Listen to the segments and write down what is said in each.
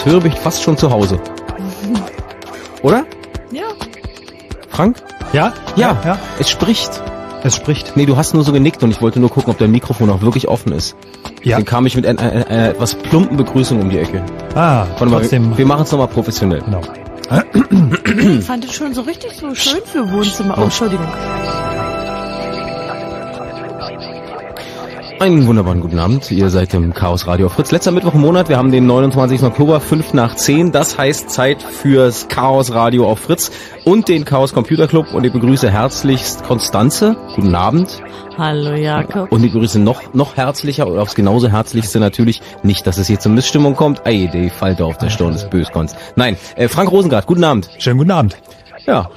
das höre, bin ich fast schon zu Hause. Oder? Ja. Frank? Ja? Ja, ja. Es spricht. Es spricht. Nee, du hast nur so genickt und ich wollte nur gucken, ob dein Mikrofon auch wirklich offen ist. Ja. Dann kam ich mit einer, einer, einer etwas plumpen Begrüßung um die Ecke. Ah, Warte trotzdem. Mal, wir, wir machen es nochmal professionell. Genau. Ich fand es schon so richtig so schön für Wohnzimmer. Oh, Entschuldigung. Einen wunderbaren guten Abend. Ihr seid im Chaos Radio Fritz. Letzter Mittwoch im Monat. Wir haben den 29. Oktober, 5 nach 10. Das heißt Zeit fürs Chaos Radio auf Fritz und den Chaos Computer Club. Und ich begrüße herzlichst Konstanze. Guten Abend. Hallo Jakob. Und ich begrüße noch, noch herzlicher oder aufs genauso herzlichste natürlich. Nicht, dass es hier zur Missstimmung kommt. Ey, die Falte auf der Stirn ist bös, Konst. Nein, äh, Frank Rosengart, guten Abend. Schönen guten Abend. Ja.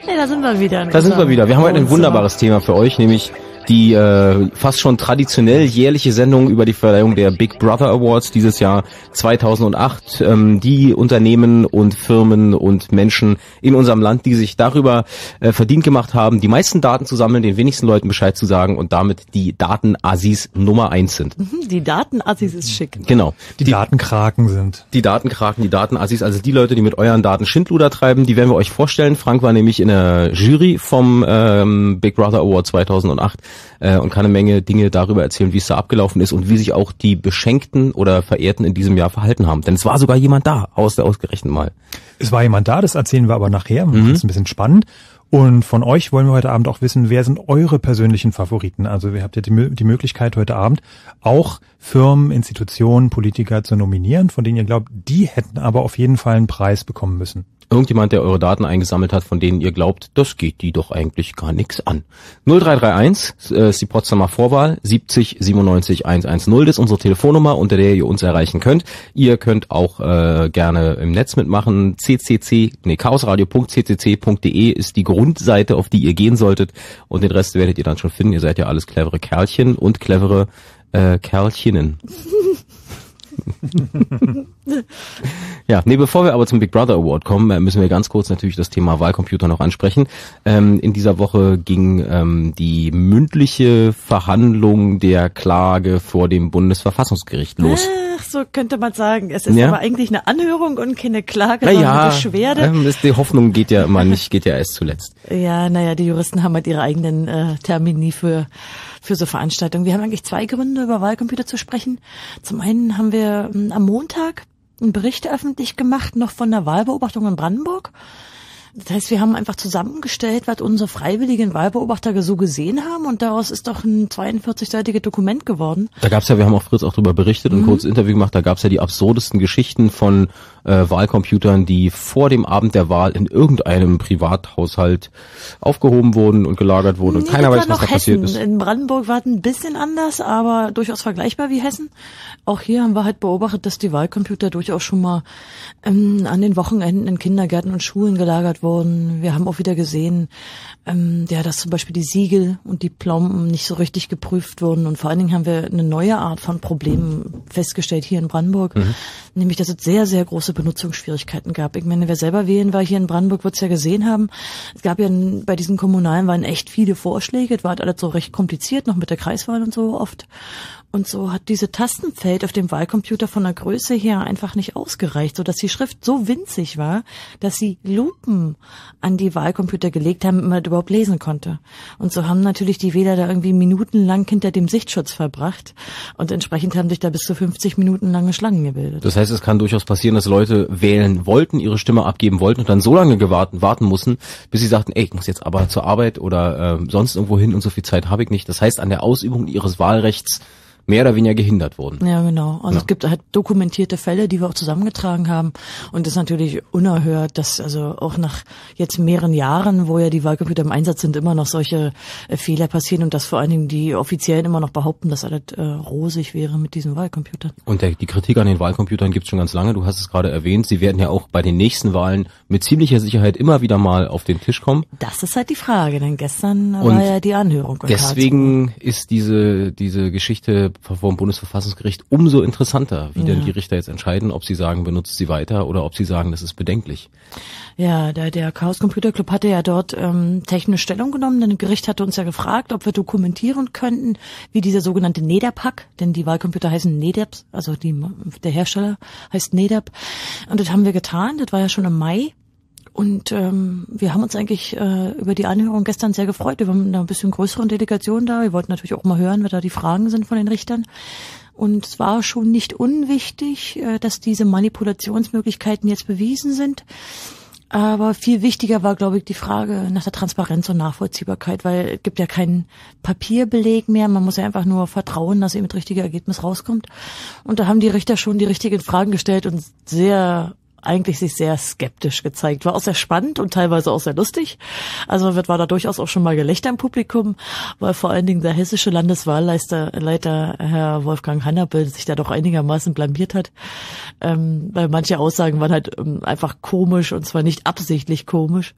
Hey, da sind wir wieder. Da sind wir wieder. Wir haben heute ein wunderbares Thema für euch, nämlich die äh, fast schon traditionell jährliche Sendung über die Verleihung der Big Brother Awards dieses Jahr 2008. Ähm, die Unternehmen und Firmen und Menschen in unserem Land, die sich darüber äh, verdient gemacht haben, die meisten Daten zu sammeln, den wenigsten Leuten Bescheid zu sagen und damit die Datenassis Nummer eins sind. Mhm, die Datenassis ist schick. Genau. Die, die Datenkraken sind. Die Datenkraken, die Datenassis, also die Leute, die mit euren Daten Schindluder treiben, die werden wir euch vorstellen. Frank war nämlich in der Jury vom ähm, Big Brother Award 2008 äh, und kann eine Menge Dinge darüber erzählen, wie es da abgelaufen ist und wie sich auch die Beschenkten oder Verehrten in diesem Jahr verhalten haben. Denn es war sogar jemand da, aus der ausgerechnet mal. Es war jemand da, das erzählen wir aber nachher. Mhm. Das ist ein bisschen spannend. Und von euch wollen wir heute Abend auch wissen, wer sind eure persönlichen Favoriten? Also ihr habt ja die, die, Möglichkeit heute Abend auch Firmen, Institutionen, Politiker zu nominieren, von denen ihr glaubt, die hätten aber auf jeden Fall einen Preis bekommen müssen irgendjemand, der eure Daten eingesammelt hat, von denen ihr glaubt, das geht die doch eigentlich gar nichts an. 0331 äh, ist die Potsdamer Vorwahl, 70 97 110, das ist unsere Telefonnummer, unter der ihr uns erreichen könnt. Ihr könnt auch äh, gerne im Netz mitmachen. ccc, nee, chaosradio.ccc.de ist die Grundseite, auf die ihr gehen solltet und den Rest werdet ihr dann schon finden. Ihr seid ja alles clevere Kerlchen und clevere äh, Kerlchinnen. Ja, nee, bevor wir aber zum Big Brother Award kommen, äh, müssen wir ganz kurz natürlich das Thema Wahlcomputer noch ansprechen. Ähm, in dieser Woche ging ähm, die mündliche Verhandlung der Klage vor dem Bundesverfassungsgericht los. Ach, so könnte man sagen. Es ist Ja. aber eigentlich eine Anhörung und keine Klage, Na sondern Beschwerde. ähm, ist, die Hoffnung geht ja immer nicht, geht ja erst zuletzt. Ja, naja, die Juristen haben halt ihre eigenen äh, Termini für, für so Veranstaltungen. Wir haben eigentlich zwei Gründe, über Wahlcomputer zu sprechen. Zum einen haben wir ähm, am Montag einen Bericht öffentlich gemacht, noch von der Wahlbeobachtung in Brandenburg. Das heißt, wir haben einfach zusammengestellt, was unsere freiwilligen Wahlbeobachter so gesehen haben und daraus ist doch ein 42-seitiges Dokument geworden. Da gab's ja, wir haben auch Fritz auch drüber berichtet und ein kurzes Interview gemacht, da gab's ja die absurdesten Geschichten von äh, Wahlcomputern, die vor dem Abend der Wahl in irgendeinem Privathaushalt aufgehoben wurden und gelagert wurden und keiner weiß, was da noch passiert Hessen. ist. In Brandenburg war es ein bisschen anders, aber durchaus vergleichbar wie Hessen. Auch hier haben wir halt beobachtet, dass die Wahlcomputer durchaus schon mal ähm, an den Wochenenden in Kindergärten und Schulen gelagert wurden. Wir haben auch wieder gesehen, ähm, ja, dass zum Beispiel die Siegel und die Plomben nicht so richtig geprüft wurden. Und vor allen Dingen haben wir eine neue Art von Problemen festgestellt hier in Brandenburg, nämlich dass es sehr, sehr große Benutzungsschwierigkeiten gab. Ich meine, wer selber wählen war hier in Brandenburg, wird es ja gesehen haben. Es gab ja bei diesen Kommunalen waren echt viele Vorschläge. Es war halt alles so recht kompliziert, noch mit der Kreiswahl und so oft. Und so hat diese Tastenfeld auf dem Wahlcomputer von der Größe her einfach nicht ausgereicht, so dass die Schrift so winzig war, dass sie Lupen an die Wahlcomputer gelegt haben, damit man das überhaupt lesen konnte. Und so haben natürlich die Wähler da irgendwie minutenlang hinter dem Sichtschutz verbracht und entsprechend haben sich da bis zu 50 Minuten lange Schlangen gebildet. Das heißt, es kann durchaus passieren, dass Leute wählen wollten, ihre Stimme abgeben wollten und dann so lange gewarten, warten mussten, bis sie sagten, ey, ich muss jetzt aber zur Arbeit oder ähm, sonst irgendwo hin und so viel Zeit habe ich nicht. Das heißt, an der Ausübung ihres Wahlrechts mehr oder weniger gehindert wurden. Ja, genau. Also es gibt halt dokumentierte Fälle, die wir auch zusammengetragen haben. Und das ist natürlich unerhört, dass also auch nach jetzt mehreren Jahren, wo ja die Wahlcomputer im Einsatz sind, immer noch solche äh, Fehler passieren und dass vor allen Dingen die Offiziellen immer noch behaupten, dass alles äh, rosig wäre mit diesen Wahlcomputern. Und der, die Kritik an den Wahlcomputern gibt es schon ganz lange. Du hast es gerade erwähnt. Sie werden ja auch bei den nächsten Wahlen mit ziemlicher Sicherheit immer wieder mal auf den Tisch kommen. Das ist halt die Frage, denn gestern Und war ja die Anhörung. Deswegen ist diese, diese Geschichte vom Bundesverfassungsgericht umso interessanter, wie denn die Richter jetzt entscheiden, ob sie sagen, benutzt sie weiter oder ob sie sagen, das ist bedenklich. Ja, der, der Chaos Computer Club hatte ja dort ähm, technisch Stellung genommen. Denn das Gericht hatte uns ja gefragt, ob wir dokumentieren könnten, wie dieser sogenannte NEDAP-Hack, denn die Wahlcomputer heißen NEDAP, also die, der Hersteller heißt NEDAP. Und das haben wir getan, das war ja schon im Mai. Und ähm, wir haben uns eigentlich äh, über die Anhörung gestern sehr gefreut. Wir waren mit einer bisschen größeren Delegation da. Wir wollten natürlich auch mal hören, was da die Fragen sind von den Richtern. Und es war schon nicht unwichtig, äh, dass diese Manipulationsmöglichkeiten jetzt bewiesen sind. Aber viel wichtiger war, glaube ich, die Frage nach der Transparenz und Nachvollziehbarkeit, weil es gibt ja keinen Papierbeleg mehr. Man muss ja einfach nur vertrauen, dass eben das richtige Ergebnis rauskommt. Und da haben die Richter schon die richtigen Fragen gestellt und sehr eigentlich sich sehr skeptisch gezeigt. War auch sehr spannend und teilweise auch sehr lustig. Also wird war da durchaus auch schon mal Gelächter im Publikum, weil vor allen Dingen der hessische Landeswahlleiter Leiter, Herr Wolfgang Hannapel sich da doch einigermaßen blamiert hat. Ähm, weil manche Aussagen waren halt ähm, einfach komisch und zwar nicht absichtlich komisch,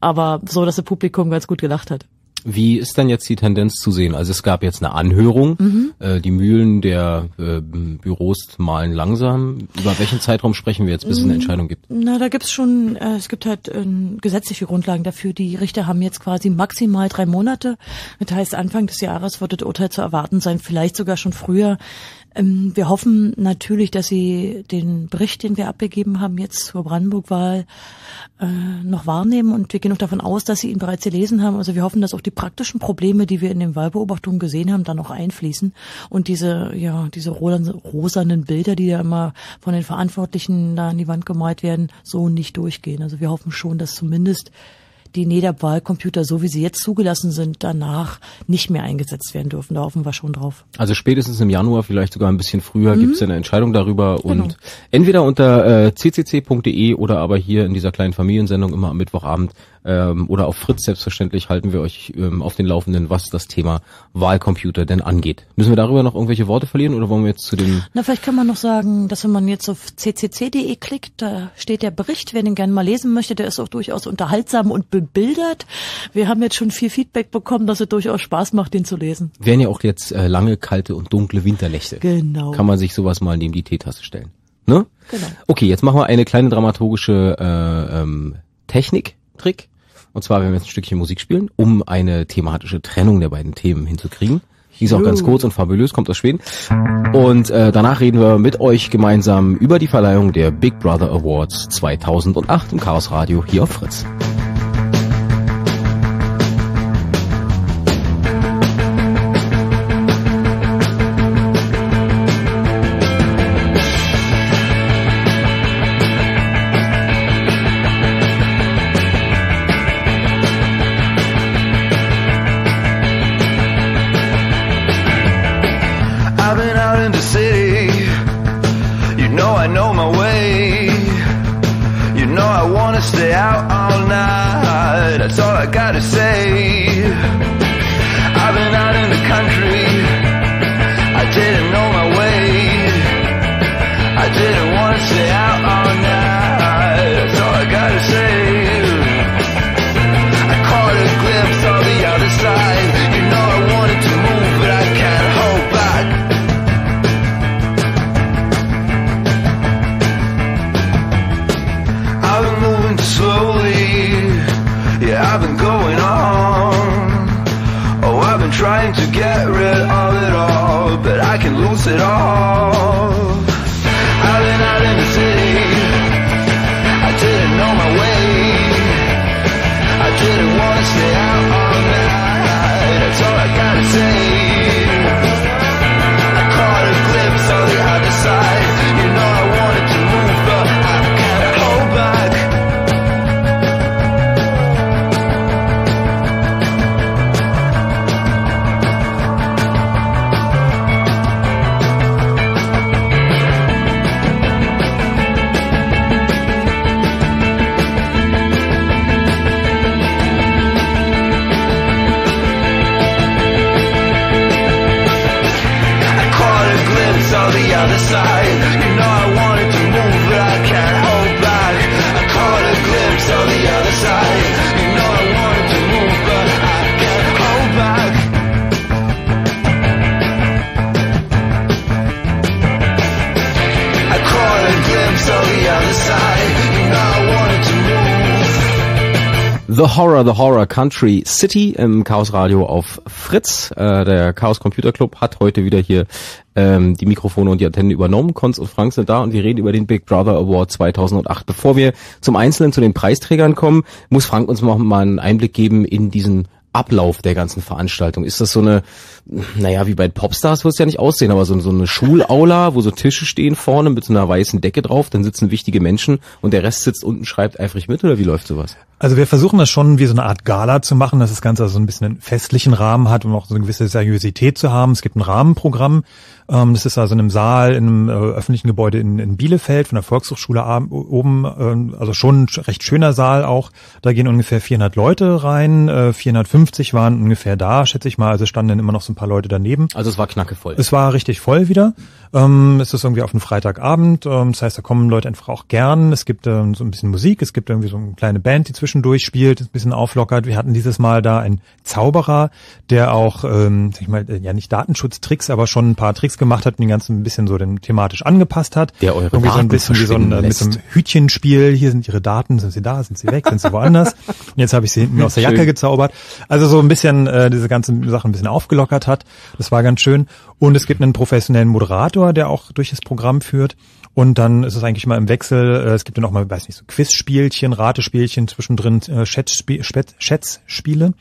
aber so, dass das Publikum ganz gut gelacht hat. Wie ist denn jetzt die Tendenz zu sehen? Also es gab jetzt eine Anhörung, Mhm. äh, die Mühlen der äh, Büros malen langsam. Über welchen Zeitraum sprechen wir jetzt, bis es eine Entscheidung gibt? Na, da gibt's schon, äh, es gibt halt äh, gesetzliche Grundlagen dafür. Die Richter haben jetzt quasi maximal drei Monate. Das heißt, Anfang des Jahres wird das Urteil zu erwarten sein, vielleicht sogar schon früher. Ähm, wir hoffen natürlich, dass Sie den Bericht, den wir abgegeben haben, jetzt zur Brandenburg-Wahl äh, noch wahrnehmen und wir gehen auch davon aus, dass Sie ihn bereits gelesen haben. Also wir hoffen, dass auch die praktischen Probleme, die wir in den Wahlbeobachtungen gesehen haben, dann noch einfließen und diese, ja, diese rosa- rosanen Bilder, die ja immer von den Verantwortlichen da an die Wand gemalt werden, so nicht durchgehen. Also wir hoffen schon, dass zumindest die NEDAP-Wahlcomputer, so wie sie jetzt zugelassen sind, danach nicht mehr eingesetzt werden dürfen. Da hoffen wir schon drauf. Also spätestens im Januar, vielleicht sogar ein bisschen früher, gibt es eine Entscheidung darüber Genau. und entweder unter äh, ccc.de oder aber hier in dieser kleinen Familiensendung immer am Mittwochabend ähm, oder auf Fritz selbstverständlich halten wir euch ähm, auf den Laufenden, was das Thema Wahlcomputer denn angeht. Müssen wir darüber noch irgendwelche Worte verlieren oder wollen wir jetzt zu dem Na, vielleicht kann man noch sagen, dass wenn man jetzt auf ccc.de klickt, da steht der Bericht, wer den gerne mal lesen möchte, der ist auch durchaus unterhaltsam und bebildert. Wir haben jetzt schon viel Feedback bekommen, dass es durchaus Spaß macht, den zu lesen. Wären ja auch jetzt äh, lange, kalte und dunkle Winternächte. Genau. Kann man sich sowas mal neben die Teetasse stellen. Ne? Genau. Okay, jetzt machen wir eine kleine dramaturgische äh, ähm, Technik-Trick. Und zwar werden wir jetzt ein Stückchen Musik spielen, um eine thematische Trennung der beiden Themen hinzukriegen. Die ist auch ganz kurz und fabulös, kommt aus Schweden. Und äh, danach reden wir mit euch gemeinsam über die Verleihung der Big Brother Awards 2008 im Chaos Radio hier auf Fritz. Horror, The Horror Country City im Chaos Radio auf Fritz. Äh, der Chaos Computer Club hat heute wieder hier ähm, die Mikrofone und die Antennen übernommen. Konz und Frank sind da und wir reden über den Big Brother Award 2008. Bevor wir zum Einzelnen zu den Preisträgern kommen, muss Frank uns noch mal einen Einblick geben in diesen Ablauf der ganzen Veranstaltung. Ist das so eine, naja, wie bei Popstars wird es ja nicht aussehen, aber so, so eine Schulaula, wo so Tische stehen vorne mit so einer weißen Decke drauf, dann sitzen wichtige Menschen und der Rest sitzt unten, schreibt eifrig mit oder wie läuft sowas? Also wir versuchen das schon wie so eine Art Gala zu machen, dass das Ganze also so ein bisschen einen festlichen Rahmen hat, um auch so eine gewisse Seriosität zu haben. Es gibt ein Rahmenprogramm. Ähm, das ist also in einem Saal, in einem äh, öffentlichen Gebäude in, in Bielefeld von der Volkshochschule oben. ähm, also schon ein recht schöner Saal auch. Da gehen ungefähr 400 Leute rein. Äh, 450 waren ungefähr da, schätze ich mal. Also standen dann immer noch so ein paar Leute daneben. Also es war knackevoll. Es war richtig voll wieder. Ähm, es ist irgendwie auf einen Freitagabend. Ähm, das heißt, da kommen Leute einfach auch gern. Es gibt ähm, so ein bisschen Musik. Es gibt irgendwie so eine kleine Band, die zwischendurch spielt, ein bisschen auflockert. Wir hatten dieses Mal da einen Zauberer, der auch, ähm, sag ich mal, äh, ja nicht Datenschutztricks, aber schon ein paar Tricks gemacht hat und den ganzen ein bisschen so den thematisch angepasst hat. Der eure irgendwie so Daten ein bisschen wie so ein, mit so einem. Hütchenspiel. Hier sind ihre Daten. Sind sie da? Sind sie weg? Sind sie woanders? Und jetzt habe ich sie hinten aus der Jacke gezaubert. Also so ein bisschen äh, diese ganze Sache ein bisschen aufgelockert hat. Das war ganz schön. Und es gibt einen professionellen Moderator, der auch durch das Programm führt. Und dann ist es eigentlich mal im Wechsel. Äh, es gibt dann auch mal, weiß nicht, so Quizspielchen, Ratespielchen, zwischendrin äh, Schätzspiele.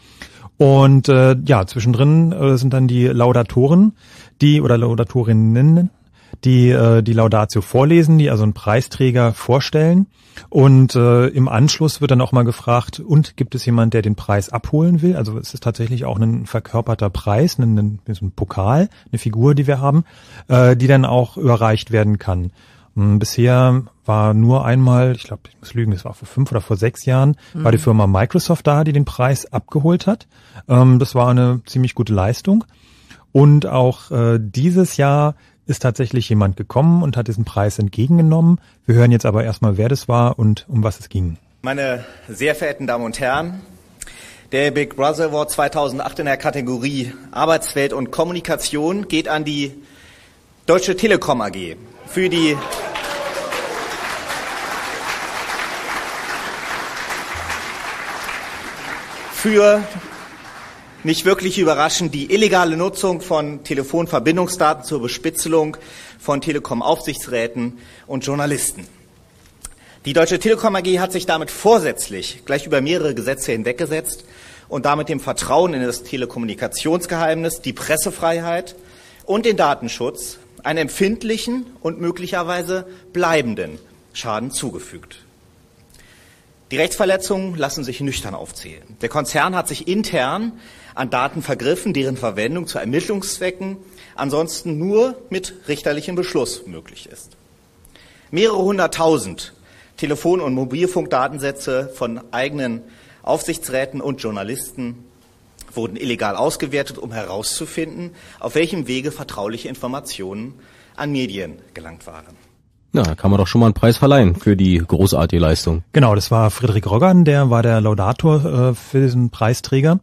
Und äh, ja, zwischendrin äh, sind dann die Laudatoren, die oder Laudatorinnen, die äh, die Laudatio vorlesen, die also einen Preisträger vorstellen. Und äh, im Anschluss wird dann auch mal gefragt, und gibt es jemand, der den Preis abholen will? Also es ist tatsächlich auch ein verkörperter Preis, ein, ein, ein Pokal, eine Figur, die wir haben, äh, die dann auch überreicht werden kann. Mm, Bisher war nur einmal, ich glaube, ich muss lügen, das war vor fünf oder vor sechs Jahren, war die Firma Microsoft da, die den Preis abgeholt hat. Ähm, das war eine ziemlich gute Leistung. Und auch äh, dieses Jahr ist tatsächlich jemand gekommen und hat diesen Preis entgegengenommen. Wir hören jetzt aber erstmal, wer das war und um was es ging. Meine sehr verehrten Damen und Herren, der Big Brother Award 2008 in der Kategorie Arbeitswelt und Kommunikation geht an die Deutsche Telekom AG für die für nicht wirklich überraschend die illegale Nutzung von Telefonverbindungsdaten zur Bespitzelung von Telekom-Aufsichtsräten und Journalisten. Die Deutsche Telekom AG hat sich damit vorsätzlich gleich über mehrere Gesetze hinweggesetzt und damit dem Vertrauen in das Telekommunikationsgeheimnis, die Pressefreiheit und den Datenschutz einen empfindlichen und möglicherweise bleibenden Schaden zugefügt. Die Rechtsverletzungen lassen sich nüchtern aufzählen. Der Konzern hat sich intern an Daten vergriffen, deren Verwendung zu Ermittlungszwecken ansonsten nur mit richterlichem Beschluss möglich ist. Mehrere hunderttausend Telefon- und Mobilfunkdatensätze von eigenen Aufsichtsräten und Journalisten wurden illegal ausgewertet, um herauszufinden, auf welchem Wege vertrauliche Informationen an Medien gelangt waren. Na, da kann man doch schon mal einen Preis verleihen für die großartige Leistung. Genau, das war Friedrich Roggan, der war der Laudator äh, für diesen Preisträger.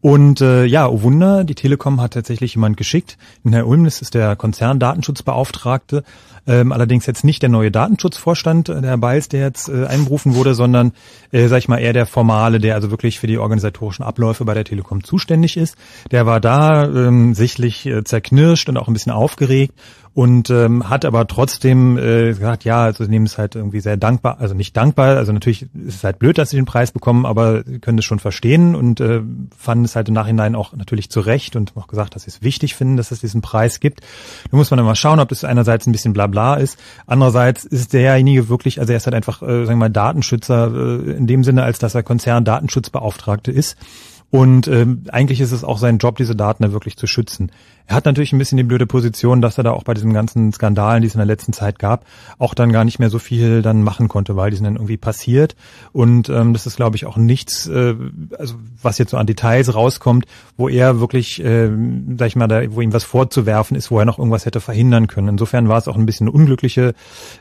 Und äh, ja, oh Wunder, die Telekom hat tatsächlich jemand geschickt. Herr Ulm, das ist der Konzerndatenschutzbeauftragte, ähm, allerdings jetzt nicht der neue Datenschutzvorstand, äh, der Herr Beils, der jetzt äh, einberufen wurde, sondern, äh, sag ich mal, eher der Formale, der also wirklich für die organisatorischen Abläufe bei der Telekom zuständig ist. Der war da ähm, sichtlich äh, zerknirscht und auch ein bisschen aufgeregt und ähm, hat aber trotzdem äh, gesagt, ja, also sie nehmen es halt irgendwie sehr dankbar, also nicht dankbar, also natürlich ist es halt blöd, dass sie den Preis bekommen, aber sie können es schon verstehen und äh, fanden es halt im Nachhinein auch natürlich zu Recht und auch gesagt, dass sie es wichtig finden, dass es diesen Preis gibt. Da muss man mal schauen, ob das einerseits ein bisschen blabla ist, andererseits ist derjenige wirklich, also er ist halt einfach, äh, sagen wir mal, Datenschützer äh, in dem Sinne, als dass er Konzern-Datenschutzbeauftragte ist. Und ähm, eigentlich ist es auch sein Job, diese Daten da wirklich zu schützen. Er hat natürlich ein bisschen die blöde Position, dass er da auch bei diesen ganzen Skandalen, die es in der letzten Zeit gab, auch dann gar nicht mehr so viel dann machen konnte, weil die sind dann irgendwie passiert. Und ähm, das ist, glaube ich, auch nichts, äh, also was jetzt so an Details rauskommt, wo er wirklich, äh, sag ich mal, da, wo ihm was vorzuwerfen ist, wo er noch irgendwas hätte verhindern können. Insofern war es auch ein bisschen eine unglückliche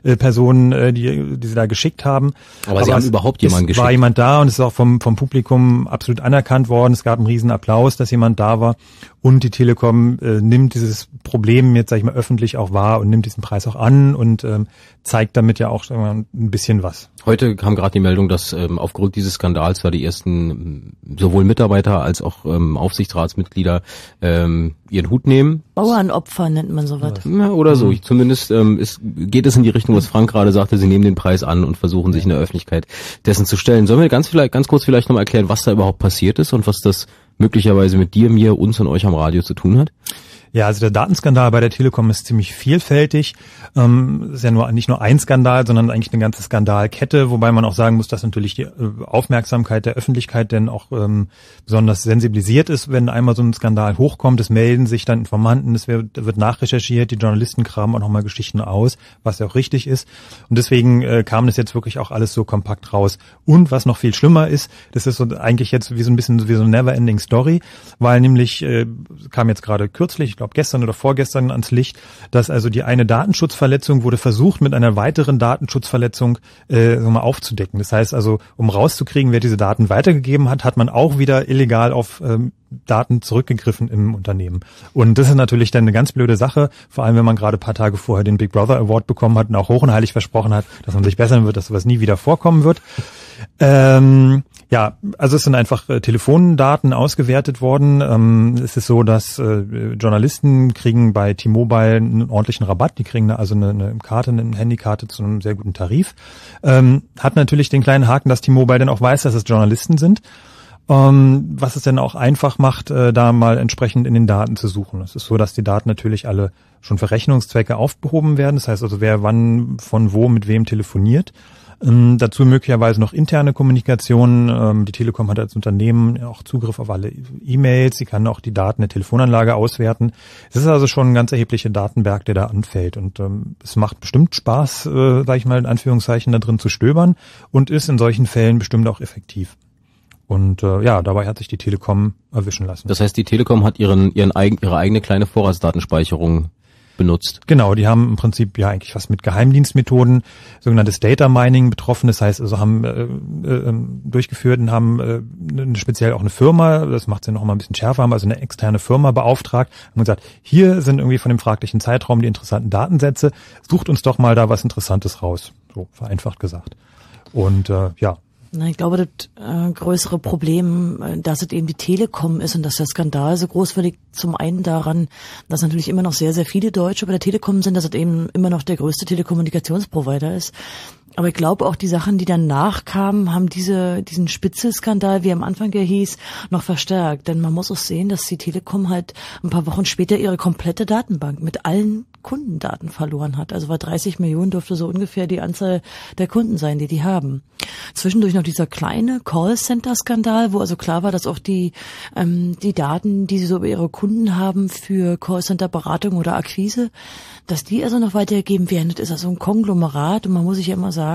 äh, Person, äh, die, die sie da geschickt haben. Aber, Aber sie haben überhaupt jemanden geschickt. war jemand da und es ist auch vom, vom Publikum absolut anerkannt worden. Es gab einen riesen Applaus, dass jemand da war. Und die Telekom äh, nimmt dieses Problem jetzt, sag ich mal, öffentlich auch wahr und nimmt diesen Preis auch an und ähm, zeigt damit ja auch sagen wir, ein bisschen was. Heute kam gerade die Meldung, dass ähm, aufgrund dieses Skandals zwar die ersten ähm, sowohl Mitarbeiter als auch ähm, Aufsichtsratsmitglieder ähm, ihren Hut nehmen. Bauernopfer nennt man sowas. Ja, oder so. Mhm. Zumindest ähm, ist, geht es in die Richtung, was Frank gerade sagte. Sie nehmen den Preis an und versuchen sich in der Öffentlichkeit dessen zu stellen. Sollen wir ganz vielleicht ganz kurz vielleicht nochmal erklären, was da überhaupt passiert ist und was das möglicherweise mit dir, mir, uns und euch am Radio zu tun hat? Ja, also der Datenskandal bei der Telekom ist ziemlich vielfältig. Ähm, ist ja nur nicht nur ein Skandal, sondern eigentlich eine ganze Skandalkette, wobei man auch sagen muss, dass natürlich die äh, Aufmerksamkeit der Öffentlichkeit denn auch ähm, besonders sensibilisiert ist, wenn einmal so ein Skandal hochkommt. Es melden sich dann Informanten, es wird, wird nachrecherchiert, die Journalisten kramen auch nochmal Geschichten aus, was ja auch richtig ist. Und deswegen äh, kam das jetzt wirklich auch alles so kompakt raus. Und was noch viel schlimmer ist, das ist so eigentlich jetzt wie so ein bisschen wie so eine Never-Ending Story, weil nämlich äh, kam jetzt gerade kürzlich, ich glaube gestern oder vorgestern ans Licht, dass also die eine Datenschutzverletzung wurde versucht, mit einer weiteren Datenschutzverletzung äh, mal aufzudecken. Das heißt also, um rauszukriegen, wer diese Daten weitergegeben hat, hat man auch wieder illegal auf ähm, Daten zurückgegriffen im Unternehmen. Und das ist natürlich dann eine ganz blöde Sache, vor allem wenn man gerade paar Tage vorher den Big Brother Award bekommen hat und auch hoch und heilig versprochen hat, dass man sich bessern wird, dass sowas nie wieder vorkommen wird. Ähm, ja, also es sind einfach äh, Telefondaten ausgewertet worden. Ähm, es ist so, dass äh, Journalisten kriegen bei T-Mobile einen ordentlichen Rabatt. Die kriegen also eine, eine Karte, eine Handykarte zu einem sehr guten Tarif. Ähm, hat natürlich den kleinen Haken, dass T-Mobile dann auch weiß, dass es Journalisten sind. Ähm, was es dann auch einfach macht, äh, da mal entsprechend in den Daten zu suchen. Es ist so, dass die Daten natürlich alle schon für Rechnungszwecke aufgehoben werden. Das heißt also, wer wann von wo mit wem telefoniert. Ähm, dazu möglicherweise noch interne Kommunikation. Ähm, die Telekom hat als Unternehmen auch Zugriff auf alle E-Mails. Sie kann auch die Daten der Telefonanlage auswerten. Es ist also schon ein ganz erheblicher Datenberg, der da anfällt. Und ähm, es macht bestimmt Spaß, äh, sage ich mal in Anführungszeichen, da drin zu stöbern und ist in solchen Fällen bestimmt auch effektiv. Und äh, ja, dabei hat sich die Telekom erwischen lassen. Das heißt, die Telekom hat ihren, ihren eigen, ihre eigene kleine Vorratsdatenspeicherung benutzt. Genau, die haben im Prinzip ja eigentlich was mit Geheimdienstmethoden, sogenanntes Data Mining betroffen. Das heißt, also haben äh, äh, durchgeführt und haben äh, speziell auch eine Firma, das macht sie noch mal ein bisschen schärfer, haben also eine externe Firma beauftragt und gesagt, hier sind irgendwie von dem fraglichen Zeitraum die interessanten Datensätze, sucht uns doch mal da was Interessantes raus. So vereinfacht gesagt. Und äh, ja, ich glaube, das äh, größere Problem, äh, dass es eben die Telekom ist und dass der Skandal so groß wird, zum einen daran, dass natürlich immer noch sehr, sehr viele Deutsche bei der Telekom sind, dass es eben immer noch der größte Telekommunikationsprovider ist. Aber ich glaube auch die Sachen, die danach kamen, haben diese, diesen Spitzelskandal, wie am Anfang ja hieß, noch verstärkt. Denn man muss auch sehen, dass die Telekom halt ein paar Wochen später ihre komplette Datenbank mit allen Kundendaten verloren hat. Also war 30 Millionen dürfte so ungefähr die Anzahl der Kunden sein, die die haben. Zwischendurch noch dieser kleine Callcenter-Skandal, wo also klar war, dass auch die, ähm, die Daten, die sie so über ihre Kunden haben für Callcenter-Beratung oder Akquise, dass die also noch weitergegeben werden. Das ist also ein Konglomerat und man muss sich ja immer sagen,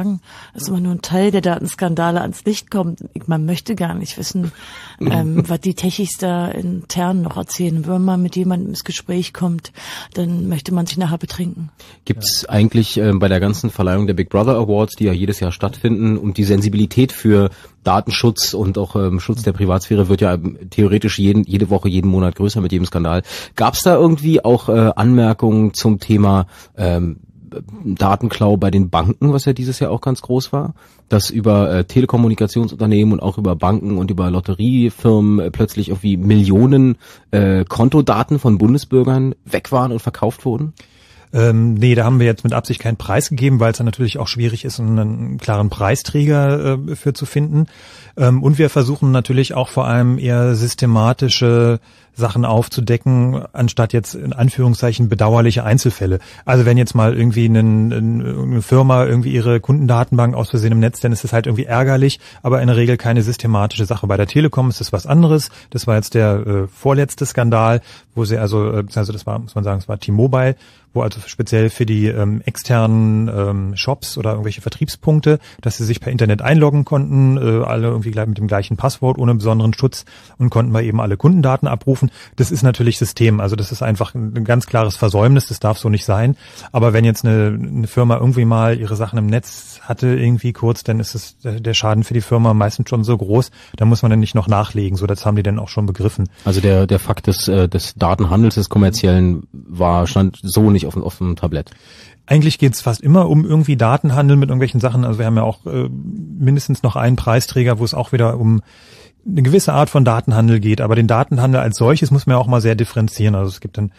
dass immer nur ein Teil der Datenskandale ans Licht kommt. Man möchte gar nicht wissen, ähm, was die Techis da intern noch erzählen. Wenn man mit jemandem ins Gespräch kommt, dann möchte man sich nachher betrinken. Gibt es eigentlich äh, bei der ganzen Verleihung der Big Brother Awards, die ja jedes Jahr stattfinden, und die Sensibilität für Datenschutz und auch ähm, Schutz der Privatsphäre wird ja ähm, theoretisch jeden, jede Woche, jeden Monat größer mit jedem Skandal. Gab es da irgendwie auch äh, Anmerkungen zum Thema ähm, Datenklau bei den Banken, was ja dieses Jahr auch ganz groß war, dass über äh, Telekommunikationsunternehmen und auch über Banken und über Lotteriefirmen äh, plötzlich irgendwie Millionen äh, Kontodaten von Bundesbürgern weg waren und verkauft wurden? Ähm, nee, da haben wir jetzt mit Absicht keinen Preis gegeben, weil es dann natürlich auch schwierig ist, einen klaren Preisträger äh, für zu finden. Ähm, und wir versuchen natürlich auch vor allem eher systematische Sachen aufzudecken, anstatt jetzt in Anführungszeichen bedauerliche Einzelfälle. Also wenn jetzt mal irgendwie eine, eine Firma irgendwie ihre Kundendatenbank aus Versehen im Netz, dann ist das halt irgendwie ärgerlich, aber in der Regel keine systematische Sache. Bei der Telekom ist das was anderes. Das war jetzt der äh, vorletzte Skandal, wo sie also, äh, also das war, muss man sagen, es war T-Mobile, wo also speziell für die ähm, externen ähm, Shops oder irgendwelche Vertriebspunkte, dass sie sich per Internet einloggen konnten, äh, alle irgendwie gleich mit dem gleichen Passwort ohne besonderen Schutz und konnten mal eben alle Kundendaten abrufen. Das ist natürlich System, also das ist einfach ein ganz klares Versäumnis, das darf so nicht sein. Aber wenn jetzt eine, eine Firma irgendwie mal ihre Sachen im Netz hatte irgendwie kurz, dann ist es der Schaden für die Firma meistens schon so groß, da muss man dann nicht noch nachlegen. So, das haben die dann auch schon begriffen. Also der der Fakt des äh, des Datenhandels des kommerziellen war stand so nicht auf, auf dem Tablett. Eigentlich geht's fast immer um irgendwie Datenhandel mit irgendwelchen Sachen. Also wir haben ja auch äh, mindestens noch einen Preisträger, wo es auch wieder um eine gewisse Art von Datenhandel geht. Aber den Datenhandel als solches muss man ja auch mal sehr differenzieren. Also es gibt dann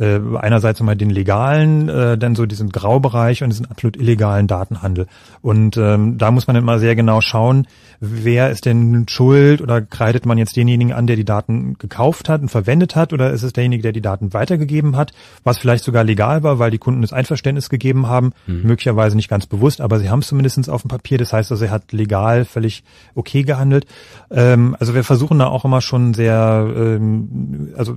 äh, einerseits mal den legalen, äh, dann so diesen Graubereich und diesen absolut illegalen Datenhandel. Und ähm, da muss man immer sehr genau schauen, wer ist denn schuld oder kreidet man jetzt denjenigen an, der die Daten gekauft hat und verwendet hat oder ist es derjenige, der die Daten weitergegeben hat, was vielleicht sogar legal war, weil die Kunden das Einverständnis gegeben haben, mhm. möglicherweise nicht ganz bewusst, aber sie haben es zumindest auf dem Papier, das heißt also, er hat legal völlig okay gehandelt. Ähm, also wir versuchen da auch immer schon sehr, ähm, also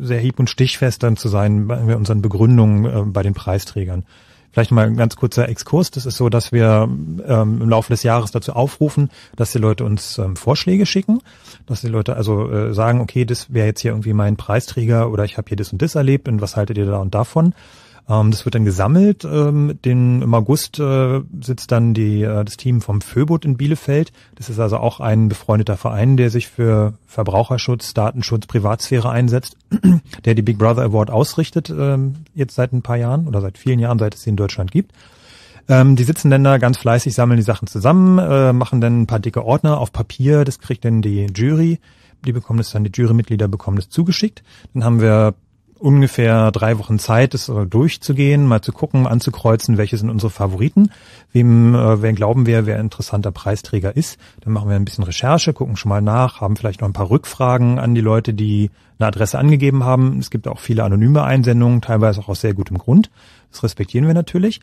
sehr hieb- und stichfest dann zu sein bei unseren Begründungen äh, bei den Preisträgern. Vielleicht mal ein ganz kurzer Exkurs. Das ist so, dass wir ähm, im Laufe des Jahres dazu aufrufen, dass die Leute uns ähm, Vorschläge schicken, dass die Leute also äh, sagen, okay, das wäre jetzt hier irgendwie mein Preisträger oder ich habe hier das und das erlebt und was haltet ihr da und davon? Ähm, das wird dann gesammelt. Ähm, den, Im August äh, sitzt dann die, äh, das Team vom Föbot in Bielefeld. Das ist also auch ein befreundeter Verein, der sich für Verbraucherschutz, Datenschutz, Privatsphäre einsetzt, der die Big Brother Award ausrichtet, ähm, jetzt seit ein paar Jahren oder seit vielen Jahren, seit es sie in Deutschland gibt. Ähm, die sitzen dann da ganz fleißig, sammeln die Sachen zusammen, äh, machen dann ein paar dicke Ordner auf Papier, das kriegt dann die Jury die bekommen es dann, die Jurymitglieder bekommen es zugeschickt. Dann haben wir ungefähr drei Wochen Zeit, das durchzugehen, mal zu gucken, anzukreuzen, welche sind unsere Favoriten, wem, äh, wer glauben wir, wer interessanter Preisträger ist. Dann machen wir ein bisschen Recherche, gucken schon mal nach, haben vielleicht noch ein paar Rückfragen an die Leute, die eine Adresse angegeben haben. Es gibt auch viele anonyme Einsendungen, teilweise auch aus sehr gutem Grund. Das respektieren wir natürlich.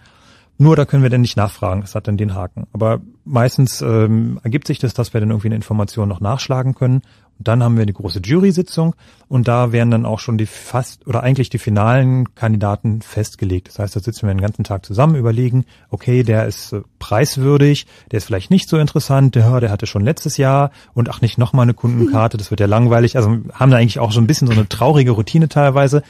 Nur da können wir dann nicht nachfragen, das hat dann den Haken. Aber meistens ähm, ergibt sich das, dass wir dann irgendwie eine Information noch nachschlagen können dann haben wir eine große Jury-Sitzung und da werden dann auch schon die fast oder eigentlich die finalen Kandidaten festgelegt. Das heißt, da sitzen wir den ganzen Tag zusammen, überlegen, okay, der ist äh, preiswürdig, der ist vielleicht nicht so interessant, der, der hatte schon letztes Jahr und ach nicht nochmal eine Kundenkarte, das wird ja langweilig. Also haben da eigentlich auch so ein bisschen so eine traurige Routine teilweise,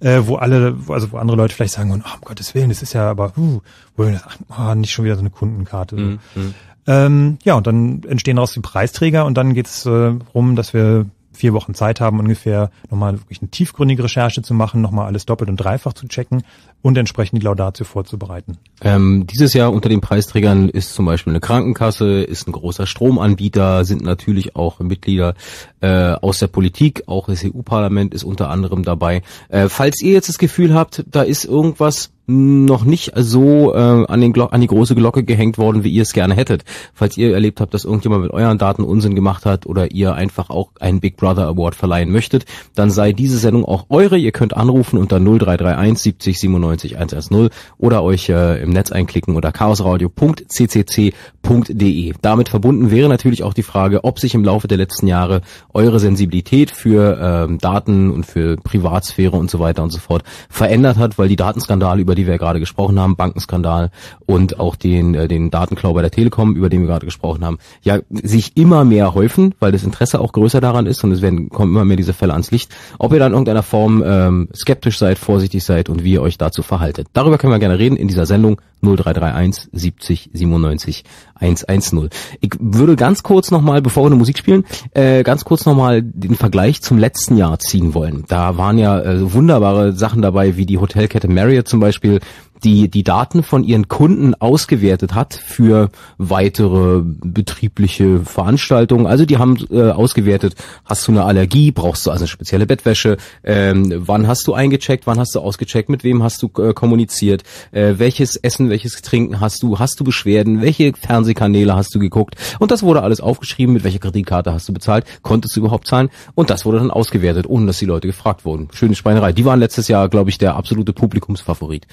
äh, wo alle, also wo andere Leute vielleicht sagen, oh, um Gottes Willen, das ist ja aber, uh, ach, oh, nicht schon wieder so eine Kundenkarte. So. Mhm. Ähm, ja, und dann entstehen daraus die Preisträger und dann geht's äh, rum, dass wir vier Wochen Zeit haben, ungefähr nochmal wirklich eine tiefgründige Recherche zu machen, nochmal alles doppelt und dreifach zu checken und entsprechend die Laudatio vorzubereiten. Ähm, dieses Jahr unter den Preisträgern ist zum Beispiel eine Krankenkasse, ist ein großer Stromanbieter, sind natürlich auch Mitglieder äh, aus der Politik, auch das EU-Parlament ist unter anderem dabei. Äh, falls ihr jetzt das Gefühl habt, da ist irgendwas noch nicht so äh, an, den an die große Glocke gehängt worden, wie ihr es gerne hättet. Falls ihr erlebt habt, dass irgendjemand mit euren Daten Unsinn gemacht hat oder ihr einfach auch einen Big Brother Award verleihen möchtet, dann sei diese Sendung auch eure. Ihr könnt anrufen unter 0331 70 97 110 oder euch äh, im Netz einklicken unter chaosradio.ccc.de. Damit verbunden wäre natürlich auch die Frage, ob sich im Laufe der letzten Jahre eure Sensibilität für ähm, Daten und für Privatsphäre und so weiter und so fort verändert hat, weil die Datenskandale über die wir gerade gesprochen haben, Bankenskandal und auch den, äh, den Datenklau bei der Telekom, über den wir gerade gesprochen haben, ja, sich immer mehr häufen, weil das Interesse auch größer daran ist und es werden, kommen immer mehr diese Fälle ans Licht, ob ihr dann in irgendeiner Form ähm, skeptisch seid, vorsichtig seid und wie ihr euch dazu verhaltet. Darüber können wir gerne reden in dieser Sendung 0331 70 97 110. Ich würde ganz kurz nochmal, bevor wir eine Musik spielen, äh, ganz kurz nochmal den Vergleich zum letzten Jahr ziehen wollen. Da waren ja äh, wunderbare Sachen dabei, wie die Hotelkette Marriott zum Beispiel die die Daten von ihren Kunden ausgewertet hat für weitere betriebliche Veranstaltungen. Also die haben äh, ausgewertet, hast du eine Allergie, brauchst du also eine spezielle Bettwäsche, ähm, wann hast du eingecheckt, wann hast du ausgecheckt, mit wem hast du äh, kommuniziert, äh, welches Essen, welches Trinken hast du, hast du Beschwerden, welche Fernsehkanäle hast du geguckt und das wurde alles aufgeschrieben, mit welcher Kreditkarte hast du bezahlt, konntest du überhaupt zahlen und das wurde dann ausgewertet, ohne dass die Leute gefragt wurden. Schöne Schweinerei. Die waren letztes Jahr, glaube ich, der absolute Publikumsfavorit.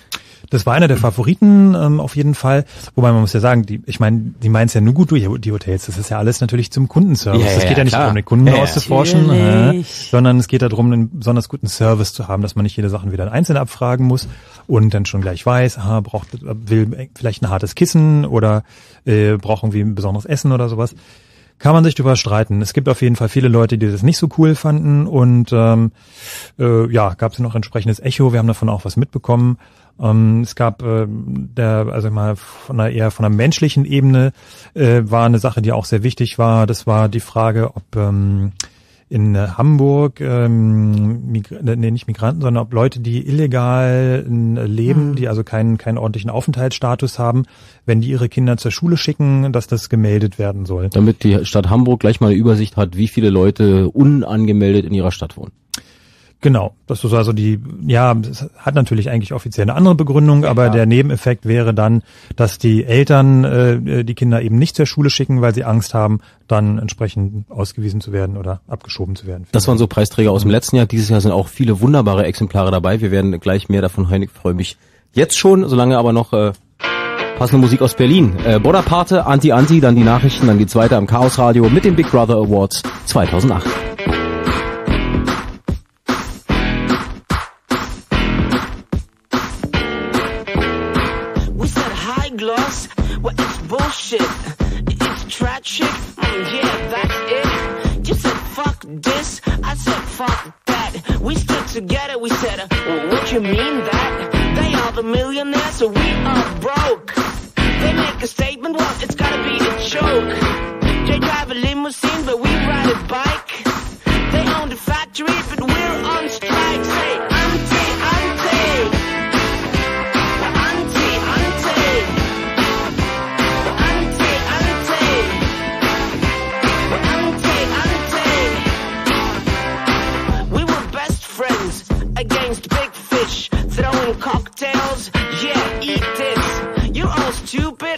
Das war einer der Favoriten ähm, auf jeden Fall. Wobei man muss ja sagen, die, ich meine, die meinen es ja nur gut durch die Hotels. Das ist ja alles natürlich zum Kundenservice. Ja, das geht ja, ja nicht darum, den Kunden Ja, ja. auszuforschen, äh, sondern es geht darum, einen besonders guten Service zu haben, dass man nicht jede Sachen wieder einzeln abfragen muss und dann schon gleich weiß, aha, braucht will vielleicht ein hartes Kissen oder äh, braucht irgendwie ein besonderes Essen oder sowas. Kann man sich drüber streiten. Es gibt auf jeden Fall viele Leute, die das nicht so cool fanden und ähm, äh, ja, gab es noch entsprechendes Echo. Wir haben davon auch was mitbekommen. Ähm, es gab äh, der, also mal von einer eher von einer menschlichen Ebene äh, war eine Sache, die auch sehr wichtig war. Das war die Frage, ob ähm, in äh, Hamburg, ähm, Migra nee, nicht Migranten, sondern ob Leute, die illegal äh, leben, die also keinen, keinen ordentlichen Aufenthaltsstatus haben, wenn die ihre Kinder zur Schule schicken, dass das gemeldet werden soll. Damit die Stadt Hamburg gleich mal eine Übersicht hat, wie viele Leute unangemeldet in ihrer Stadt wohnen. Genau, das ist also die, ja, es hat natürlich eigentlich offiziell eine andere Begründung, aber der Nebeneffekt wäre dann, dass die Eltern äh, die Kinder eben nicht zur Schule schicken, weil sie Angst haben, dann entsprechend ausgewiesen zu werden oder abgeschoben zu werden. Das waren so Preisträger aus dem letzten Jahr. Dieses Jahr sind auch viele wunderbare Exemplare dabei. Wir werden gleich mehr davon hören. Ich freue mich jetzt schon, solange aber noch äh, passende Musik aus Berlin. Äh, Bonaparte, Anti-Anti, dann die Nachrichten, dann geht's weiter im Chaos Radio mit den Big Brother Awards 2008. Gloss, well it's bullshit. It's tragic, mm, yeah, that's it. You said fuck this, I said fuck that. We stood together, we said, uh, well, what you mean that? They are the millionaires, so we are broke. They make a statement, well, it's gotta be a joke. They drive a limousine, but we ride a bike. They own the factory, but we're on strike. Against big fish, throwing cocktails. Yeah, eat this. You're all stupid.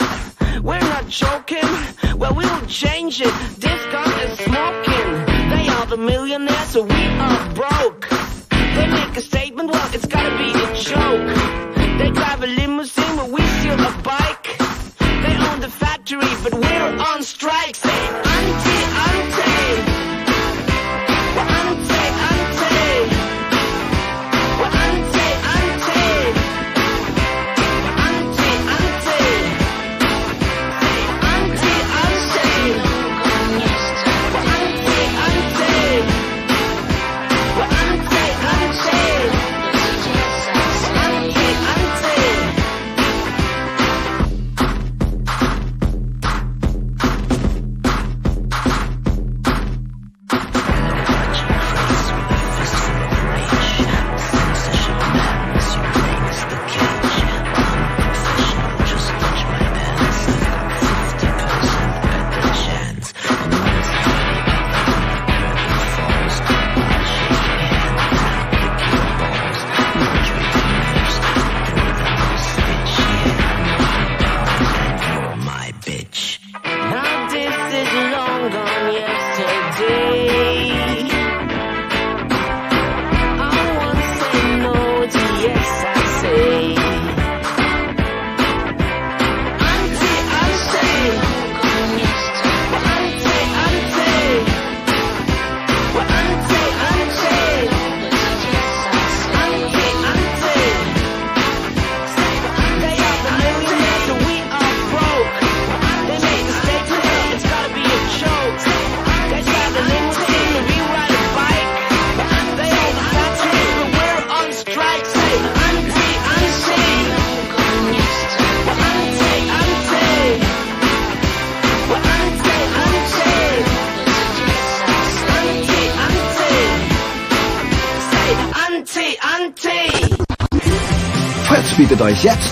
We're not joking. Well, we will change it. This gun is smoking. They are the millionaires, so we are broke. They make a statement, well, it's gotta be a joke. They drive a limousine, but we steal a bike. They own the factory, but we're on strike.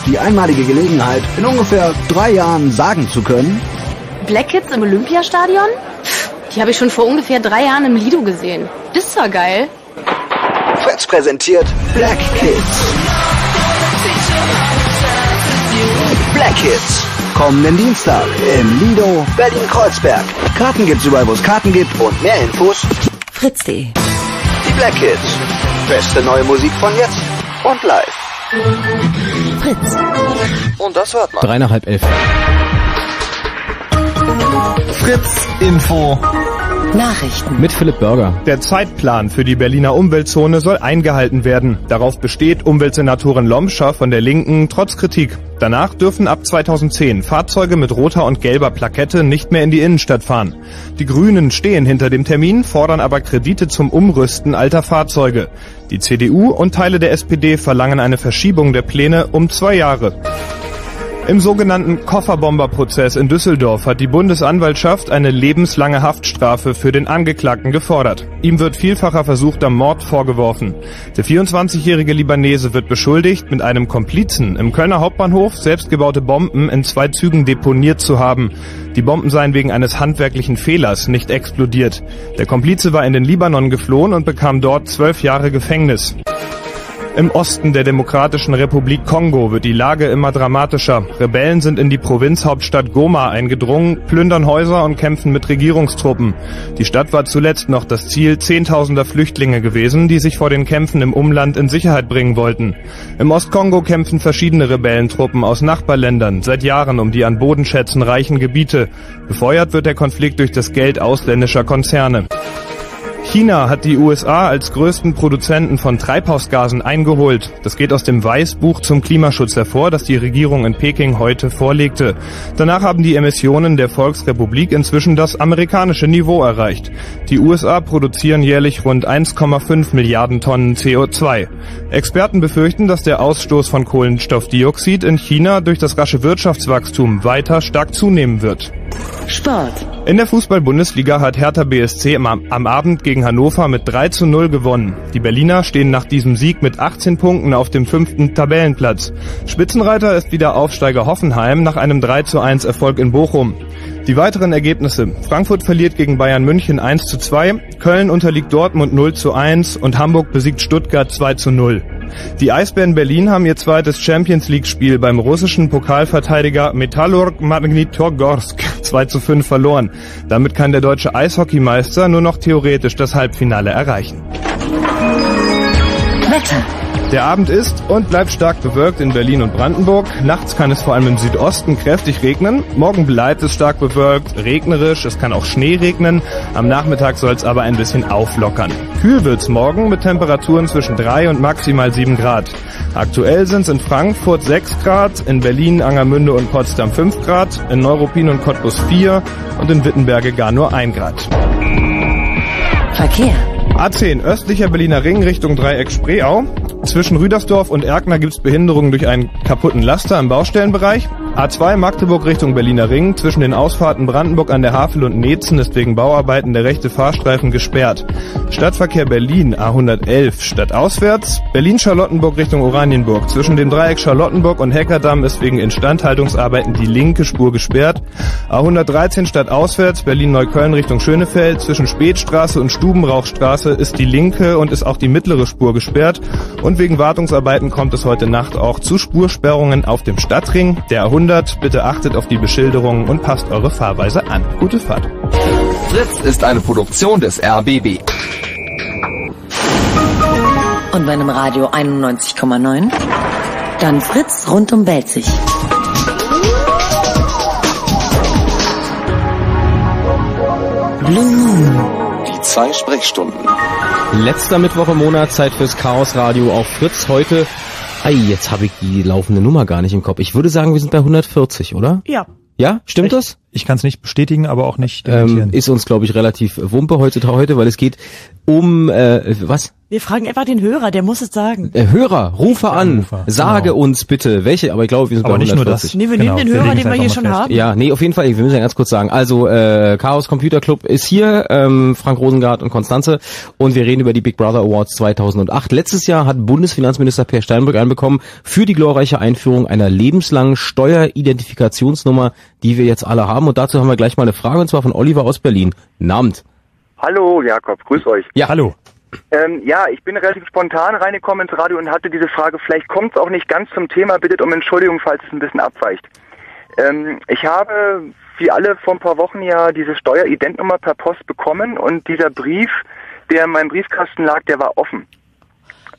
Die einmalige Gelegenheit, in ungefähr drei Jahren sagen zu können, Black Kids im Olympiastadion? Die habe ich schon vor ungefähr drei Jahren im Lido gesehen. Das ist zwar geil. Fritz präsentiert Black Kids. Black Kids. Kommenden Dienstag im Lido Berlin-Kreuzberg. Karten gibt's überall, wo es Karten gibt und mehr Infos Fritz.de. die Black Kids. Beste neue Musik von jetzt und live. Fritz. Und das hört man. Drei nach halb elf. Fritz Info. Nachrichten. Mit Philipp Burger. Der Zeitplan für die Berliner Umweltzone soll eingehalten werden. Darauf besteht Umweltsenatorin Lomscher von der Linken trotz Kritik. Danach dürfen ab 2010 Fahrzeuge mit roter und gelber Plakette nicht mehr in die Innenstadt fahren. Die Grünen stehen hinter dem Termin, fordern aber Kredite zum Umrüsten alter Fahrzeuge. Die CDU und Teile der SPD verlangen eine Verschiebung der Pläne um zwei Jahre. Im sogenannten Kofferbomberprozess in Düsseldorf hat die Bundesanwaltschaft eine lebenslange Haftstrafe für den Angeklagten gefordert. Ihm wird vielfacher versuchter Mord vorgeworfen. Der 24-jährige Libanese wird beschuldigt, mit einem Komplizen im Kölner Hauptbahnhof selbstgebaute Bomben in zwei Zügen deponiert zu haben. Die Bomben seien wegen eines handwerklichen Fehlers nicht explodiert. Der Komplize war in den Libanon geflohen und bekam dort zwölf Jahre Gefängnis. Im Osten der Demokratischen Republik Kongo wird die Lage immer dramatischer. Rebellen sind in die Provinzhauptstadt Goma eingedrungen, plündern Häuser und kämpfen mit Regierungstruppen. Die Stadt war zuletzt noch das Ziel zehntausender Flüchtlinge gewesen, die sich vor den Kämpfen im Umland in Sicherheit bringen wollten. Im Ostkongo kämpfen verschiedene Rebellentruppen aus Nachbarländern seit Jahren um die an Bodenschätzen reichen Gebiete. Befeuert wird der Konflikt durch das Geld ausländischer Konzerne. China hat die USA als größten Produzenten von Treibhausgasen eingeholt. Das geht aus dem Weißbuch zum Klimaschutz hervor, das die Regierung in Peking heute vorlegte. Danach haben die Emissionen der Volksrepublik inzwischen das amerikanische Niveau erreicht. Die USA produzieren jährlich rund 1,5 Milliarden Tonnen CO2. Experten befürchten, dass der Ausstoß von Kohlenstoffdioxid in China durch das rasche Wirtschaftswachstum weiter stark zunehmen wird. Sport. In der Fußball-Bundesliga hat Hertha BSC am, Abend gegen Hannover mit 3 zu 0 gewonnen. Die Berliner stehen nach diesem Sieg mit 18 Punkten auf dem fünften Tabellenplatz. Spitzenreiter ist wieder Aufsteiger Hoffenheim nach einem 3 zu 1 Erfolg in Bochum. Die weiteren Ergebnisse. Frankfurt verliert gegen Bayern München 1 zu 2, Köln unterliegt Dortmund 0 zu 1 und Hamburg besiegt Stuttgart 2 zu 0. Die Eisbären Berlin haben ihr zweites Champions League Spiel beim russischen Pokalverteidiger Metallurg Magnitogorsk 2 zu 5 verloren. Damit kann der deutsche Eishockeymeister nur noch theoretisch das Halbfinale erreichen. Wetter. Der Abend ist und bleibt stark bewölkt in Berlin und Brandenburg. Nachts kann es vor allem im Südosten kräftig regnen. Morgen bleibt es stark bewölkt, regnerisch, es kann auch Schnee regnen. Am Nachmittag soll es aber ein bisschen auflockern. Kühl wird's morgen mit Temperaturen zwischen 3 und maximal 7 Grad. Aktuell sind es in Frankfurt 6 Grad, in Berlin, Angermünde und Potsdam 5 Grad, in Neuruppin und Cottbus 4 und in Wittenberge gar nur 1 Grad. Verkehr. A10 östlicher Berliner Ring Richtung Dreieck Spreeau. Zwischen Rüdersdorf und Erkner gibt's Behinderungen durch einen kaputten Laster im Baustellenbereich. A2 Magdeburg Richtung Berliner Ring. Zwischen den Ausfahrten Brandenburg an der Havel und Netzen ist wegen Bauarbeiten der rechte Fahrstreifen gesperrt. Stadtverkehr Berlin A111 stadtauswärts. Berlin-Charlottenburg Richtung Oranienburg. Zwischen dem Dreieck Charlottenburg und Heckerdamm ist wegen Instandhaltungsarbeiten die linke Spur gesperrt. A113 stadtauswärts Berlin-Neukölln Richtung Schönefeld. Zwischen Spätstraße und Stubenrauchstraße ist die linke und ist auch die mittlere Spur gesperrt. Und wegen Wartungsarbeiten kommt es heute Nacht auch zu Spursperrungen auf dem Stadtring. Der A100, bitte achtet auf die Beschilderungen und passt eure Fahrweise an. Gute Fahrt. Fritz ist eine Produktion des RBB. Und bei einem Radio 91,9? Dann Fritz rund um Belzig. Blue Moon. Die zwei Sprechstunden. Letzter Mittwoch im Monat, Zeit fürs Chaos Radio auf Fritz. Heute, ei, jetzt habe ich die laufende Nummer gar nicht im Kopf. Ich würde sagen, wir sind bei 140, oder? Ja. Ja, stimmt das? Ich kann es nicht bestätigen, aber auch nicht Ähm, dementieren. ist uns, glaube ich, relativ wumpe heutzutage heute, weil es geht um äh, was? Wir fragen einfach den Hörer, der muss es sagen. Äh, Hörer, rufe an, Anrufer, sage genau. uns bitte, welche, aber ich glaube, wir sind Aber bei nicht nur 140. das. Nee, wir Genau, nehmen den wir Hörer, den wir hier schon fest. haben. Ja, nee, auf jeden Fall, wir müssen ja ganz kurz sagen. Also, äh, Chaos Computer Club ist hier, ähm, Frank Rosengart und Konstanze und wir reden über die Big Brother Awards 2008. Letztes Jahr hat Bundesfinanzminister Per Steinbrück einbekommen für die glorreiche Einführung einer lebenslangen Steueridentifikationsnummer, die wir jetzt alle haben. Und dazu haben wir gleich mal eine Frage, und zwar von Oliver aus Berlin. Namt. Hallo Jakob, grüß euch. Ja, Hallo. Ähm, ja, ich bin relativ spontan reingekommen ins Radio und hatte diese Frage, vielleicht kommt es auch nicht ganz zum Thema, bittet um Entschuldigung, falls es ein bisschen abweicht. Ähm, ich habe, wie alle vor ein paar Wochen ja, diese Steueridentnummer per Post bekommen und dieser Brief, der in meinem Briefkasten lag, der war offen.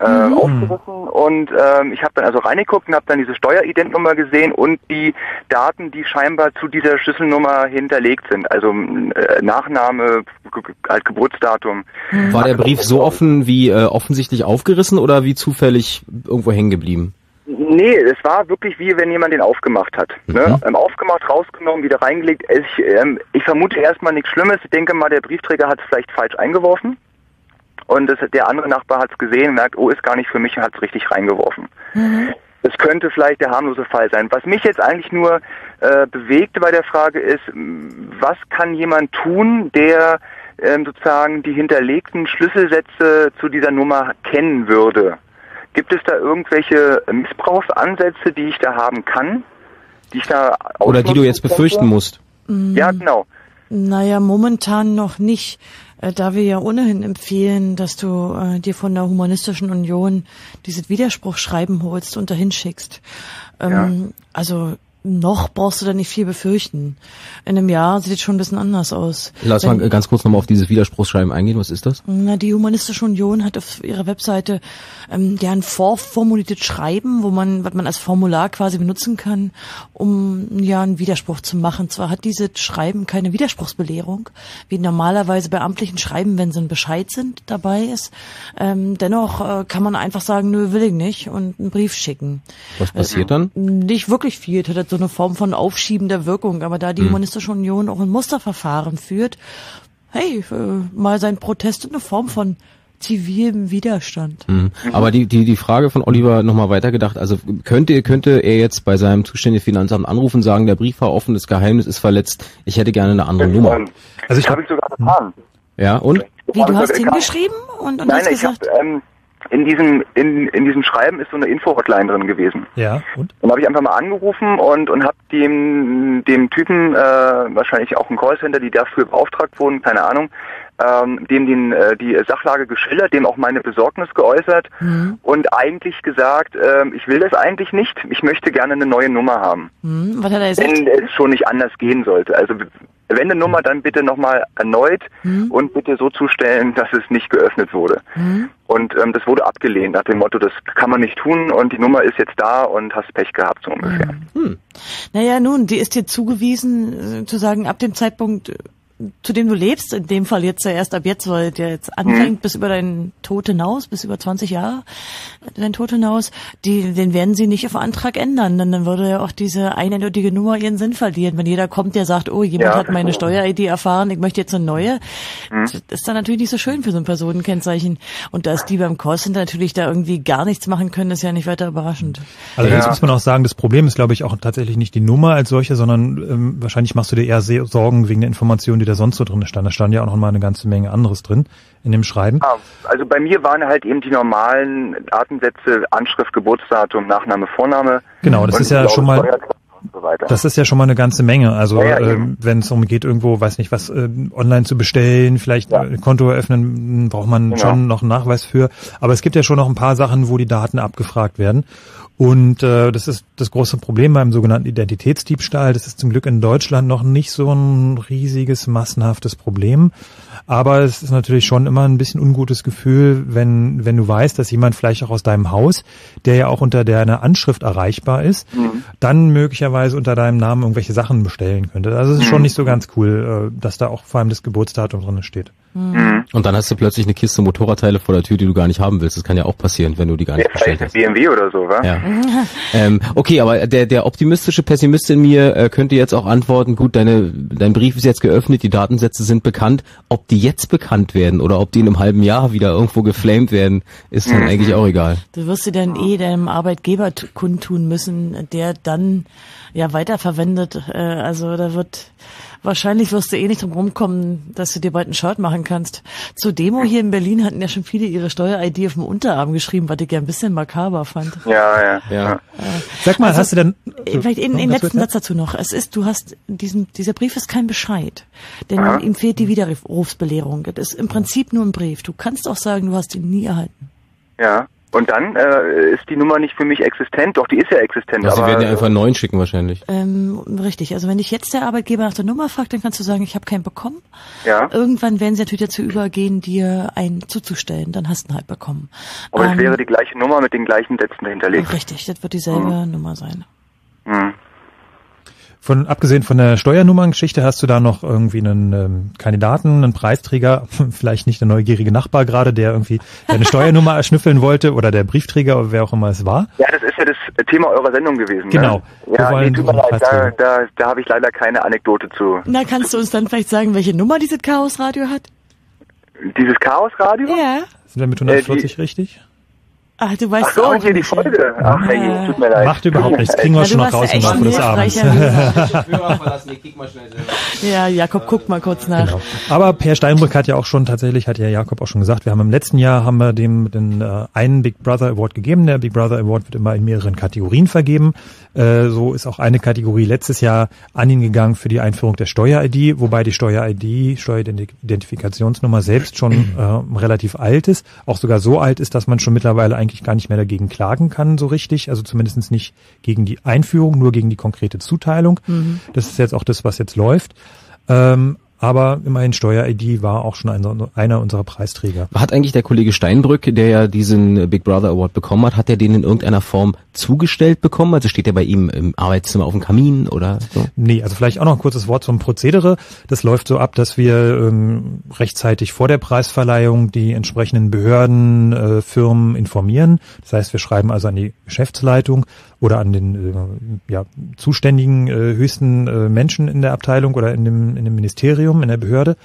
Äh, aufgerissen und ähm, ich habe dann also reingeguckt und habe dann diese Steueridentnummer gesehen und die Daten, die scheinbar zu dieser Schlüsselnummer hinterlegt sind, also äh, Nachname, halt Geburtsdatum. War der Brief so offen wie äh, offensichtlich aufgerissen oder wie zufällig irgendwo hängen geblieben? Nee, es war wirklich wie wenn jemand den aufgemacht hat. Ne? Ähm, aufgemacht, rausgenommen, wieder reingelegt. Ich, ähm, ich vermute erstmal nichts Schlimmes. Ich denke mal, der Briefträger hat es vielleicht falsch eingeworfen. Und das, der andere Nachbar hat es gesehen, merkt, oh, ist gar nicht für mich und hat es richtig reingeworfen. Das könnte vielleicht der harmlose Fall sein. Was mich jetzt eigentlich nur äh, bewegt bei der Frage ist, was kann jemand tun, der ähm, sozusagen die hinterlegten Schlüsselsätze zu dieser Nummer kennen würde? Gibt es da irgendwelche Missbrauchsansätze, die ich da haben kann? Die ich da Oder die du jetzt ausnutzen befürchten könnte? musst? Ja, genau. Naja, momentan noch nicht, äh, da wir ja ohnehin empfehlen, dass du äh, dir von der Humanistischen Union dieses Widerspruchschreiben holst und dahin schickst. Ähm, Also noch brauchst du da nicht viel befürchten. In einem Jahr sieht es schon ein bisschen anders aus. Lass Wenn- mal ganz kurz nochmal auf dieses Widerspruchsschreiben eingehen. Was ist das? Na, die Humanistische Union hat auf ihrer Webseite ähm, ja ein vorformuliertes Schreiben, wo man, was man als Formular quasi benutzen kann, um ja einen Widerspruch zu machen. Zwar hat dieses Schreiben keine Widerspruchsbelehrung, wie normalerweise bei amtlichen Schreiben, wenn so ein Bescheid sind dabei ist. Ähm, dennoch äh, kann man einfach sagen, nö, will ich nicht und einen Brief schicken. Was passiert dann? Nicht wirklich viel, so eine Form von aufschiebender Wirkung, aber da die Hm. Humanistische Union auch ein Musterverfahren führt, hey, äh, mal sein Protest in eine Form von zivilem Widerstand. Mhm. Aber die, die, die Frage von Oliver nochmal weitergedacht, also könnte, könnte er jetzt bei seinem zuständigen Finanzamt anrufen und sagen, der Brief war offen, das Geheimnis ist verletzt, ich hätte gerne eine andere Nummer. Also ich habe ich sogar getan. Ja, und? Wie, du hast Ich- hingeschrieben und, und Nein, hast ich habe gesagt, ähm, in diesem in, in diesem Schreiben ist so eine Info-Hotline drin gewesen. Ja, und? Dann habe ich einfach mal angerufen und und habe dem dem Typen äh, wahrscheinlich auch ein Callcenter, die dafür beauftragt wurden, keine Ahnung, ähm, dem den äh, die Sachlage geschildert, dem auch meine Besorgnis geäußert hm, und eigentlich gesagt, ähm, ich will das eigentlich nicht, ich möchte gerne eine neue Nummer haben, hm, was hat er gesagt? wenn es schon nicht anders gehen sollte. Also wenn eine Nummer, dann bitte nochmal erneut Hm, und bitte so zustellen, dass es nicht geöffnet wurde. hm. Und ähm, das wurde abgelehnt nach dem Motto, das kann man nicht tun und die Nummer ist jetzt da und hast Pech gehabt so ungefähr. Naja, nun, die ist dir zugewiesen, äh, zu sagen, ab dem Zeitpunkt, äh, zu dem du lebst, in dem Fall jetzt ja erst ab jetzt, weil der jetzt anfängt, bis über deinen Tod hinaus, bis über 20 Jahre, dein Tod hinaus, die, den werden sie nicht auf Antrag ändern, denn dann würde ja auch diese eindeutige Nummer ihren Sinn verlieren. Wenn jeder kommt, der sagt, oh, jemand Ja, hat meine das- Steuer-ID erfahren, ich möchte jetzt eine neue, Mhm. das ist dann natürlich nicht so schön für so ein Personenkennzeichen. Und dass die beim Callcenter natürlich da irgendwie gar nichts machen können, ist ja nicht weiter überraschend. Allerdings Ja. muss man auch sagen, das Problem ist, glaube ich, auch tatsächlich nicht die Nummer als solche, sondern ähm, wahrscheinlich machst du dir eher sehr Sorgen wegen der Informationen, die da sonst so drin stand. Da stand ja auch noch mal eine ganze Menge anderes drin in dem Schreiben. Ah, Also bei mir waren halt eben die normalen Artensätze, Anschrift, Geburtsdatum, Nachname, Vorname. Genau, das ist ja schon mal- so. Das ist ja schon mal eine ganze Menge. Also Ja, ja, eben. wenn es darum geht, irgendwo, weiß nicht, was äh, online zu bestellen, vielleicht äh, Konto eröffnen, braucht man Genau. schon noch einen Nachweis für. Aber es gibt ja schon noch ein paar Sachen, wo die Daten abgefragt werden. Und äh, das ist das große Problem beim sogenannten Identitätsdiebstahl. Das ist zum Glück in Deutschland noch nicht so ein riesiges, massenhaftes Problem. Aber es ist natürlich schon immer ein bisschen ungutes Gefühl, wenn, wenn du weißt, dass jemand vielleicht auch aus deinem Haus, der ja auch unter deiner Anschrift erreichbar ist, dann möglicherweise unter deinem Namen irgendwelche Sachen bestellen könnte. Also es ist schon Mhm. nicht so ganz cool, äh, dass da auch vor allem das Geburtsdatum drin steht. Mhm. Und dann hast du plötzlich eine Kiste Motorradteile vor der Tür, die du gar nicht haben willst. Das kann ja auch passieren, wenn du die gar nicht Ja, bestellt vielleicht hast. BMW oder so, wa? Ja. Ähm, okay, aber der, der optimistische Pessimist in mir äh, könnte jetzt auch antworten, gut, deine, dein Brief ist jetzt geöffnet, die Datensätze sind bekannt. Ob die jetzt bekannt werden oder ob die in einem halben Jahr wieder irgendwo geflamed werden, ist dann Mhm. eigentlich auch egal. Du wirst sie dann eh deinem Arbeitgeber kundtun müssen, der dann ja weiterverwendet. Äh, also da wird wahrscheinlich wirst du eh nicht drum rumkommen, dass du dir bald einen Shirt machen kannst. Zur Demo hier in Berlin hatten ja schon viele ihre Steuer-ID auf dem Unterarm geschrieben, was ich ja ein bisschen makaber fand. Ja, ja. Ja. Sag mal, Also, hast du denn... Äh, Vielleicht in, in letzten Satz dazu noch. Es ist, du hast diesen, dieser Brief ist kein Bescheid, denn Aha. ihm fehlt die Widerrufsbelehrung. Das ist im Prinzip nur ein Brief. Du kannst auch sagen, du hast ihn nie erhalten. Ja. Und dann äh, ist die Nummer nicht für mich existent. Doch, die ist ja existent. Ja, sie aber, werden ja einfach einen neuen schicken wahrscheinlich. Ähm, richtig. Also wenn dich jetzt der Arbeitgeber nach der Nummer fragt, dann kannst du sagen, ich habe keinen bekommen. Ja. Irgendwann werden sie natürlich dazu übergehen, dir einen zuzustellen. Dann hast du ihn halt bekommen. Aber es Ähm, wäre die gleiche Nummer mit den gleichen Sätzen hinterlegt. Richtig, das wird dieselbe Nummer sein. Hm. Von, abgesehen von der Steuernummerngeschichte hast du da noch irgendwie einen ähm, Kandidaten, einen Preisträger, vielleicht nicht der neugierige Nachbar gerade, der irgendwie deine Steuernummer erschnüffeln wollte oder der Briefträger oder wer auch immer es war. Ja, das ist ja das Thema eurer Sendung gewesen. Genau. Ne? Ja, nee, tut mir leid, da, da, da habe ich leider keine Anekdote zu. Na, kannst du uns dann vielleicht sagen, welche Nummer dieses Chaosradio hat? Dieses Chaosradio? Ja. Sind wir mit Äh, 140 richtig? Ach, du weißt Ach so, auch hier die. Folge. Ach, hey, tut mir leid. Macht überhaupt nichts. Kriegen wir Na, schon noch raus ja im Laufe des Abends. Ja, Jakob, guck mal kurz nach. Genau. Aber Per Steinbrück hat ja auch schon tatsächlich, hat ja Jakob auch schon gesagt, wir haben im letzten Jahr haben wir dem den äh, einen Big Brother Award gegeben. Der Big Brother Award wird immer in mehreren Kategorien vergeben. Äh, so ist auch eine Kategorie letztes Jahr an ihn gegangen für die Einführung der Steuer-ID, wobei die Steuer-ID, Steueridentifikationsnummer selbst schon äh, relativ alt ist, auch sogar so alt ist, dass man schon mittlerweile eigentlich gar nicht mehr dagegen klagen kann, so richtig. Also zumindest nicht gegen die Einführung, nur gegen die konkrete Zuteilung. Mhm. Das ist jetzt auch das, was jetzt läuft. Ähm, aber immerhin Steuer-ID war auch schon einer, einer unserer Preisträger. Hat eigentlich der Kollege Steinbrück, der ja diesen Big Brother Award bekommen hat, hat er den in irgendeiner Form zugestellt bekommen? Also steht er bei ihm im Arbeitszimmer auf dem Kamin oder so? Nee, also vielleicht auch noch ein kurzes Wort zum Prozedere. Das läuft so ab, dass wir ähm, rechtzeitig vor der Preisverleihung die entsprechenden Behörden, äh, Firmen informieren. Das heißt, wir schreiben also an die Geschäftsleitung oder an den äh, ja, zuständigen äh, höchsten äh, Menschen in der Abteilung oder in dem, in dem Ministerium, in der Behörde.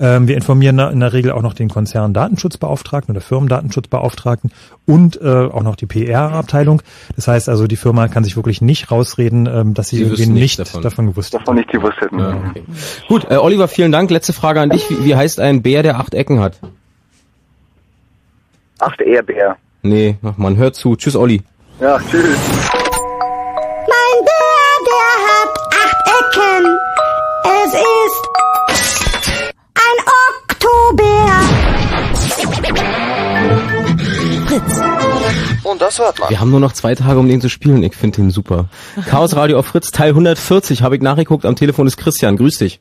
Ähm, wir informieren in der Regel auch noch den Konzern Datenschutzbeauftragten oder Firmendatenschutzbeauftragten und äh, auch noch die PR-Abteilung. Das heißt also, die Firma kann sich wirklich nicht rausreden, ähm, dass sie, Sie irgendwie nicht nichts davon, davon. gewusst Davon nicht gewusst hätten. Ja, okay. Gut, äh, Oliver, vielen Dank. Letzte Frage an dich. Wie, wie heißt ein Bär, der acht Ecken hat? Acht Ehrbär. Nee, ach man, hört zu. Tschüss, Olli. Ja, tschüss. Fritz. Und das hört man. Wir haben nur noch zwei Tage, um den zu spielen. Ich finde den super. Chaos Radio auf Fritz, Teil 140, habe ich nachgeguckt. Am Telefon ist Christian. Grüß dich.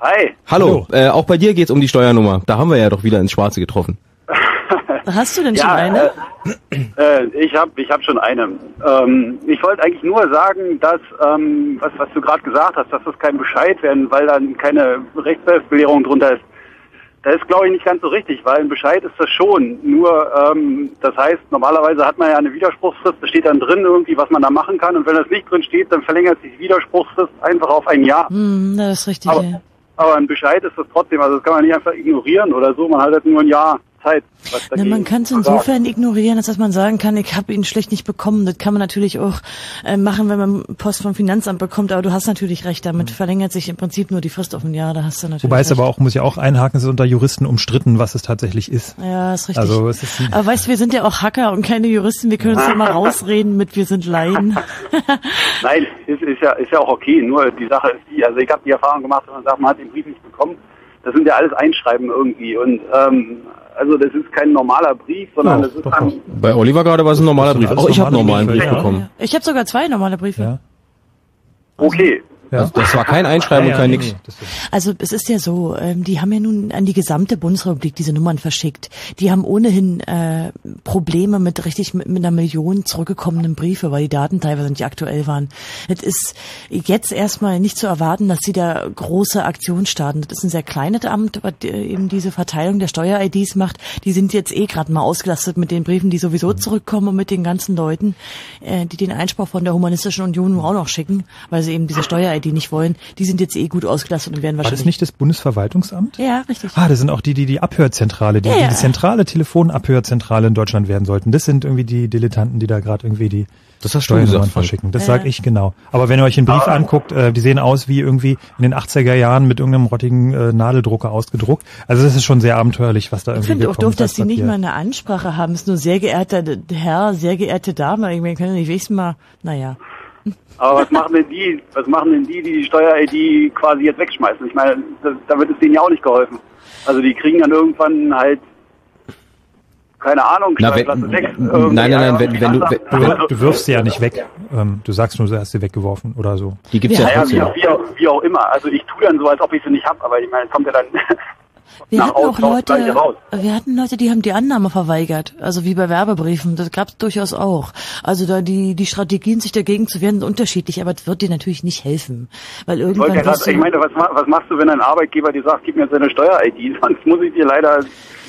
Hi. Hallo. Äh, auch bei dir geht's um die Steuernummer. Da haben wir ja doch wieder ins Schwarze getroffen. Hast du denn schon Ja, eine? Äh, ich habe ich hab schon eine. Ähm, ich wollte eigentlich nur sagen, dass, ähm, was, was du gerade gesagt hast, dass das kein Bescheid werden, weil dann keine Rechtsbelehrung drunter ist. Das ist, glaube ich, nicht ganz so richtig, weil ein Bescheid ist das schon. Nur, ähm, das heißt, normalerweise hat man ja eine Widerspruchsfrist, da steht dann drin irgendwie, was man da machen kann. Und wenn das nicht drin steht, dann verlängert sich die Widerspruchsfrist einfach auf ein Jahr. Hm, das ist richtig. Aber, ja. aber ein Bescheid ist das trotzdem. Also das kann man nicht einfach ignorieren oder so. Man hat halt nur ein Jahr Zeit. Was Na, man kann es insofern ignorieren, als dass man sagen kann, ich habe ihn schlecht nicht bekommen. Das kann man natürlich auch äh, machen, wenn man Post vom Finanzamt bekommt. Aber du hast natürlich recht, damit verlängert sich im Prinzip nur die Frist auf ein Jahr. Da hast du natürlich Wobei es recht. aber auch, muss ja auch einhaken, es ist unter Juristen umstritten, was es tatsächlich ist. Ja, ist richtig. Also es ist aber weißt du, wir sind ja auch Hacker und keine Juristen. Wir können uns ja mal rausreden mit, wir sind Laien. Nein, ist, ist, ja, ist ja auch okay. Nur die Sache ist die, also ich habe die Erfahrung gemacht, wenn man sagt, man hat den Brief nicht bekommen. Das sind ja alles Einschreiben irgendwie. Und ähm, also das ist kein normaler Brief, sondern das ist dann, Bei Oliver gerade war es ein normaler Brief. Auch ich habe einen normalen Brief ja. bekommen. Ich habe sogar zwei normale Briefe. Ja. okay. Ja. Also das war kein Einschreiben Ja, und kein ja, nix. Also es ist ja so, ähm, die haben ja nun an die gesamte Bundesrepublik diese Nummern verschickt. Die haben ohnehin äh, Probleme mit richtig mit, mit einer Million zurückgekommenen Briefe, weil die Daten teilweise nicht aktuell waren. Es ist jetzt erstmal nicht zu erwarten, dass sie da große Aktionen starten. Das ist ein sehr kleines Amt, was äh, eben diese Verteilung der Steuer-IDs macht. Die sind jetzt eh gerade mal ausgelastet mit den Briefen, die sowieso zurückkommen und mit den ganzen Leuten, äh, die den Einspruch von der Humanistischen Union nun auch noch schicken, weil sie eben diese Steuer-ID nicht wollen. Die sind jetzt eh gut ausgelastet und werden War wahrscheinlich das nicht das Bundesverwaltungsamt? ja, richtig. Ah, das sind auch die, die die Abhörzentrale, die, Ja, die, ja. die zentrale Telefonabhörzentrale in Deutschland werden sollten. Das sind irgendwie die Dilettanten, die da gerade irgendwie die Das hast du Steuernummern gesagt, verschicken. Das Ja, sag ich genau. Aber wenn ihr euch den Brief anguckt, äh, die sehen aus wie irgendwie in den 80er Jahren mit irgendeinem rottigen äh, Nadeldrucker ausgedruckt. Also das ist schon sehr abenteuerlich, was da Ich irgendwie finde auch doof, dass die nicht mal eine Ansprache haben. Es ist nur sehr geehrter Herr, sehr geehrte Dame. Ich meine, können nicht wenigstens mal, naja. Aber was machen denn die, was machen denn die, die die Steuer-ID quasi jetzt wegschmeißen? Ich meine, das, damit ist denen ja auch nicht geholfen. Also die kriegen dann irgendwann halt, keine Ahnung, Na, wenn- 6. nein, nein, ja, nein, wenn- wenn du-. Du, du wirfst sie ja nicht weg. Ähm, du sagst nur, du hast sie weggeworfen oder so. Die gibt's ja, Ja, ja, trotzdem. wie, auch, wie auch immer. Also ich tue dann so, als ob ich sie nicht habe, aber ich meine, es kommt ja dann Wir hatten auch Leute, wir hatten Leute, die haben die Annahme verweigert. Also wie bei Werbebriefen. Das gab es durchaus auch. Also da die, die Strategien, sich dagegen zu wehren, sind unterschiedlich, aber das wird dir natürlich nicht helfen. Weil Ich, irgendwann du, ich meine, was, was machst du, wenn ein Arbeitgeber dir sagt, gib mir deine Steuer-ID, sonst muss ich dir leider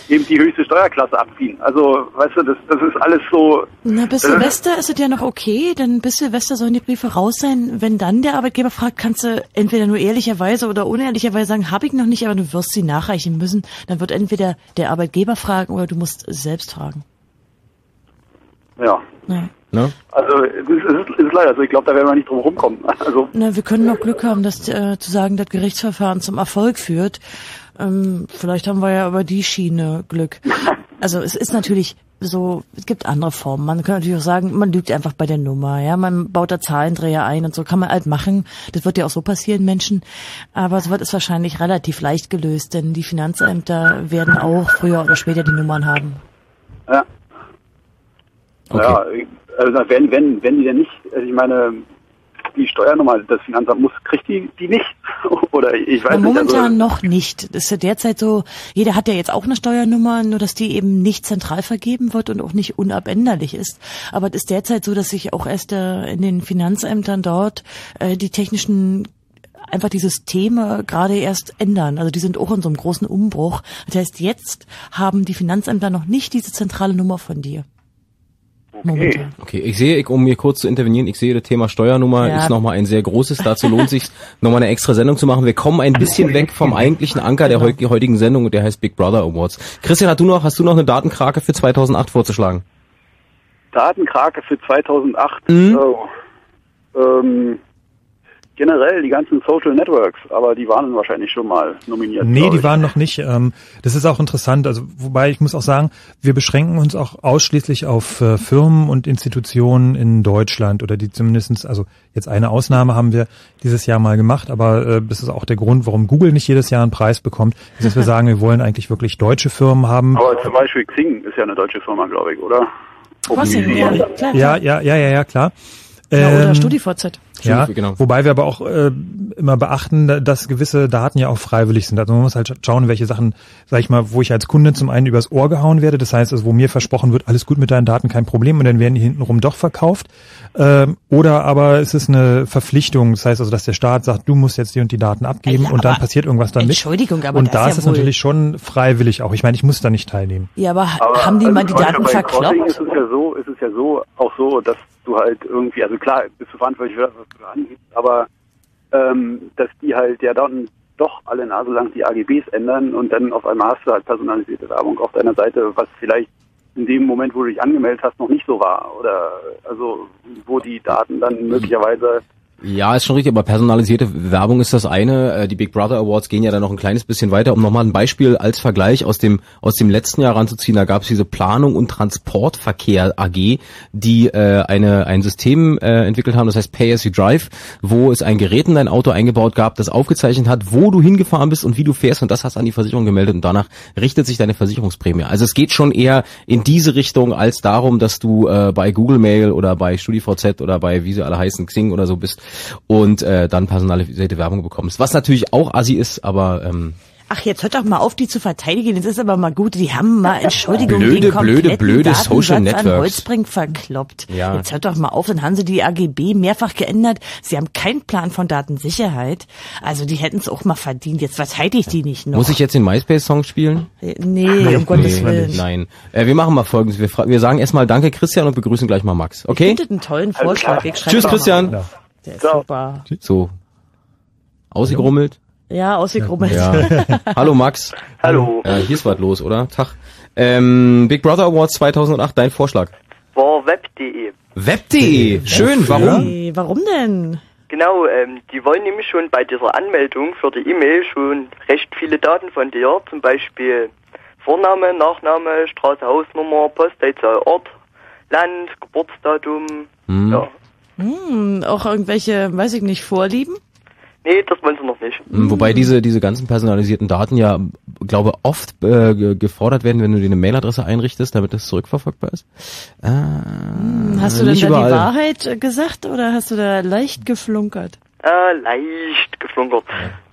eben die höchste Steuerklasse abziehen. Also, weißt du, das, das ist alles so... Na, bis ist- Silvester ist es ja noch okay, denn bis Silvester sollen die Briefe raus sein. Wenn dann der Arbeitgeber fragt, kannst du entweder nur ehrlicherweise oder unehrlicherweise sagen, habe ich noch nicht, aber du wirst sie nachreichen müssen. Dann wird entweder der Arbeitgeber fragen oder du musst selbst fragen. Ja. Ja. Ne? Also, es ist, ist leider so. Ich glaube, da werden wir nicht drum rumkommen. Also, Na, wir können noch Glück haben, dass äh, zu sagen, das Gerichtsverfahren zum Erfolg führt. Ähm, vielleicht haben wir ja über die Schiene Glück. Also es ist natürlich so, es gibt andere Formen. Man kann natürlich auch sagen, man lügt einfach bei der Nummer, ja, man baut da Zahlendreher ein und so kann man halt machen. Das wird ja auch so passieren, Menschen. Aber so wird es wahrscheinlich relativ leicht gelöst, denn die Finanzämter werden auch früher oder später die Nummern haben. ja. Okay. Ja, also wenn, wenn, wenn die denn nicht, also ich meine, die Steuernummer, das Finanzamt muss, kriegt die die nicht? Oder ich weiß Aber nicht. momentan Also, noch nicht. Das ist ja derzeit so, jeder hat ja jetzt auch eine Steuernummer, nur dass die eben nicht zentral vergeben wird und auch nicht unabänderlich ist. Aber es ist derzeit so, dass sich auch erst äh, in den Finanzämtern dort äh, die technischen einfach die Systeme gerade erst ändern. Also die sind auch in so einem großen Umbruch. Das heißt, jetzt haben die Finanzämter noch nicht diese zentrale Nummer von dir. Momentan. Okay, ich sehe, ich, um hier kurz zu intervenieren, ich sehe, das Thema Steuernummer Ja. ist nochmal ein sehr großes. Dazu lohnt sich nochmal eine extra Sendung zu machen. Wir kommen ein bisschen weg vom eigentlichen Anker der heu- heutigen Sendung und der heißt Big Brother Awards. Christian, hast du noch, hast du noch eine Datenkrake für 2008 vorzuschlagen? Datenkrake für 2008. Mhm. Oh. Ähm, generell die ganzen Social Networks, aber die waren wahrscheinlich schon mal nominiert. Nee, die waren noch nicht. Ähm, das ist auch interessant. Also wobei ich muss auch sagen, wir beschränken uns auch ausschließlich auf äh, Firmen und Institutionen in Deutschland oder die zumindestens, also jetzt eine Ausnahme haben wir dieses Jahr mal gemacht, aber äh, das ist auch der Grund, warum Google nicht jedes Jahr einen Preis bekommt, ist, dass wir sagen, wir wollen eigentlich wirklich deutsche Firmen haben. Aber zum Beispiel Xing ist ja eine deutsche Firma, glaube ich, oder? Was denn? Ja, klar, Ja, klar. ja, ja, ja, ja, klar. Ja, oder Ähm, StudiVZ. Ja, genau. wobei wir aber auch äh, immer beachten, dass gewisse Daten ja auch freiwillig sind. Also man muss halt schauen, welche Sachen, sag ich mal, wo ich als Kunde zum einen übers Ohr gehauen werde. Das heißt, also wo mir versprochen wird, alles gut mit deinen Daten, kein Problem, und dann werden die hintenrum doch verkauft. Ähm, oder aber es ist eine Verpflichtung. Das heißt also, dass der Staat sagt, du musst jetzt die und die Daten abgeben Ja, und dann passiert irgendwas damit. Entschuldigung, aber und da ist ja es wohl- natürlich schon freiwillig auch. Ich meine, ich muss da nicht teilnehmen. Ja, aber, Aber haben die also mal die Daten verkloppt? Ist es ja so, ist es ja so, auch so, dass du halt irgendwie, also klar, bist du verantwortlich für das, was du da angibst, aber ähm, dass die halt ja dann doch alle Nase lang die AGBs ändern und dann auf einmal hast du halt personalisierte Werbung auf deiner Seite, was vielleicht in dem Moment, wo du dich angemeldet hast, noch nicht so war. Oder also wo die Daten dann möglicherweise Ja, ist schon richtig, aber personalisierte Werbung ist das eine. Äh, Die Big Brother Awards gehen ja dann noch ein kleines bisschen weiter, um nochmal ein Beispiel als Vergleich aus dem aus dem letzten Jahr ranzuziehen. Da gab es diese Planung und Transportverkehr AG, die äh, eine ein System äh, entwickelt haben, das heißt Pay as you Drive, wo es ein Gerät in dein Auto eingebaut gab, das aufgezeichnet hat, wo du hingefahren bist und wie du fährst und das hast an die Versicherung gemeldet und danach richtet sich deine Versicherungsprämie. Also es geht schon eher in diese Richtung als darum, dass du äh, bei Google Mail oder bei StudiVZ oder bei wie sie alle heißen Xing oder so bist und äh, dann personalisierte Werbung bekommst. Was natürlich auch assi ist, aber ähm, Ach, jetzt hört doch mal auf, die zu verteidigen. Das ist aber mal gut. Die haben mal, Entschuldigung, Blöde, den blöde, blöde Datensatz Social an Networks. Holzbrink verkloppt. Ja. Jetzt hört doch mal auf, dann haben sie die AGB mehrfach geändert. Sie haben keinen Plan von Datensicherheit. Also die hätten es auch mal verdient. Jetzt verteidigt die nicht noch. muss ich jetzt den MySpace-Song spielen? Nee, um Gottes Willen. Nein. Äh, wir machen mal folgendes. Wir, wir sagen erstmal Danke Christian und begrüßen gleich mal Max. Ich Okay? finde das einen tollen Vorschlag. Ich Tschüss Christian. Mal. Der ist super. So. Ausgegrummelt? Ja, ausgegrummelt. Ja. Hallo Max. Hallo. Äh, hier ist was los, oder? Tag. Ähm, Big Brother Awards 2008, dein Vorschlag. War web.de. Web.de. Schön, warum? Warum denn? Genau, ähm, die wollen nämlich schon bei dieser Anmeldung für die E-Mail schon recht viele Daten von dir, zum Beispiel Vorname, Nachname, Straße, Hausnummer, Postleitzahl, Ort, Land, Geburtsdatum. Hm. Ja. Hm, auch irgendwelche, weiß ich nicht, Vorlieben? Nee, das wollen sie noch nicht. Mhm, Wobei diese, diese ganzen personalisierten Daten ja, glaube oft äh, ge- gefordert werden, wenn du dir eine Mailadresse einrichtest, damit das zurückverfolgbar ist. Äh, Hm, Hast du denn da überall. die Wahrheit gesagt oder hast du da leicht geflunkert? Äh, leicht geflunkert.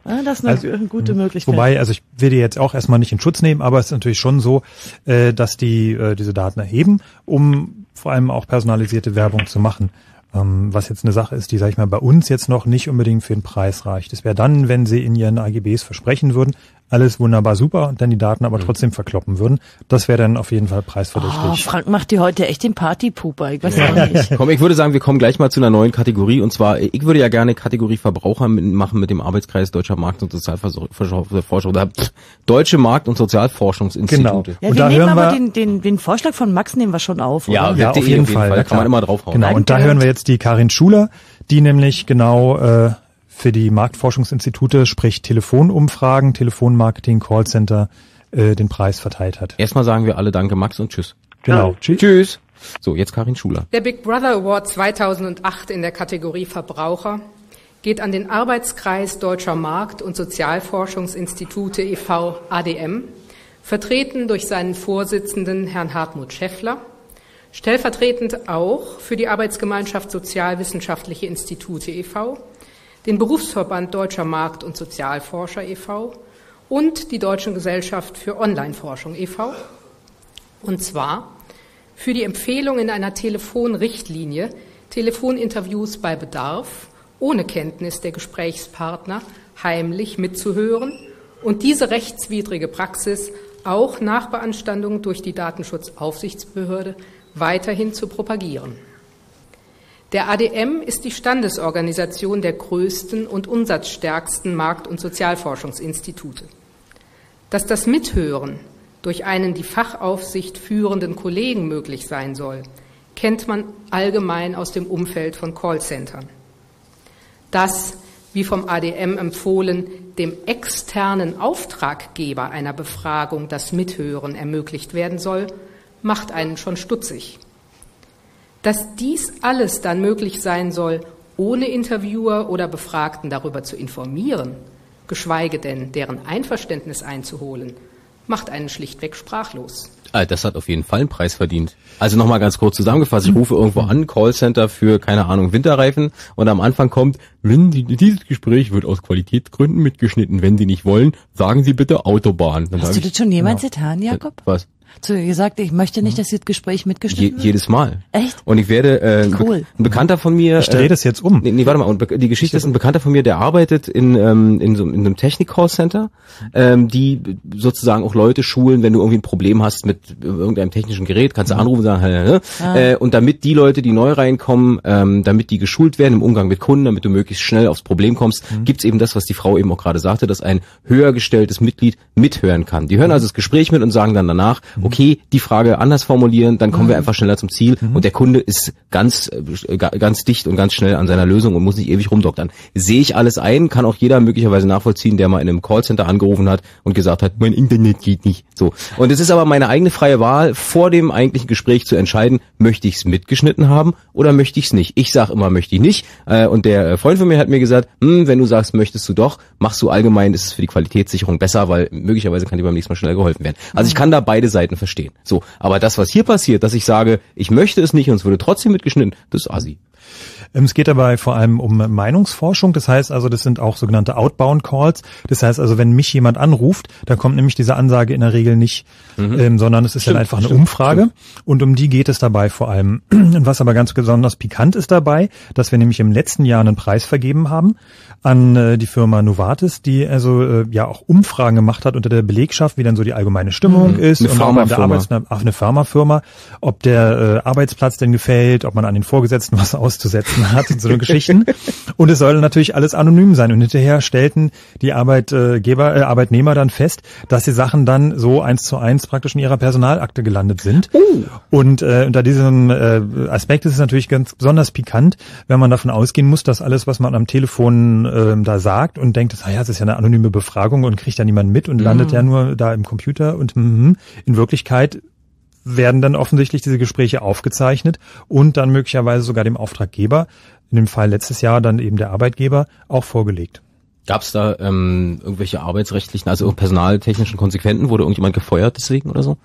Ah, das ist eine Also, gute Möglichkeit. Wobei, also ich will die jetzt auch erstmal nicht in Schutz nehmen, aber es ist natürlich schon so, äh, dass die äh, diese Daten erheben, um vor allem auch personalisierte Werbung zu machen. Ähm, was jetzt eine Sache ist, die, sag ich mal, bei uns jetzt noch nicht unbedingt für den Preis reicht. Das wäre dann, wenn sie in ihren AGBs versprechen würden, alles wunderbar super und dann die Daten aber trotzdem verkloppen würden. Das wäre dann auf jeden Fall preisverdächtig. Oh, Frank macht dir heute echt den Partypuper. Ich weiß auch nicht. Komm, ich würde sagen, wir kommen gleich mal zu einer neuen Kategorie. Und zwar, ich würde ja gerne Kategorie Verbraucher mit- machen mit dem Arbeitskreis Deutscher Markt- und Sozialforschung oder pff, Deutsche Markt- und Sozialforschungsinstitute. Ja, wir nehmen aber den, den, den Vorschlag von Max nehmen wir schon auf. Ja, oder? Ja, auf jeden Fall. Da kann man immer draufhauen. Genau, und da hören wir jetzt die Karin Schuler, die nämlich genau äh, für die Marktforschungsinstitute, sprich Telefonumfragen, Telefonmarketing, Callcenter, äh, den Preis verteilt hat. Erstmal sagen wir alle Danke, Max, und Tschüss. Genau. Tschüss. Tschüss. So, jetzt Karin Schuler. Der Big Brother Award 2008 in der Kategorie Verbraucher geht an den Arbeitskreis Deutscher Markt- und Sozialforschungsinstitute e.V. ADM, vertreten durch seinen Vorsitzenden Herrn Hartmut Schäffler, stellvertretend auch für die Arbeitsgemeinschaft Sozialwissenschaftliche Institute e.V., den Berufsverband Deutscher Markt- und Sozialforscher e.V. und die Deutschen Gesellschaft für Online-Forschung e.V. Und zwar für die Empfehlung in einer Telefonrichtlinie, Telefoninterviews bei Bedarf ohne Kenntnis der Gesprächspartner heimlich mitzuhören und diese rechtswidrige Praxis auch nach Beanstandung durch die Datenschutzaufsichtsbehörde weiterhin zu propagieren. Der ADM ist die Standesorganisation der größten und umsatzstärksten Markt- und Sozialforschungsinstitute. Dass das Mithören durch einen die Fachaufsicht führenden Kollegen möglich sein soll, kennt man allgemein aus dem Umfeld von Callcentern. Dass, wie vom ADM empfohlen, dem externen Auftraggeber einer Befragung das Mithören ermöglicht werden soll, macht einen schon stutzig. Dass dies alles dann möglich sein soll, ohne Interviewer oder Befragten darüber zu informieren, geschweige denn deren Einverständnis einzuholen, macht einen schlichtweg sprachlos. Ah, das hat auf jeden Fall einen Preis verdient. Also nochmal ganz kurz zusammengefasst, ich rufe irgendwo an, Callcenter für, keine Ahnung, Winterreifen und am Anfang kommt, wenn die, dieses Gespräch wird aus Qualitätsgründen mitgeschnitten, wenn Sie nicht wollen, sagen Sie bitte Autobahn. Dann Hast du ich, das schon jemals getan, Jakob? Was? Zu ihr gesagt, ich möchte nicht, dass das Gespräch Je, mitgeschnitten wird? jedes Mal. Echt? Und ich werde, äh, ein, Cool. Ein Bekannter von mir. Ich drehe das jetzt um. Nee, nee, warte mal. Und die Geschichte ist ein Bekannter von mir, der arbeitet in, ähm, in so in einem Technik-Call-Center, ähm, die sozusagen auch Leute schulen, wenn du irgendwie ein Problem hast mit irgendeinem technischen Gerät, kannst du anrufen und sagen, hä, hä, Ah. äh, und damit die Leute, die neu reinkommen, ähm, damit die geschult werden im Umgang mit Kunden, damit du möglichst schnell aufs Problem kommst, gibt's eben das, was die Frau eben auch gerade sagte, dass ein höher gestelltes Mitglied mithören kann. Die hören also das Gespräch mit und sagen dann danach, okay, die Frage anders formulieren, dann kommen wir einfach schneller zum Ziel und der Kunde ist ganz, äh, ga- ganz dicht und ganz schnell an seiner Lösung und muss nicht ewig rumdoktern. Sehe ich alles ein, kann auch jeder möglicherweise nachvollziehen, der mal in einem Callcenter angerufen hat und gesagt hat, mein Internet geht nicht. So. Und es ist aber meine eigene freie Wahl, vor dem eigentlichen Gespräch zu entscheiden, möchte ich es mitgeschnitten haben oder möchte ich es nicht. Ich sage immer, möchte ich nicht. Äh, Und der äh, Freund von mir hat mir gesagt, hm, wenn du sagst, möchtest du doch, machst du allgemein, ist es für die Qualitätssicherung besser, weil möglicherweise kann dir beim nächsten Mal schnell geholfen werden. Also ich kann da beide Seiten verstehen. So, aber das, was hier passiert, dass ich sage, ich möchte es nicht und es würde trotzdem mitgeschnitten, das ist assi. Ähm, Es geht dabei vor allem um Meinungsforschung. Das heißt also, das sind auch sogenannte Outbound Calls. Das heißt also, wenn mich jemand anruft, dann kommt nämlich diese Ansage in der Regel nicht, ähm, sondern es ist Stimmt, dann einfach eine stimmt, Umfrage. Und um die geht es dabei vor allem. Und was aber ganz besonders pikant ist dabei, dass wir nämlich im letzten Jahr einen Preis vergeben haben an äh, die Firma Novartis, die also äh, ja auch Umfragen gemacht hat unter der Belegschaft, wie dann so die allgemeine Stimmung Mhm. ist Eine Pharmafirma. Auf eine Pharmafirma, ob der äh, Arbeitsplatz denn gefällt, ob man an den Vorgesetzten was auszusetzen hat und so eine Geschichten. Und es soll natürlich alles anonym sein. Und hinterher stellten die Arbeitgeber, äh, Arbeitnehmer dann fest, dass die Sachen dann so eins zu eins praktisch in ihrer Personalakte gelandet sind. Und äh, unter diesem äh, Aspekt ist es natürlich ganz besonders pikant, wenn man davon ausgehen muss, dass alles, was man am Telefon ähm, da sagt und denkt, ah ja, das ist ja eine anonyme Befragung und kriegt ja niemand mit und landet ja nur da im Computer und mhm, in Wirklichkeit werden dann offensichtlich diese Gespräche aufgezeichnet und dann möglicherweise sogar dem Auftraggeber, in dem Fall letztes Jahr dann eben der Arbeitgeber, auch vorgelegt. Gab es da ähm, irgendwelche arbeitsrechtlichen, also personaltechnischen Konsequenzen? Wurde irgendjemand gefeuert deswegen oder so?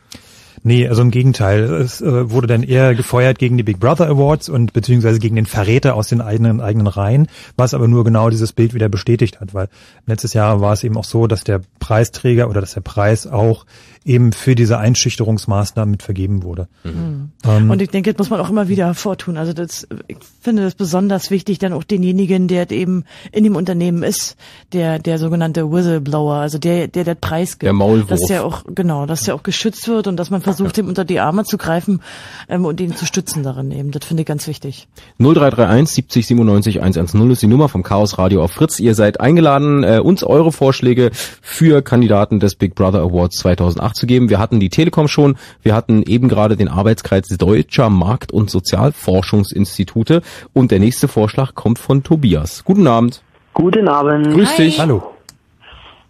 Nee, also im Gegenteil. Es äh, wurde dann eher gefeuert gegen die Big Brother Awards und beziehungsweise gegen den Verräter aus den eigenen eigenen Reihen, was aber nur genau dieses Bild wieder bestätigt hat, weil letztes Jahr war es eben auch so, dass der Preisträger oder dass der Preis auch eben für diese Einschüchterungsmaßnahmen mit vergeben wurde. Ähm, Und ich denke, das muss man auch immer wieder hervortun. Also das, ich finde das besonders wichtig, dann auch denjenigen, der eben in dem Unternehmen ist, der, der sogenannte Whistleblower, also der, der der Preis gibt. Der Maulwurf. Dass der auch, genau, dass der auch geschützt wird und dass man versucht, ihm unter die Arme zu greifen ähm, und ihn zu stützen darin eben. Das finde ich ganz wichtig. 0331 70 97 110 ist die Nummer vom Chaos Radio auf Fritz. Ihr seid eingeladen, äh, uns eure Vorschläge für Kandidaten des Big Brother Awards 2008 zu geben. Wir hatten die Telekom schon, wir hatten eben gerade den Arbeitskreis Deutscher Markt- und Sozialforschungsinstitute und der nächste Vorschlag kommt von Tobias. Guten Abend. Guten Abend. Grüß dich. Hallo.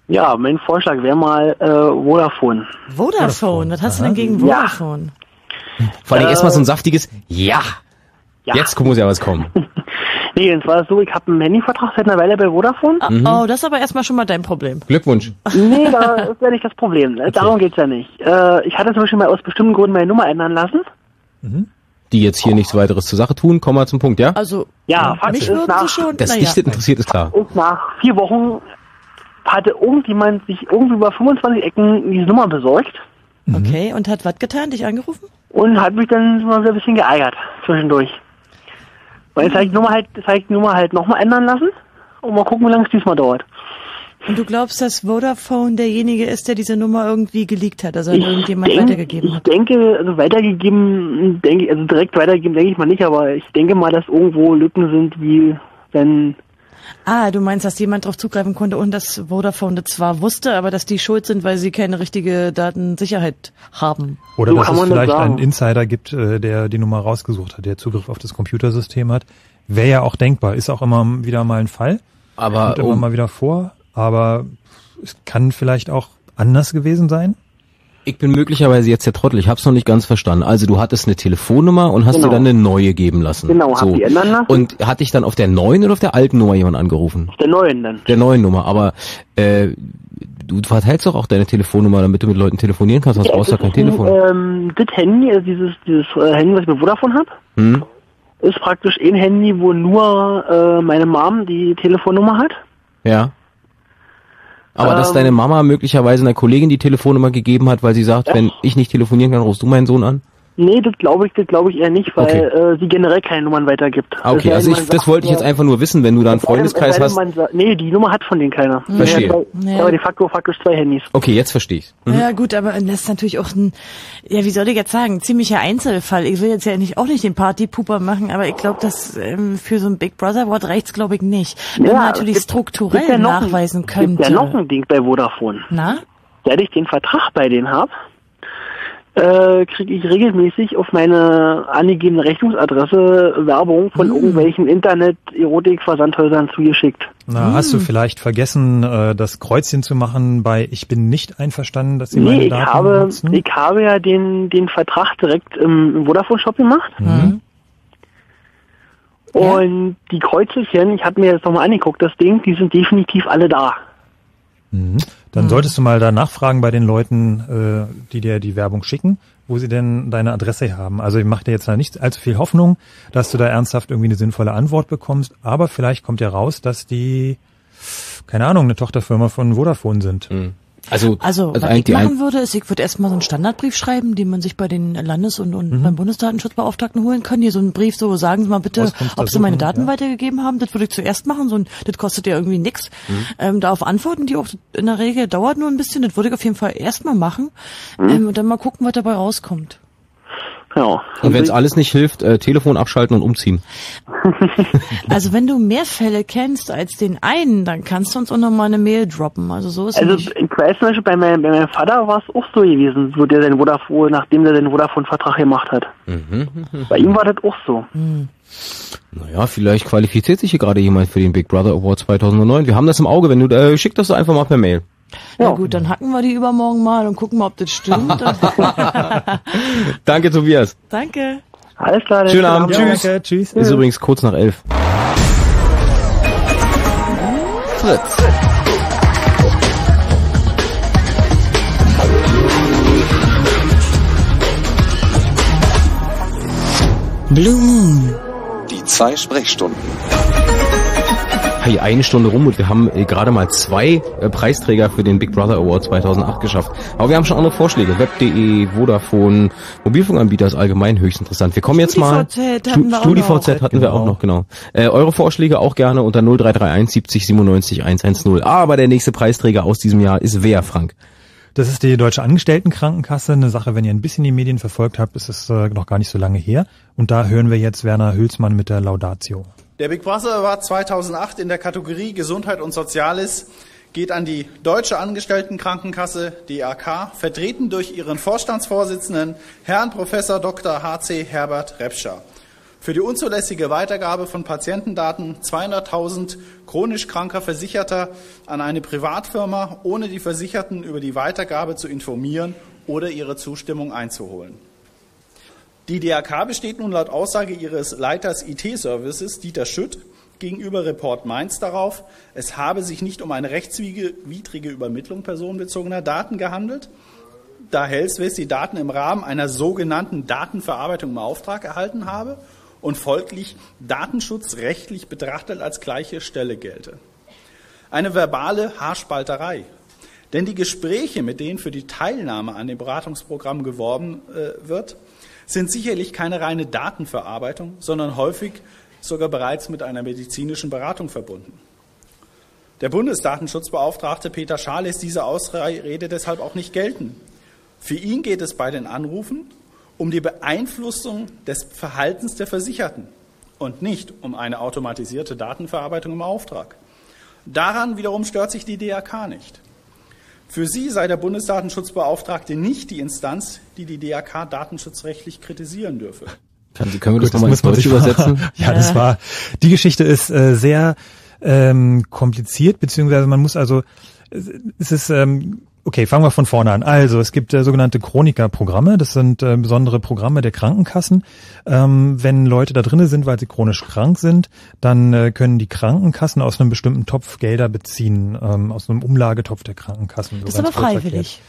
Ja, mein Vorschlag wäre mal äh, Vodafone. Vodafone, was hast du denn gegen Ja. Vodafone? Vor allem Äh, erstmal so ein saftiges Ja. Ja. Jetzt muss ja was kommen. Nee, und zwar so, ich habe einen Handyvertrag seit einer Weile bei Vodafone. Mhm. Oh, das ist aber erstmal schon mal dein Problem. Glückwunsch. Nee, da ist ja nicht das Problem. Darum geht's ja nicht. Äh, ich hatte zum Beispiel mal aus bestimmten Gründen meine Nummer ändern lassen. Die jetzt hier nichts weiteres zur Sache tun, kommen wir zum Punkt, ja? Also, Ja, Fakt mich ist nach, schon, Das naja. nicht interessiert ist klar. ist nach vier Wochen hatte irgendjemand sich irgendwie über 25 Ecken diese Nummer besorgt Okay, und hat was getan? Dich angerufen? und hat mich dann mal so ein bisschen geärgert zwischendurch. Weil jetzt habe ich die Nummer halt, jetzt habe ich die Nummer halt nochmal ändern lassen und mal gucken, wie lange es diesmal dauert. Und du glaubst, dass Vodafone derjenige ist, der diese Nummer irgendwie geleakt hat, also an irgendjemand denk- weitergegeben ich hat? denke, also weitergegeben, denke ich, also direkt weitergegeben denke ich mal nicht, aber ich denke mal, dass irgendwo Lücken sind, wie wenn, Ah, du meinst, dass jemand darauf zugreifen konnte und dass Vodafone das zwar wusste, aber dass die schuld sind, weil sie keine richtige Datensicherheit haben. Oder So dass es das vielleicht einen Insider gibt, äh, der die Nummer rausgesucht hat, der Zugriff auf das Computersystem hat. Wäre ja auch denkbar, ist auch immer wieder mal ein Fall. Aber Kommt immer um- mal wieder vor, aber es kann vielleicht auch anders gewesen sein. Ich bin möglicherweise jetzt der Trottel, ich hab's noch nicht ganz verstanden. Also du hattest eine Telefonnummer und hast Genau. dir dann eine neue geben lassen. Genau, hab die ändern lassen. Und hat dich dann auf der neuen oder auf der alten Nummer jemand angerufen? der neuen dann. Der neuen Nummer, aber äh, du verteilst doch auch deine Telefonnummer, damit du mit Leuten telefonieren kannst, sonst Ja, brauchst du ja kein Telefon. Ähm, das Handy, also dieses, dieses äh, Handy, was ich bei Vodafone habe, Hm? ist praktisch ein Handy, wo nur äh, meine Mom die Telefonnummer hat. Ja. Aber dass Ähm, deine Mama möglicherweise einer Kollegin die Telefonnummer gegeben hat, weil sie sagt, Ja. wenn ich nicht telefonieren kann, rufst du meinen Sohn an? Nee, das glaube ich, das glaube ich eher nicht, weil Okay. äh, sie generell keine Nummern weitergibt. Ah, okay, Es also ich, das wollte ich jetzt einfach nur wissen, wenn du da einen es Freundeskreis es hast. man sagt- Nee, die Nummer hat von denen keiner. Verstehe. Ja, zwei, Ja. Aber de facto faktisch zwei Handys. Okay, jetzt verstehe ich. Mhm. Ja gut, aber das ist natürlich auch ein, ja wie soll ich jetzt sagen, ziemlicher Einzelfall. Ich will jetzt ja nicht auch nicht den Partypuper machen, aber ich glaube, dass ähm, für so ein Big Brother Wort reicht's glaube ich nicht. Wenn man natürlich es gibt- strukturell gibt ja noch ein- nachweisen Gibt ja könnte. noch ein Ding bei Vodafone. Na? Seit ich den Vertrag bei denen habe, äh, kriege ich regelmäßig auf meine angegebene Rechnungsadresse Werbung von irgendwelchen Internet-Erotik-Versandhäusern zugeschickt. Na, hast du vielleicht vergessen, äh, das Kreuzchen zu machen bei Ich bin nicht einverstanden, dass sie Nee, meine ich Daten habe, nutzen? ich habe ja den, den Vertrag direkt im, Vodafone-Shop gemacht. Mhm. Und die Kreuzelchen, ich habe mir das nochmal angeguckt, das Ding, die sind definitiv alle da. Mhm. Dann solltest du mal da nachfragen bei den Leuten, äh, die dir die Werbung schicken, wo sie denn deine Adresse haben. Also ich mache dir jetzt da nicht allzu viel Hoffnung, dass du da ernsthaft irgendwie eine sinnvolle Antwort bekommst, aber vielleicht kommt ja raus, dass die, keine Ahnung, eine Tochterfirma von Vodafone sind. Also, Also, was ich machen würde, ist, ich würde erstmal so einen Standardbrief schreiben, den man sich bei den Landes- und, und Mhm. beim Bundesdatenschutzbeauftragten holen kann. Hier so einen Brief, so sagen Sie mal bitte, ob Sie meine Daten ja. weitergegeben haben. Das würde ich zuerst machen. So ein, das kostet ja irgendwie nix. Mhm. Ähm, darauf antworten die auch in der Regel, dauert nur ein bisschen. Das würde ich auf jeden Fall erstmal machen. Mhm. Ähm, und dann mal gucken, was dabei rauskommt. Ja. Und wenn es alles nicht hilft, äh, Telefon abschalten und umziehen. Also wenn du mehr Fälle kennst als den einen, dann kannst du uns auch noch mal eine Mail droppen. Also so ist es Also nicht. ich weiß zum Beispiel, bei meinem, bei meinem Vater war es auch so gewesen, wo der seinen Vodafone, nachdem der den Vodafone-Vertrag gemacht hat. Mhm. Bei ihm war das auch so. Naja, vielleicht qualifiziert sich hier gerade jemand für den Big Brother Award 2009. Wir haben das im Auge. Wenn du, äh, schick das einfach mal per Mail. Ja gut, dann hacken wir die übermorgen mal und gucken mal, ob das stimmt. Danke, Tobias. Danke. Alles klar. Schönen Abend. Tschüss. Danke, tschüss. Ist übrigens kurz nach elf. Fritz. Blue Moon. Die zwei Sprechstunden. Hey, eine Stunde rum und wir haben äh, gerade mal zwei äh, Preisträger für den Big Brother Award 2008 geschafft. Aber wir haben schon andere Vorschläge. Web.de, Vodafone, Mobilfunkanbieter ist allgemein höchst interessant. Wir kommen jetzt mal. StudiVZ hatten wir auch StudiVZ noch. hatten wir auch noch, genau. Äh, eure Vorschläge auch gerne unter 0331 70 97 110. Aber der nächste Preisträger aus diesem Jahr ist wer, Frank? Das ist die Deutsche Angestelltenkrankenkasse. Eine Sache, wenn ihr ein bisschen die Medien verfolgt habt, ist es äh, noch gar nicht so lange her. Und da hören wir jetzt Werner Hülsmann mit der Laudatio. Der Big Brother Award 2008 in der Kategorie Gesundheit und Soziales geht an die Deutsche Angestelltenkrankenkasse DAK, vertreten durch ihren Vorstandsvorsitzenden Herrn Professor Dr. HC Herbert Repscher. Für die unzulässige Weitergabe von Patientendaten 200.000 chronisch kranker Versicherter an eine Privatfirma, ohne die Versicherten über die Weitergabe zu informieren oder ihre Zustimmung einzuholen. Die DRK besteht nun laut Aussage ihres Leiters IT-Services, Dieter Schütt, gegenüber Report Mainz darauf, es habe sich nicht um eine rechtswidrige Übermittlung personenbezogener Daten gehandelt, da Hellswest die Daten im Rahmen einer sogenannten Datenverarbeitung im Auftrag erhalten habe und folglich datenschutzrechtlich betrachtet als gleiche Stelle gelte. Eine verbale Haarspalterei. Denn die Gespräche, mit denen für die Teilnahme an dem Beratungsprogramm geworben äh, wird, sind sicherlich keine reine Datenverarbeitung, sondern häufig sogar bereits mit einer medizinischen Beratung verbunden. Der Bundesdatenschutzbeauftragte Peter Schaal lässt diese Ausrede deshalb auch nicht gelten. Für ihn geht es bei den Anrufen um die Beeinflussung des Verhaltens der Versicherten und nicht um eine automatisierte Datenverarbeitung im Auftrag. Daran wiederum stört sich die DRK nicht. Für sie sei der Bundesdatenschutzbeauftragte nicht die Instanz, die die DRK datenschutzrechtlich kritisieren dürfe. Kann, können wir das Gut, nochmal ins muss man Deutsche übersetzen? Ja, das war, die Geschichte ist äh, sehr ähm, kompliziert, beziehungsweise man muss also, es ist, ähm, okay, fangen wir von vorne an. Also, es gibt äh, sogenannte Chroniker-Programme, das sind äh, besondere Programme der Krankenkassen. Ähm, wenn Leute da drinnen sind, weil sie chronisch krank sind, dann äh, können die Krankenkassen aus einem bestimmten Topf Gelder beziehen, ähm, aus einem Umlagetopf der Krankenkassen. so Das ist aber kurz erklärt.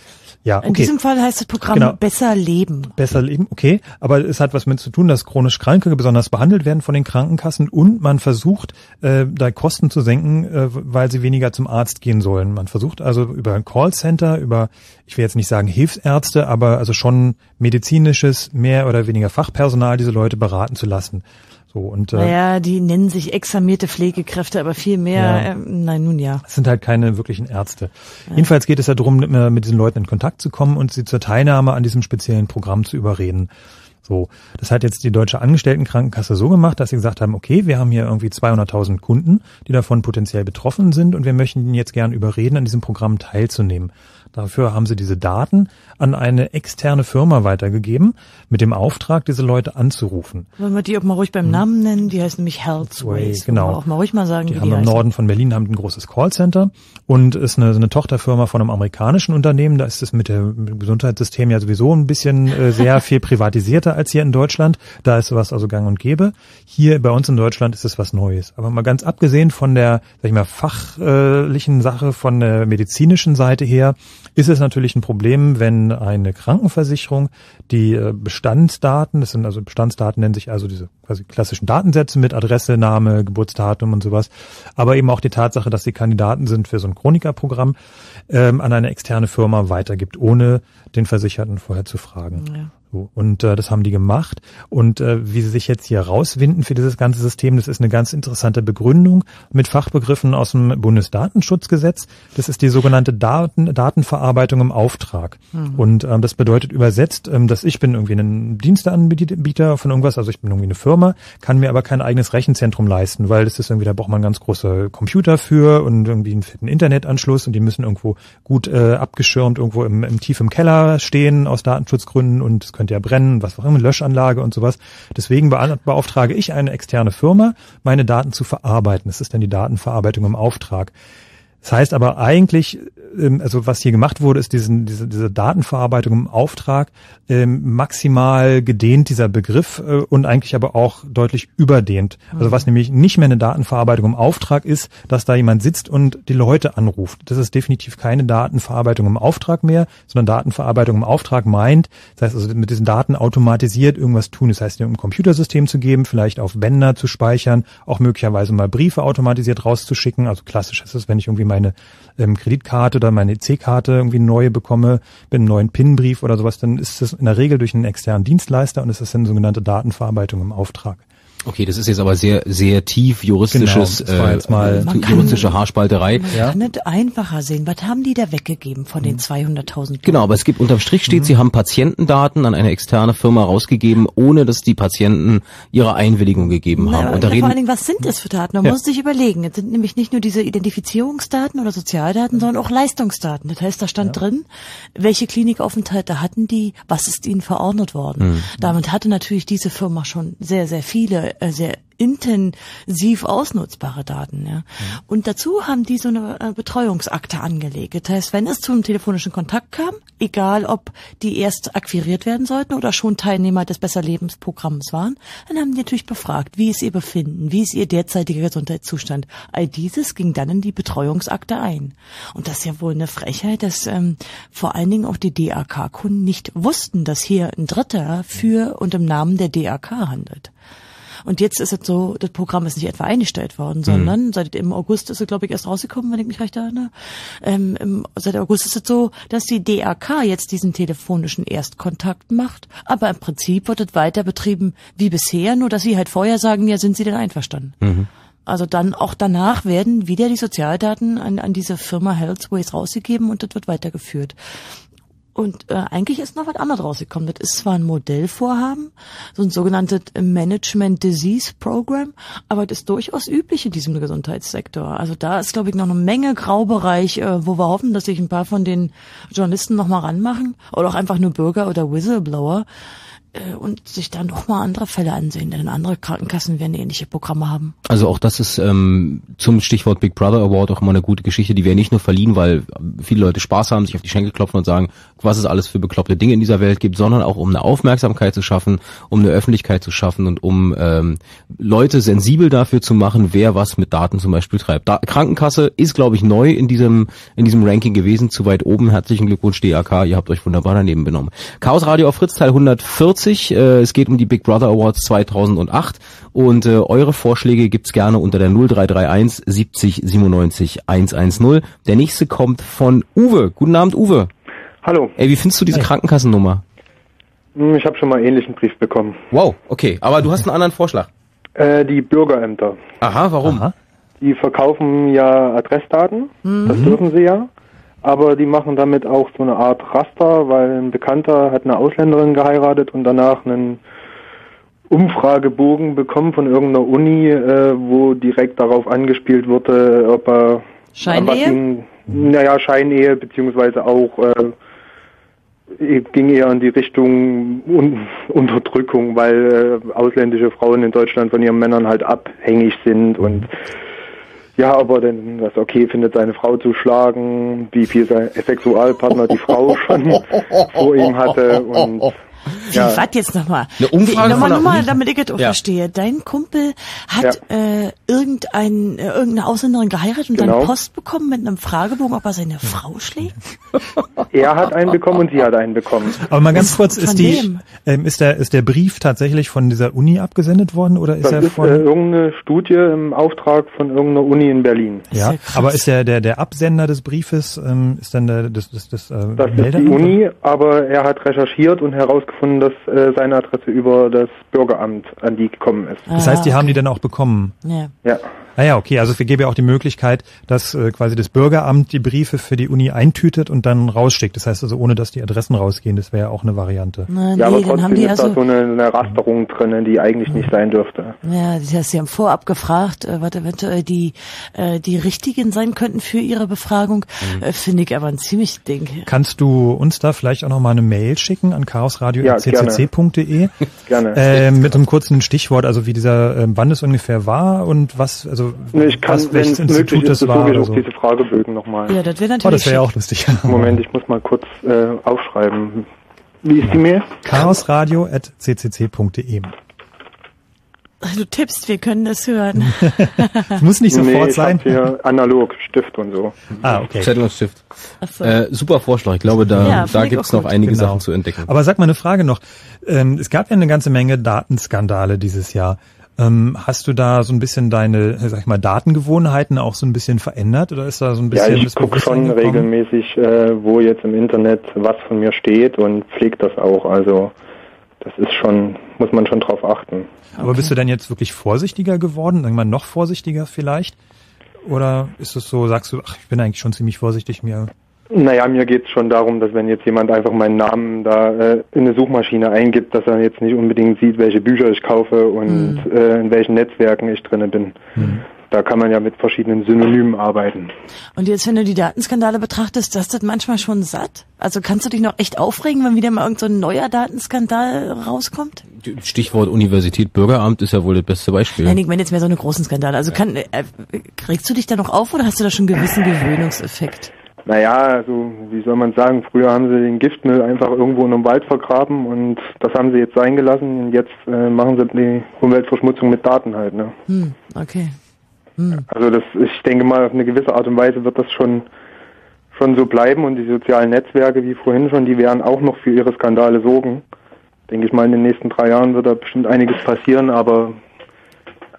Ja, In okay. diesem Fall heißt das Programm Genau. Besser Leben. besser leben, okay, aber es hat was mit zu tun, dass chronisch Kranke besonders behandelt werden von den Krankenkassen und man versucht, äh, da Kosten zu senken, äh, weil sie weniger zum Arzt gehen sollen. Man versucht also über ein Callcenter, über, ich will jetzt nicht sagen Hilfsärzte, aber also schon medizinisches, mehr oder weniger Fachpersonal diese Leute beraten zu lassen. So und äh, Naja, die nennen sich examierte Pflegekräfte, aber viel mehr, Ja. ähm, nein, nun ja. Es sind halt keine wirklichen Ärzte. Jedenfalls geht es ja darum, mit, mit diesen Leuten in Kontakt zu kommen und sie zur Teilnahme an diesem speziellen Programm zu überreden. So, das hat jetzt die Deutsche Angestelltenkrankenkasse so gemacht, dass sie gesagt haben, okay, wir haben hier irgendwie 200.000 Kunden, die davon potenziell betroffen sind und wir möchten ihnen jetzt gern überreden, an diesem Programm teilzunehmen. Dafür haben sie diese Daten an eine externe Firma weitergegeben, mit dem Auftrag, diese Leute anzurufen. Wollen wir die auch mal ruhig beim Namen nennen? Die heißt nämlich Healthways. genau. Auch mal ruhig mal sagen, Die wie haben die im. Norden von Berlin haben ein großes Callcenter und ist eine, eine Tochterfirma von einem amerikanischen Unternehmen. Da ist es mit dem Gesundheitssystem ja sowieso ein bisschen äh, sehr viel privatisierter als hier in Deutschland. Da ist sowas also gang und gäbe. Hier bei uns in Deutschland ist es was Neues. Aber mal ganz abgesehen von der, sag ich mal, fachlichen Sache, von der medizinischen Seite her, ist es natürlich ein Problem, wenn eine Krankenversicherung die äh, Bestandsdaten, das sind also Bestandsdaten nennen sich also diese quasi klassischen Datensätze mit Adresse, Name, Geburtsdatum und sowas, aber eben auch die Tatsache, dass sie Kandidaten sind für so ein Chronikerprogramm, ähm, an eine externe Firma weitergibt, ohne den Versicherten vorher zu fragen. Ja. So, und äh, das haben die gemacht. Und äh, wie sie sich jetzt hier rauswinden für dieses ganze System, das ist eine ganz interessante Begründung mit Fachbegriffen aus dem Bundesdatenschutzgesetz. Das ist die sogenannte Daten, Datenverarbeitung im Auftrag. Mhm. Und ähm, das bedeutet übersetzt, ähm, dass ich bin irgendwie ein Diensteanbieter von irgendwas, also ich bin irgendwie eine Firma, kann mir aber kein eigenes Rechenzentrum leisten, weil das ist irgendwie, da braucht man ganz große Computer für und irgendwie einen fetten Internetanschluss und die müssen irgendwo gut äh, abgeschirmt irgendwo im, im tief im Keller stehen aus Datenschutzgründen und es könnte ja brennen, was auch immer, Löschanlage und sowas. Deswegen bea- beauftrage ich eine externe Firma, meine Daten zu verarbeiten. Das ist dann die Datenverarbeitung im Auftrag. Das heißt aber eigentlich, ähm, also was hier gemacht wurde, ist diesen, diese, diese Datenverarbeitung im Auftrag ähm, maximal gedehnt, dieser Begriff, äh, und eigentlich aber auch deutlich überdehnt. Also was nämlich nicht mehr eine Datenverarbeitung im Auftrag ist, dass da jemand sitzt und die Leute anruft. Das ist definitiv keine Datenverarbeitung im Auftrag mehr, sondern Datenverarbeitung im Auftrag meint, das heißt also mit diesen Daten automatisiert irgendwas tun. Das heißt, ein Computersystem zu geben, vielleicht auf Bänder zu speichern, auch möglicherweise mal Briefe automatisiert rauszuschicken. Also klassisch ist es, wenn ich irgendwie meine ähm, Kreditkarte oder meine EC-Karte irgendwie neue bekomme, mit einem neuen PIN-Brief oder sowas, dann ist das in der Regel durch einen externen Dienstleister und es ist eine sogenannte Datenverarbeitung im Auftrag. Okay, das ist jetzt aber sehr, sehr tief juristisches, Genau, äh, jetzt mal- Man kann- juristische Haarspalterei. Man kann es einfacher sehen. Was haben die da weggegeben von den 200.000? Genau, aber es gibt unterm Strich steht, sie haben Patientendaten an eine externe Firma rausgegeben, ohne dass die Patienten ihre Einwilligung gegeben haben. Na, Und da vor allen reden, Dingen, was sind das für Daten? Man Ja. muss sich überlegen. Es sind nämlich nicht nur diese Identifizierungsdaten oder Sozialdaten, sondern auch Leistungsdaten. Das heißt, da stand drin, welche Klinikaufenthalte hatten die, was ist ihnen verordnet worden. Mhm. Damit hatte natürlich diese Firma schon sehr, sehr viele, äh, sehr intensiv ausnutzbare Daten. Ja. Und dazu haben die so eine äh, Betreuungsakte angelegt. Das heißt, wenn es zu einem telefonischen Kontakt kam, egal ob die erst akquiriert werden sollten oder schon Teilnehmer des Besserlebensprogramms waren, dann haben die natürlich befragt, wie ist ihr Befinden, wie ist ihr derzeitiger Gesundheitszustand. All dieses ging dann in die Betreuungsakte ein. Und das ist ja wohl eine Frechheit, dass ähm, vor allen Dingen auch die DAK-Kunden nicht wussten, dass hier ein Dritter für und im Namen der DAK handelt. Und jetzt ist es so, das Programm ist nicht etwa eingestellt worden, sondern seit im August ist es, glaube ich, erst rausgekommen, wenn ich mich recht erinnere. Ähm, im, seit August ist es so, dass die DAK jetzt diesen telefonischen Erstkontakt macht, aber im Prinzip wird es weiter betrieben wie bisher, nur dass sie halt vorher sagen, ja, sind sie denn einverstanden? Mhm. Also dann auch danach werden wieder die Sozialdaten an, an diese Firma Healthways rausgegeben und das wird weitergeführt. Und äh, eigentlich ist noch was anderes rausgekommen. Das ist zwar ein Modellvorhaben, so ein sogenanntes Management Disease Program, aber das ist durchaus üblich in diesem Gesundheitssektor. Also da ist, glaube ich, noch eine Menge Graubereich, äh, wo wir hoffen, dass sich ein paar von den Journalisten noch mal ranmachen oder auch einfach nur Bürger oder Whistleblower und sich dann noch mal andere Fälle ansehen, denn andere Krankenkassen werden ähnliche Programme haben. also auch das ist ähm, zum Stichwort Big Brother Award auch immer eine gute Geschichte, die wir nicht nur verliehen, weil viele Leute Spaß haben, sich auf die Schenkel klopfen und sagen, was es alles für bekloppte Dinge in dieser Welt gibt, sondern auch um eine Aufmerksamkeit zu schaffen, um eine Öffentlichkeit zu schaffen und um ähm, Leute sensibel dafür zu machen, wer was mit Daten zum Beispiel treibt. Da, Krankenkasse ist, glaube ich, neu in diesem in diesem Ranking gewesen, zu weit oben. Herzlichen Glückwunsch DAK, ihr habt euch wunderbar daneben benommen. Chaos Radio auf Fritz Teil 140. Äh, es geht um die Big Brother Awards 2008 und äh, eure Vorschläge gibt's gerne unter der 0331 70 97 110. Der nächste kommt von Uwe. Guten Abend, Uwe. Hallo. Ey, wie findest du diese Krankenkassennummer? Hm, Ich habe schon mal einen ähnlichen Brief bekommen. Wow, okay. Aber du hast einen anderen Vorschlag. Äh, die Bürgerämter. Aha, warum? Die verkaufen ja Adressdaten, Mhm. das dürfen sie ja. Aber die machen damit auch so eine Art Raster, weil ein Bekannter hat eine Ausländerin geheiratet und danach einen Umfragebogen bekommen von irgendeiner Uni, äh, wo direkt darauf angespielt wurde, ob er Scheinehe? Naja, Scheinehe, beziehungsweise auch äh, ging eher in die Richtung Un Unterdrückung, weil äh, ausländische Frauen in Deutschland von ihren Männern halt abhängig sind und ja, aber dann das okay findet, seine Frau zu schlagen, wie viel sein Sexualpartner die Frau schon vor ihm hatte und Wie, Ja. warte jetzt nochmal. Eine Umfrage Nochmal, von nochmal, damit ich es auch Ja. verstehe. Dein Kumpel hat äh, irgendein, äh, irgendeine Ausländerin geheiratet und Genau. dann Post bekommen mit einem Fragebogen, ob er seine Frau schlägt? Er hat einen bekommen und sie hat einen bekommen. Aber mal ganz kurz, ist die, ähm, ist der, ist der Brief tatsächlich von dieser Uni abgesendet worden oder ist Das er ist von? äh, irgendeine Studie im Auftrag von irgendeiner Uni in Berlin. ja, aber ist der, der, der Absender des Briefes, ähm, ist dann der, das, das, das, äh, Das ist die? Uni, aber er hat recherchiert und herausgefunden, dass äh, seine Adresse über das Bürgeramt an die gekommen ist. Das heißt, die haben die dann auch bekommen. Ja. Ja. Ah ja, okay, also wir geben ja auch die Möglichkeit, dass äh, quasi das Bürgeramt die Briefe für die Uni eintütet und dann rausschickt. Das heißt also, ohne dass die Adressen rausgehen, das wäre ja auch eine Variante. Na, ja, nee, aber dann trotzdem haben die ist ja da so, eine, eine Rasterung drin, die eigentlich nicht sein dürfte. ja, das heißt, sie haben vorab gefragt, äh, was eventuell die, äh, die richtigen sein könnten für ihre Befragung. Mhm. Äh, Finde ich aber ein ziemlich Ding. Kannst du uns da vielleicht auch noch mal eine Mail schicken an chaosradio.ccc.de? Gerne. Äh, mit einem kurzen Stichwort, also wie dieser, äh, wann es ungefähr war und was, also Nee, Ich kann, was, wenn welches es möglich ist, das war besuche ich oder auch so. diese Fragebögen nochmal. Ja, das wäre Oh, natürlich das wäre ja auch lustig. Moment, ich muss mal kurz äh, aufschreiben. Wie ist die Mail? chaosradio.ccc.de. Du tippst, wir können das hören. Das muss nicht nee, sofort ich sein. hier analog, Stift und so. Ah, okay. Zettel und Stift. Ach so. Äh, super Vorschlag. Ich glaube, da, Ja, da gibt's noch gut. einige Genau. Sachen zu entdecken. Aber sag mal eine Frage noch. Ähm, es gab ja eine ganze Menge Datenskandale dieses Jahr. Ähm, hast du da so ein bisschen deine, sag ich mal, Datengewohnheiten auch so ein bisschen verändert oder ist da so ein Ja, bisschen ich das gucke schon gekommen? regelmäßig, äh, wo jetzt im Internet was von mir steht und pflege das auch. Also das ist schon, muss man schon drauf achten. Aber bist du denn jetzt wirklich vorsichtiger geworden? Irgendwann noch vorsichtiger vielleicht? Oder ist es so, sagst du, ach, ich bin eigentlich schon ziemlich vorsichtig mir? Naja, mir geht es schon darum, dass wenn jetzt jemand einfach meinen Namen da äh, in eine Suchmaschine eingibt, dass er jetzt nicht unbedingt sieht, welche Bücher ich kaufe und äh, in welchen Netzwerken ich drinne bin. Da kann man ja mit verschiedenen Synonymen arbeiten. Und jetzt, wenn du die Datenskandale betrachtest, das ist das manchmal schon satt? Also kannst du dich noch echt aufregen, wenn wieder mal irgend so ein neuer Datenskandal rauskommt? Stichwort Universität Bürgeramt ist ja wohl das beste Beispiel. Nein, ich meine jetzt mehr so eine großen Skandale. Also kann, äh, regst du dich da noch auf oder hast du da schon einen gewissen Gewöhnungseffekt? Naja, also wie soll man sagen, früher haben sie den Giftmüll einfach irgendwo in einem Wald vergraben und das haben sie jetzt sein gelassen und jetzt äh, machen sie die Umweltverschmutzung mit Daten halt. Ne? Hm, okay. Hm. Also das, ich denke mal, auf eine gewisse Art und Weise wird das schon schon so bleiben und die sozialen Netzwerke, wie vorhin schon, die werden auch noch für ihre Skandale sorgen. Denke ich mal, in den nächsten drei Jahren wird da bestimmt einiges passieren, aber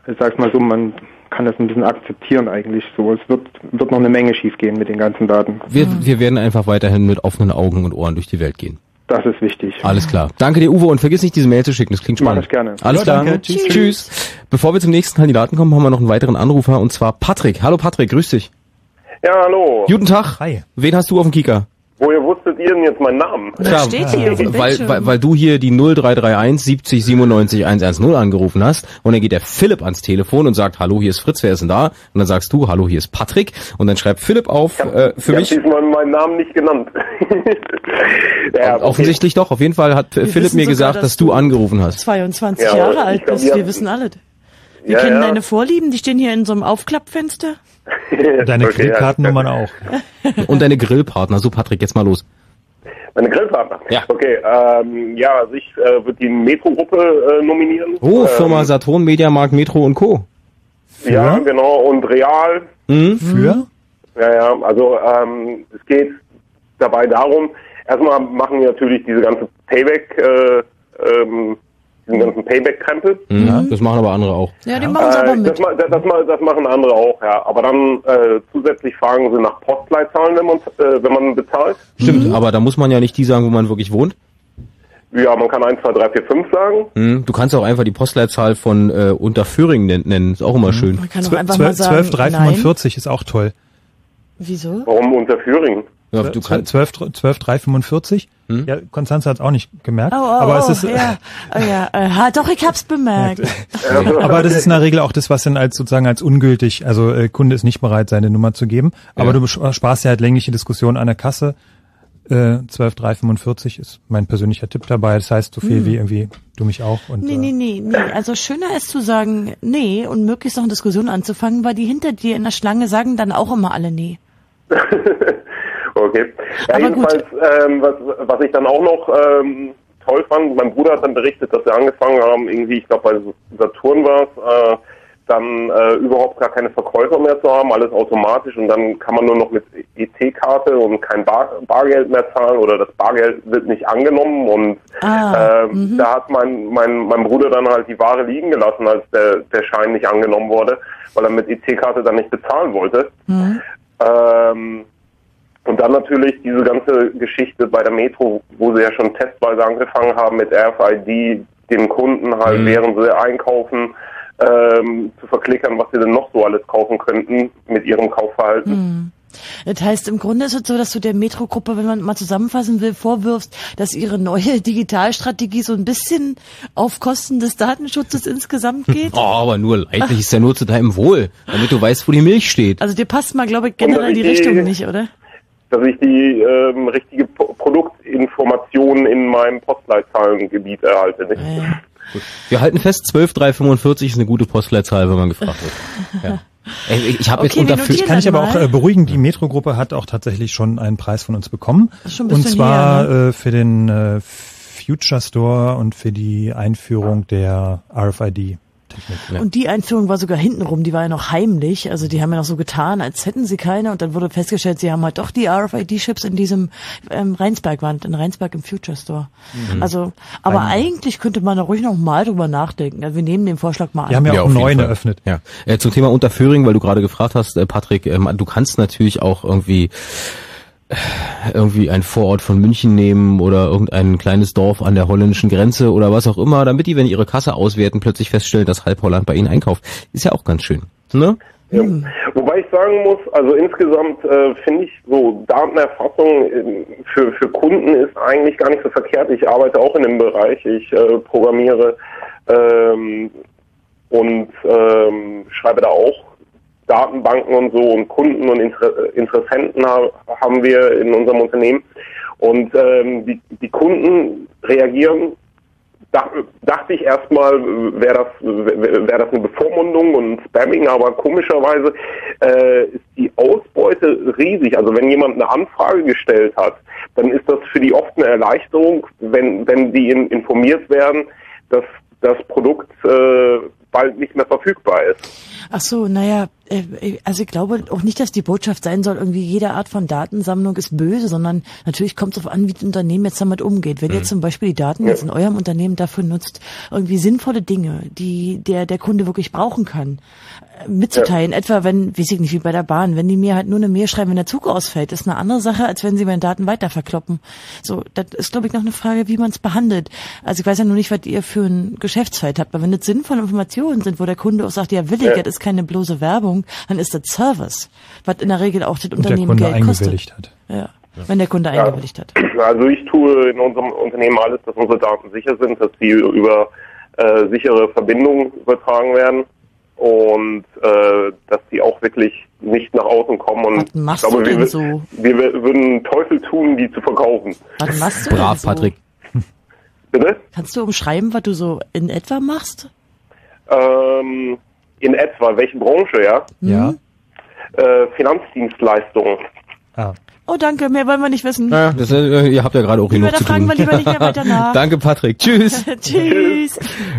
ich sag's mal so, man kann das ein bisschen akzeptieren eigentlich so. Es wird, wird noch eine Menge schiefgehen mit den ganzen Daten. Wir, wir werden einfach weiterhin mit offenen Augen und Ohren durch die Welt gehen. Das ist wichtig. Alles klar. Danke dir, Uwe, und vergiss nicht, diese Mail zu schicken. Das klingt Mach spannend. ich gerne. Alles Ja, klar. danke. Tschüss. Tschüss. Bevor wir zum nächsten Kandidaten kommen, haben wir noch einen weiteren Anrufer, und zwar Patrick. Hallo Patrick, grüß dich. Ja, hallo. Guten Tag. Hi. Wen hast du auf dem Kieker? Woher wusstet ihr denn jetzt meinen Namen? Klar, weil, weil, weil du hier die 0331 70 97 110 angerufen hast und dann geht der Philipp ans Telefon und sagt, hallo, hier ist Fritz, wer ist denn da? Und dann sagst du, hallo, hier ist Patrick und dann schreibt Philipp auf, äh, für ich mich, habe diesmal meinen Namen nicht genannt. ja, okay. offensichtlich doch, auf jeden Fall hat Wir Philipp wissen mir sogar, gesagt, dass dass du angerufen hast. 22 Ja, Jahre ich alt glaub, bist, wir wissen alles. Wir Ja, kennen ja. deine Vorlieben, die stehen hier in so einem Aufklappfenster. Deine Okay, Kreditkartennummern auch. Und deine Grillpartner. So Patrick, jetzt mal los. Meine Grillpartner? Ja. Okay, ähm, ja, also ich äh, würde die Metro-Gruppe äh, nominieren. Oh, ähm, Firma Saturn, Mediamarkt, Metro und Co. Ja, genau, und Real. Mhm. Für? Ja, ja, also ähm, es geht dabei darum, erstmal machen wir natürlich diese ganze Payback, äh, ähm, diesen ganzen Payback-Krempel. Mhm. Das machen aber andere auch. Ja, die machen sie aber Äh, mit. das, das, das, ma- das machen andere auch, ja. Aber dann äh, zusätzlich fragen sie nach Postleitzahlen, wenn man, äh, wenn man bezahlt. Stimmt, aber da muss man ja nicht die sagen, wo man wirklich wohnt. Ja, man kann 1, 2, 3, 4, 5 sagen. Mhm. Du kannst auch einfach die Postleitzahl von äh, Unterföhring nen- nennen. Ist auch immer schön. Man kann auch Zwölf- einfach mal sagen, 12 345 ist auch toll. Wieso? Warum Unterföhring? Ja, du kannst, 12, 12 345? Ja, Konstanze hat es auch nicht gemerkt. Oh, oh, aber es ist, ja, oh, ja. Äh, doch, ich hab's bemerkt. aber das ist in der Regel auch das, was dann als sozusagen als ungültig, also äh, Kunde ist nicht bereit, seine Nummer zu geben. Aber Ja. du sparst ja halt längliche Diskussionen an der Kasse. Äh, 12 345 ist mein persönlicher Tipp dabei. Das heißt so viel Hm. wie irgendwie du mich auch. Und, Nee, äh, nee, nee, nee. Also schöner ist zu sagen, nee, und möglichst noch eine Diskussion anzufangen, weil die hinter dir in der Schlange sagen dann auch immer alle nee. Okay. Ja, jedenfalls, ähm, was, was ich dann auch noch ähm, toll fand. Mein Bruder hat dann berichtet, dass wir angefangen haben, irgendwie, ich glaube bei Saturn war es, äh, dann äh, überhaupt gar keine Verkäufer mehr zu haben, alles automatisch und dann kann man nur noch mit EC-Karte und kein Bar Bargeld mehr zahlen oder das Bargeld wird nicht angenommen und Ah, ähm, da hat mein, mein, mein Bruder dann halt die Ware liegen gelassen, als der, der Schein nicht angenommen wurde, weil er mit EC-Karte dann nicht bezahlen wollte. Mhm. Ähm, und dann natürlich diese ganze Geschichte bei der Metro, wo sie ja schon testweise angefangen haben mit RFID, dem Kunden halt, Mhm. während sie einkaufen, ähm, zu verklickern, was sie denn noch so alles kaufen könnten mit ihrem Kaufverhalten. Hm. Das heißt, im Grunde ist es so, dass du der Metro-Gruppe, wenn man mal zusammenfassen will, vorwirfst, dass ihre neue Digitalstrategie so ein bisschen auf Kosten des Datenschutzes insgesamt geht. Oh, aber nur leidlich ist ja nur zu deinem Wohl, damit du weißt, wo die Milch steht. Also dir passt mal, glaube ich, generell die- Richtung nicht, oder? Dass ich die ähm, richtige P Produktinformationen in meinem Postleitzahlengebiet erhalte. Nicht? Gut. Wir halten fest, 12345 ist eine gute Postleitzahl, wenn man gefragt wird. Ja. Ich ich habe jetzt unter kann ich aber auch äh, beruhigen, die Metro-Gruppe hat auch tatsächlich schon einen Preis von uns bekommen. Und zwar her, äh, für den äh, Future Store und für die Einführung der RFID. Technik. Und die Einführung war sogar hintenrum, die war ja noch heimlich. Also die haben ja noch so getan, als hätten sie keine. Und dann wurde festgestellt, sie haben halt doch die RFID-Chips in diesem ähm, Rheinsberg, waren in Rheinsberg im Future Store. Mhm. Also, aber Ein- eigentlich könnte man da ruhig noch mal drüber nachdenken. Also wir nehmen den Vorschlag mal an. Wir haben ja, auch jeden neuen Fall. eröffnet. Ja. Äh, zum Thema Unterföhring, weil du gerade gefragt hast, äh, Patrick, ähm, du kannst natürlich auch irgendwie irgendwie ein Vorort von München nehmen oder irgendein kleines Dorf an der holländischen Grenze oder was auch immer, damit die, wenn die ihre Kasse auswerten, plötzlich feststellen, dass halb Holland bei ihnen einkauft. Ist ja auch ganz schön. Ne? Ja. Wobei ich sagen muss, also insgesamt äh, finde ich so Datenerfassung äh, für, für Kunden ist eigentlich gar nicht so verkehrt. Ich arbeite auch in dem Bereich. Ich äh, programmiere ähm, und ähm, schreibe da auch Datenbanken und so und Kunden und Inter Interessenten ha haben wir in unserem Unternehmen. Und ähm, die, die Kunden reagieren Dach, dachte ich erstmal, wäre das, wäre das eine Bevormundung und Spamming, aber komischerweise äh, ist die Ausbeute riesig. Also wenn jemand eine Anfrage gestellt hat, dann ist das für die oft eine Erleichterung, wenn, wenn die in, informiert werden, dass das Produkt äh, bald nicht mehr verfügbar ist. Ach so, naja, äh, also ich glaube auch nicht, dass die Botschaft sein soll, irgendwie jede Art von Datensammlung ist böse, sondern natürlich kommt es darauf an, wie das Unternehmen jetzt damit umgeht. Wenn ihr Mhm. zum Beispiel die Daten jetzt in eurem Unternehmen dafür nutzt, irgendwie sinnvolle Dinge, die der, der Kunde wirklich brauchen kann, mitzuteilen. Etwa wenn, weiß ich nicht, wie bei der Bahn, wenn die mir halt nur eine Mail schreiben, wenn der Zug ausfällt, ist eine andere Sache, als wenn sie meine Daten weiter verkloppen. So, das ist, glaube ich, noch eine Frage, wie man es behandelt. Also ich weiß ja nur nicht, was ihr für ein Geschäftsfeld habt, aber wenn das sinnvolle Informationen sind, wo der Kunde auch sagt, ja, will ich, Ja. das ist keine bloße Werbung, dann ist das Service, was in der Regel auch das Und der Unternehmen Kunde Geld eingewilligt kostet. hat. Ja. Wenn der Kunde Ja. eingewilligt hat. Also ich tue in unserem Unternehmen alles, dass unsere Daten sicher sind, dass sie über äh, sichere Verbindungen übertragen werden und äh, dass die auch wirklich nicht nach außen kommen. Und Was machst glaube, du denn wir, so? wir würden Teufel tun, die zu verkaufen. Was machst du denn Brav, so? Patrick. Bitte? Kannst du umschreiben, was du so in etwa machst? Ähm, in etwa, welche Branche, ja? Ja. Äh, Finanzdienstleistungen. Ah. Oh, danke, mehr wollen wir nicht wissen. Ja, das, äh, ihr habt ja gerade auch Lieber, genug da zu fragen tun. wir lieber nicht mehr weiter nach. Danke, Patrick. Tschüss. Tschüss.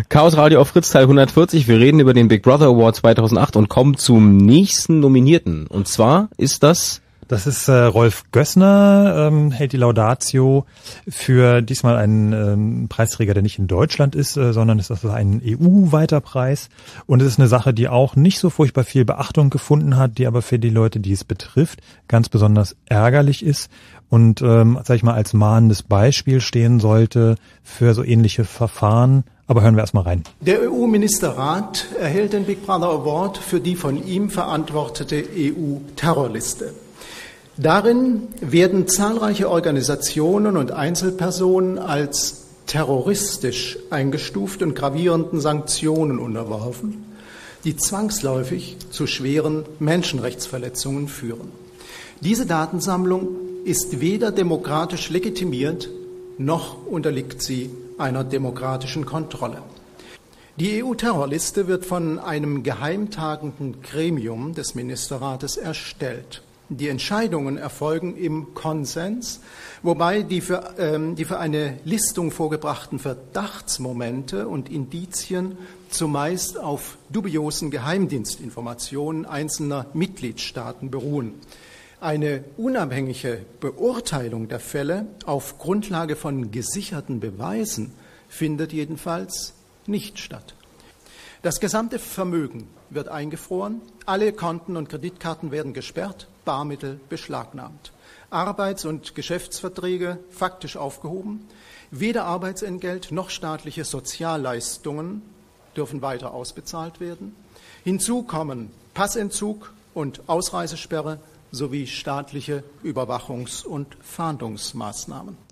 Chaos Radio auf Fritz Teil 140. Wir reden über den Big Brother Award 2008 und kommen zum nächsten Nominierten. Und zwar ist das Das ist äh, Rolf Gössner, ähm, hält die Laudatio für diesmal einen ähm, Preisträger, der nicht in Deutschland ist, äh, sondern es ist ein EU-weiter Preis. Und es ist eine Sache, die auch nicht so furchtbar viel Beachtung gefunden hat, die aber für die Leute, die es betrifft, ganz besonders ärgerlich ist und, ähm, sag ich mal, als mahnendes Beispiel stehen sollte für so ähnliche Verfahren. Aber hören wir erstmal rein. Der EU-Ministerrat erhält den Big Brother Award für die von ihm verantwortete EU-Terrorliste. Darin werden zahlreiche Organisationen und Einzelpersonen als terroristisch eingestuft und gravierenden Sanktionen unterworfen, die zwangsläufig zu schweren Menschenrechtsverletzungen führen. Diese Datensammlung ist weder demokratisch legitimiert, noch unterliegt sie einer demokratischen Kontrolle. Die EU-Terrorliste wird von einem geheimtagenden Gremium des Ministerrates erstellt. Die Entscheidungen erfolgen im Konsens, wobei die für, ähm, die für eine Listung vorgebrachten Verdachtsmomente und Indizien zumeist auf dubiosen Geheimdienstinformationen einzelner Mitgliedstaaten beruhen. Eine unabhängige Beurteilung der Fälle auf Grundlage von gesicherten Beweisen findet jedenfalls nicht statt. Das gesamte Vermögen wird eingefroren, alle Konten und Kreditkarten werden gesperrt, Barmittel beschlagnahmt, Arbeits- und Geschäftsverträge faktisch aufgehoben, weder Arbeitsentgelt noch staatliche Sozialleistungen dürfen weiter ausbezahlt werden. Hinzu kommen Passentzug und Ausreisesperre sowie staatliche Überwachungs- und Fahndungsmaßnahmen.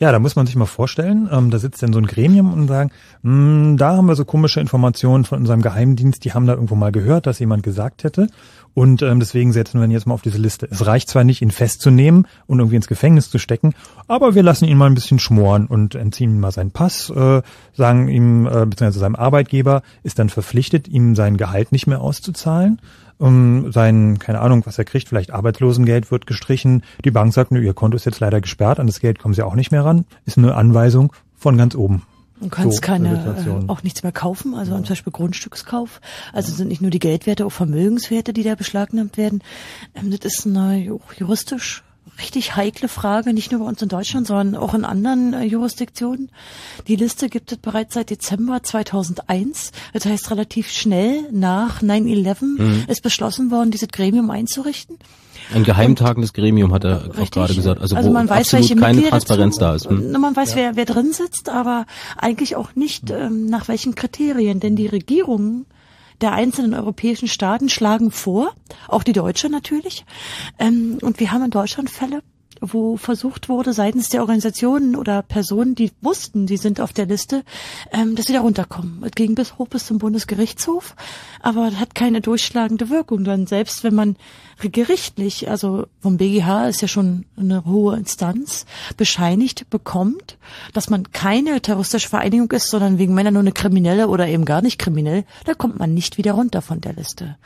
Ja, da muss man sich mal vorstellen, ähm, da sitzt dann so ein Gremium und sagen, "Hm, da haben wir so komische Informationen von unserem Geheimdienst, die haben da irgendwo mal gehört, dass jemand gesagt hätte. Und ähm, deswegen setzen wir ihn jetzt mal auf diese Liste. Es reicht zwar nicht, ihn festzunehmen und irgendwie ins Gefängnis zu stecken, aber wir lassen ihn mal ein bisschen schmoren und entziehen ihm mal seinen Pass, äh, sagen ihm, äh, beziehungsweise seinem Arbeitgeber ist dann verpflichtet, ihm sein Gehalt nicht mehr auszuzahlen. Um, sein, keine Ahnung, was er kriegt, vielleicht Arbeitslosengeld wird gestrichen. Die Bank sagt, nö, ihr Konto ist jetzt leider gesperrt, an das Geld kommen sie auch nicht mehr ran. Ist eine Anweisung von ganz oben. Du kannst So, keine, äh, auch nichts mehr kaufen, also zum Beispiel Grundstückskauf. Also sind nicht nur die Geldwerte, auch Vermögenswerte, die da beschlagnahmt werden. Ähm, das ist ju- juristisch richtig heikle Frage, nicht nur bei uns in Deutschland, sondern auch in anderen äh, Jurisdiktionen. Die Liste gibt es bereits seit Dezember 2001. Das heißt, relativ schnell nach 9-11 Mhm. ist beschlossen worden, dieses Gremium einzurichten. Ein geheimtagendes Gremium hat er auch gerade gesagt. Also, Also wo man weiß, absolut welche keine Mitglieder Transparenz zu- da ist. Hm? Man weiß, wer, wer drin sitzt, aber eigentlich auch nicht ähm, nach welchen Kriterien. Denn die Regierungen der einzelnen europäischen Staaten schlagen vor, auch die deutsche natürlich. Ähm, und wir haben in Deutschland Fälle, wo versucht wurde seitens der Organisationen oder Personen, die wussten, die sind auf der Liste, ähm, dass sie da runterkommen. Es ging bis hoch bis zum Bundesgerichtshof, aber hat keine durchschlagende Wirkung. Dann selbst wenn man gerichtlich, also vom BGH ist ja schon eine hohe Instanz, bescheinigt bekommt, dass man keine terroristische Vereinigung ist, sondern wegen Männer nur eine kriminelle oder eben gar nicht kriminell, da kommt man nicht wieder runter von der Liste.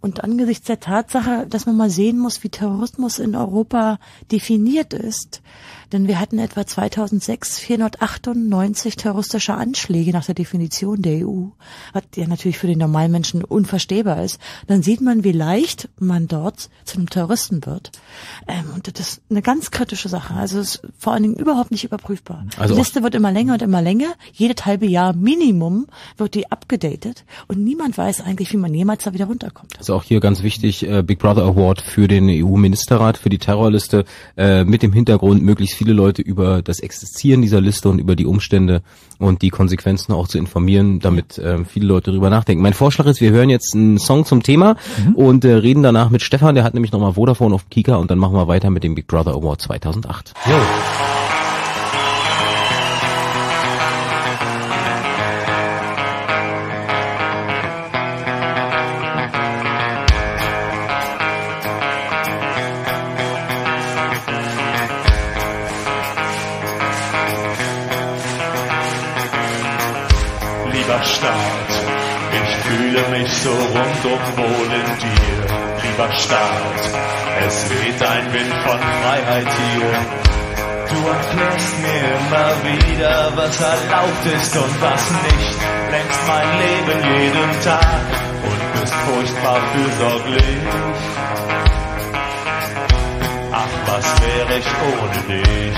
Und angesichts der Tatsache, dass man mal sehen muss, wie Terrorismus in Europa definiert ist, denn wir hatten etwa 2006 498 terroristische Anschläge nach der Definition der EU, was ja natürlich für den normalen Menschen unverstehbar ist. Dann sieht man, wie leicht man dort zu einem Terroristen wird. Ähm, und das ist eine ganz kritische Sache. Also es ist vor allen Dingen überhaupt nicht überprüfbar. Also die Liste wird immer länger und immer länger. Jedes halbe Jahr Minimum wird die abgedatet und niemand weiß eigentlich, wie man jemals da wieder runterkommt. Also auch hier ganz wichtig, äh, Big Brother Award für den EU-Ministerrat, für die Terrorliste, äh, mit dem Hintergrund, möglichst viele Leute über das Existieren dieser Liste und über die Umstände und die Konsequenzen auch zu informieren, damit äh, viele Leute darüber nachdenken. Mein Vorschlag ist, wir hören jetzt einen Song zum Thema und äh, reden danach mit Stefan, der hat nämlich nochmal Vodafone auf Kika und dann machen wir weiter mit dem Big Brother Award 2008. Lieber rundum wohl in dir. Lieber Staat, es weht ein Wind von Freiheit hier. Du erklärst mir immer wieder, was erlaubt ist und was nicht. Lenkst mein Leben jeden Tag und bist furchtbar fürsorglich. Ach, was wäre ich ohne dich?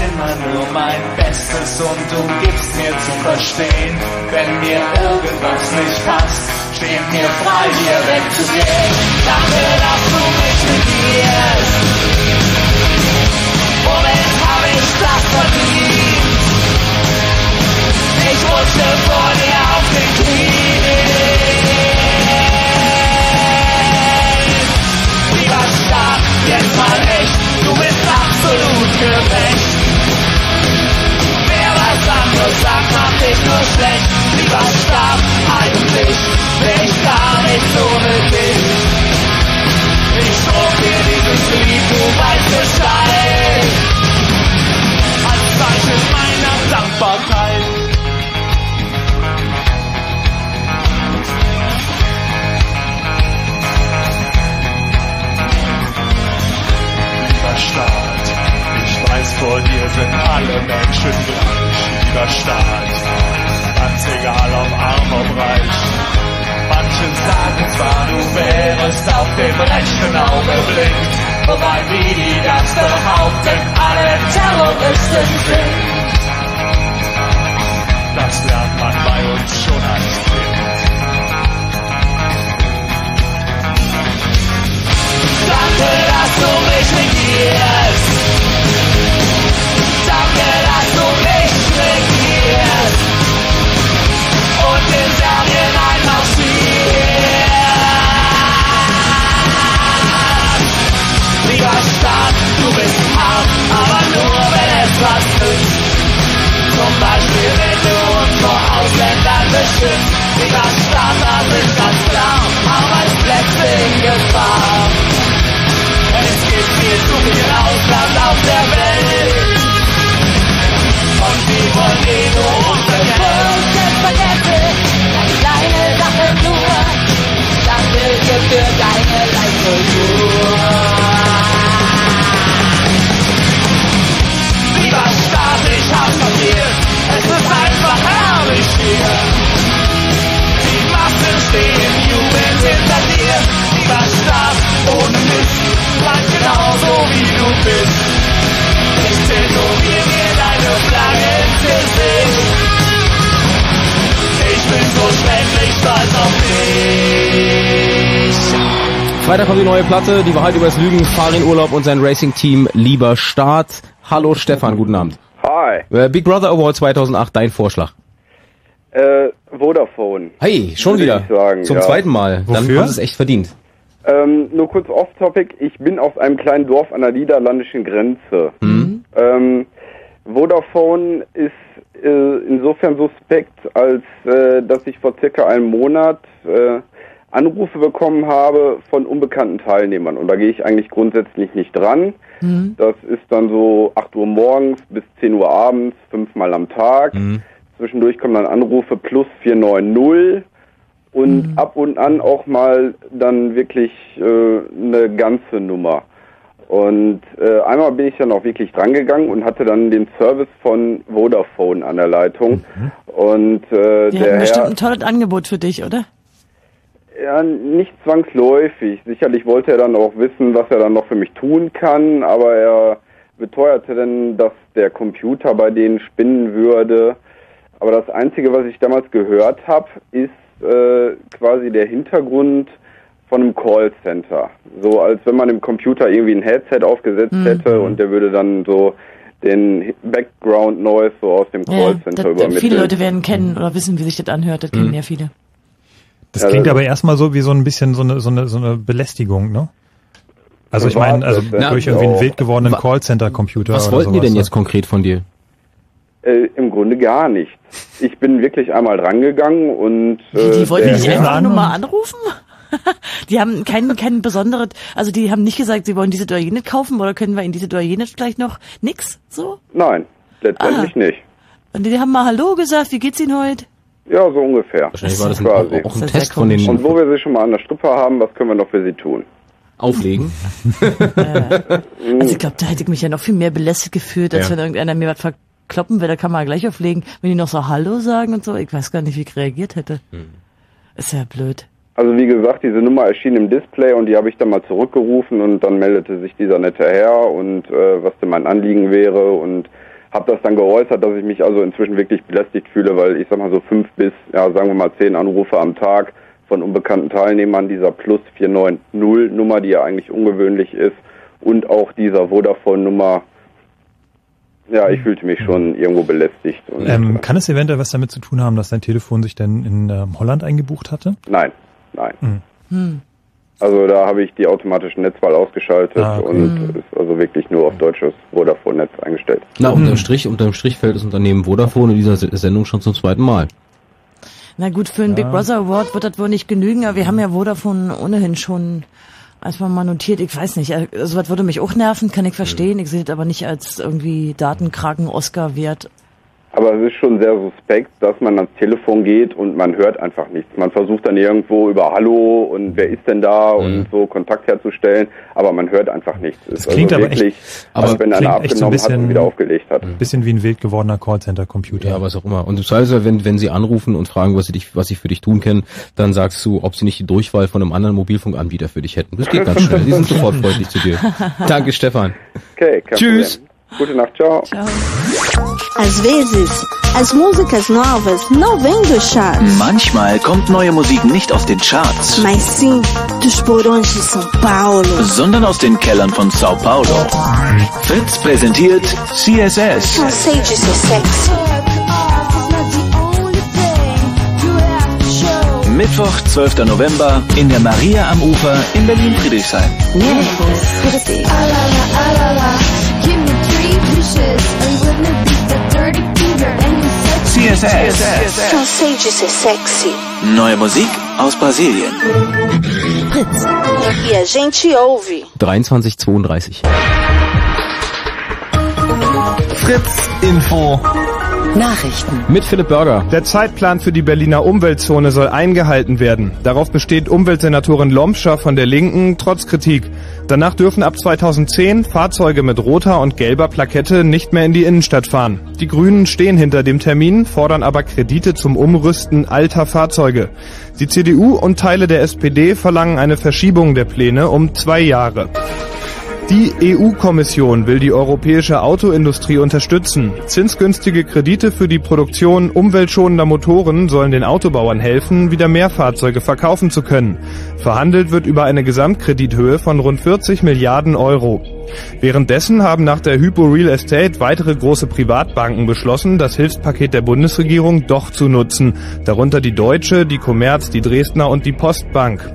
immer nur mein Bestes und du gibst mir zu verstehen, wenn mir irgendwas nicht passt, steh mir frei, hier wegzugehen. Danke, dass du mich regierst. Womit hab ich das verdient? Ich rutsche vor dir auf den Knien. Lieber stark, jetzt mal echt, du bist absolut gerecht was sagt, macht dich nur schlecht. Lieber starb eigentlich bin ich gar nicht ohne dich. Ich schrubb dir dieses Lied, du weißt Bescheid. Als Zeichen meiner Dankbarkeit. Staat, ich weiß, vor dir sind alle Menschen gleich. Lieber Staat, ganz egal ob arm ob reich. Manche sagen zwar, du wärest auf dem rechten Augenblick, wobei wie die das behaupten, alle Terroristen sind. Das lernt man bei uns schon als Kind. Danke, dass du mich regierst. Ausländern beschützt. Lieber Staat, das ist ganz klar, Arbeitsplätze in Gefahr. Es gibt viel zu viel Ausland auf der Welt. Und sie wollen eh nur unser Geld. Vergesse, eine kleine Sache nur. Danke dir für deine Leitkultur. Stehen jubelnd hinter dir. Lieber Staat, ohne Mist, bleib genauso wie du bist. Ich tätowier mir deine Flagge ins Gesicht. Ich bin so schrecklich stolz auf dich. Freitag kommt die neue Platte, die Wahrheit übers Lügen, Farin Urlaub und sein Racing-Team Lieber Start. Hallo Stefan, guten Abend. Hi. Äh, Big Brother Award 2008, dein Vorschlag. Vodafone. Hey, schon wieder. sagen, Zum ja. zweiten Mal. Dann Wofür? haben sie es echt verdient. Ähm, nur kurz off-topic. Ich bin aus einem kleinen Dorf an der niederländischen Grenze. Mhm. Ähm, Vodafone ist äh, insofern suspekt, als äh, dass ich vor circa einem Monat äh, Anrufe bekommen habe von unbekannten Teilnehmern. Und da gehe ich eigentlich grundsätzlich nicht dran. Das ist dann so 8 Uhr morgens bis 10 Uhr abends, fünfmal am Tag. Zwischendurch kommen dann Anrufe plus 490 und ab und an auch mal dann wirklich äh, eine ganze Nummer. Und äh, einmal bin ich dann auch wirklich drangegangen und hatte dann den Service von Vodafone an der Leitung. Und äh, Die der haben bestimmt Herr, ein tolles Angebot für dich, oder? ja, nicht zwangsläufig. Sicherlich wollte er dann auch wissen, was er dann noch für mich tun kann, aber er beteuerte dann, dass der Computer bei denen spinnen würde. Aber das Einzige, was ich damals gehört habe, ist äh, quasi der Hintergrund von einem Callcenter. So als wenn man im Computer irgendwie ein Headset aufgesetzt Mhm. hätte und der würde dann so den Background Noise so aus dem Ja, Callcenter das, übermitteln. viele Leute werden kennen oder wissen, wie sich das anhört. Das kennen Mhm. ja viele. Das Ja, klingt das- aber erstmal so wie so ein bisschen so eine, so eine, so eine Belästigung, ne? Also ich meine, also Na, durch irgendwie einen wild gewordenen Callcenter-Computer. Was oder wollten die denn ne? jetzt konkret von dir? Äh, Im Grunde gar nichts. Ich bin wirklich einmal drangegangen und äh, Die wollten der dich einfach nur mal anrufen? die haben kein, kein besonderes, also die haben nicht gesagt, sie wollen diese oder jene kaufen oder können wir in diese oder jene vielleicht noch nix, so? Nein, letztendlich Ah. nicht. Und die haben mal Hallo gesagt, wie geht's Ihnen heute? Ja, so ungefähr. Wahrscheinlich war das ein- Quasi. auch ein Test von den- Und wo wir sie schon mal an der Strippe haben, was können wir noch für sie tun? Auflegen. Also ich glaube, da hätte ich mich ja noch viel mehr belästigt gefühlt, als Ja. wenn irgendeiner mir was verkloppen will, da kann man gleich auflegen. Wenn die noch so Hallo sagen und so, ich weiß gar nicht, wie ich reagiert hätte. Ist ja blöd. Also wie gesagt, diese Nummer erschien im Display und die habe ich dann mal zurückgerufen und dann meldete sich dieser nette Herr und äh, was denn mein Anliegen wäre und habe das dann geäußert, dass ich mich also inzwischen wirklich belästigt fühle, weil ich sag mal so fünf bis, ja sagen wir mal zehn Anrufe am Tag von unbekannten Teilnehmern dieser Plus 490 Nummer, die ja eigentlich ungewöhnlich ist und auch dieser Vodafone Nummer. Ja, ich fühlte mich schon irgendwo belästigt. Und Ähm, kann es eventuell was damit zu tun haben, dass dein Telefon sich denn in ähm, Holland eingebucht hatte? Nein, nein. Hm. Also da habe ich die automatische Netzwahl ausgeschaltet Ah, okay. und ist also also wirklich nur auf deutsches Vodafone-Netz eingestellt. Na, unterm Strich, unterm Strich fällt das Unternehmen Vodafone in dieser Se- Sendung schon zum zweiten Mal. Na gut, für einen Big Brother Award wird das wohl nicht genügen, aber wir haben ja Vodafone ohnehin schon erstmal mal notiert. Ich weiß nicht, äh, sowas würde mich auch nerven, kann ich verstehen. Ich sehe das aber nicht als irgendwie Datenkraken Oscar wert. Aber es ist schon sehr suspekt, dass man ans Telefon geht und man hört einfach nichts. Man versucht dann irgendwo über Hallo und wer ist denn da und so Kontakt herzustellen, aber man hört einfach nichts. Es ist klingt also aber wirklich, echt, als wenn einer echt so ein abgenommen hat und bisschen, wieder aufgelegt hat. bisschen wie ein wild gewordener Callcenter-Computer. Ja, was auch immer. Und das heißt, wenn, wenn sie anrufen und fragen, was sie dich, was sie für dich tun können, dann sagst du, ob sie nicht die Durchwahl von einem anderen Mobilfunkanbieter für dich hätten. Das geht ganz schnell. Die sind sofort freundlich zu dir. Danke, Stefan. Okay, Tschüss. Problem. Gute Nacht, ciao. Às vezes, as músicas novas não vêm dos charts, Manchmal kommt neue Musik nicht aus den Charts, mas sim dos porões de São Paulo. sondern aus den Kellern von Sao Paulo. Fritz präsentiert CSS. Cansei de ser sexy. Mittwoch, 12. November in der Maria am Ufer in Berlin-Friedrichshain. CSS. Cansei de ser sexy. Neue Musik aus Brasilien. Fritz. E a gente ouve. 2332. Fritz Info. Nachrichten. Mit Philipp Burger. Der Zeitplan für die Berliner Umweltzone soll eingehalten werden. Darauf besteht Umweltsenatorin Lomscher von der Linken trotz Kritik. Danach dürfen ab 2010 Fahrzeuge mit roter und gelber Plakette nicht mehr in die Innenstadt fahren. Die Grünen stehen hinter dem Termin, fordern aber Kredite zum Umrüsten alter Fahrzeuge. Die CDU und Teile der SPD verlangen eine Verschiebung der Pläne um zwei Jahre. Die EU-Kommission will die europäische Autoindustrie unterstützen. Zinsgünstige Kredite für die Produktion umweltschonender Motoren sollen den Autobauern helfen, wieder mehr Fahrzeuge verkaufen zu können. Verhandelt wird über eine Gesamtkredithöhe von rund 40 Milliarden Euro. Währenddessen haben nach der Hypo Real Estate weitere große Privatbanken beschlossen, das Hilfspaket der Bundesregierung doch zu nutzen, darunter die Deutsche, die Commerz, die Dresdner und die Postbank.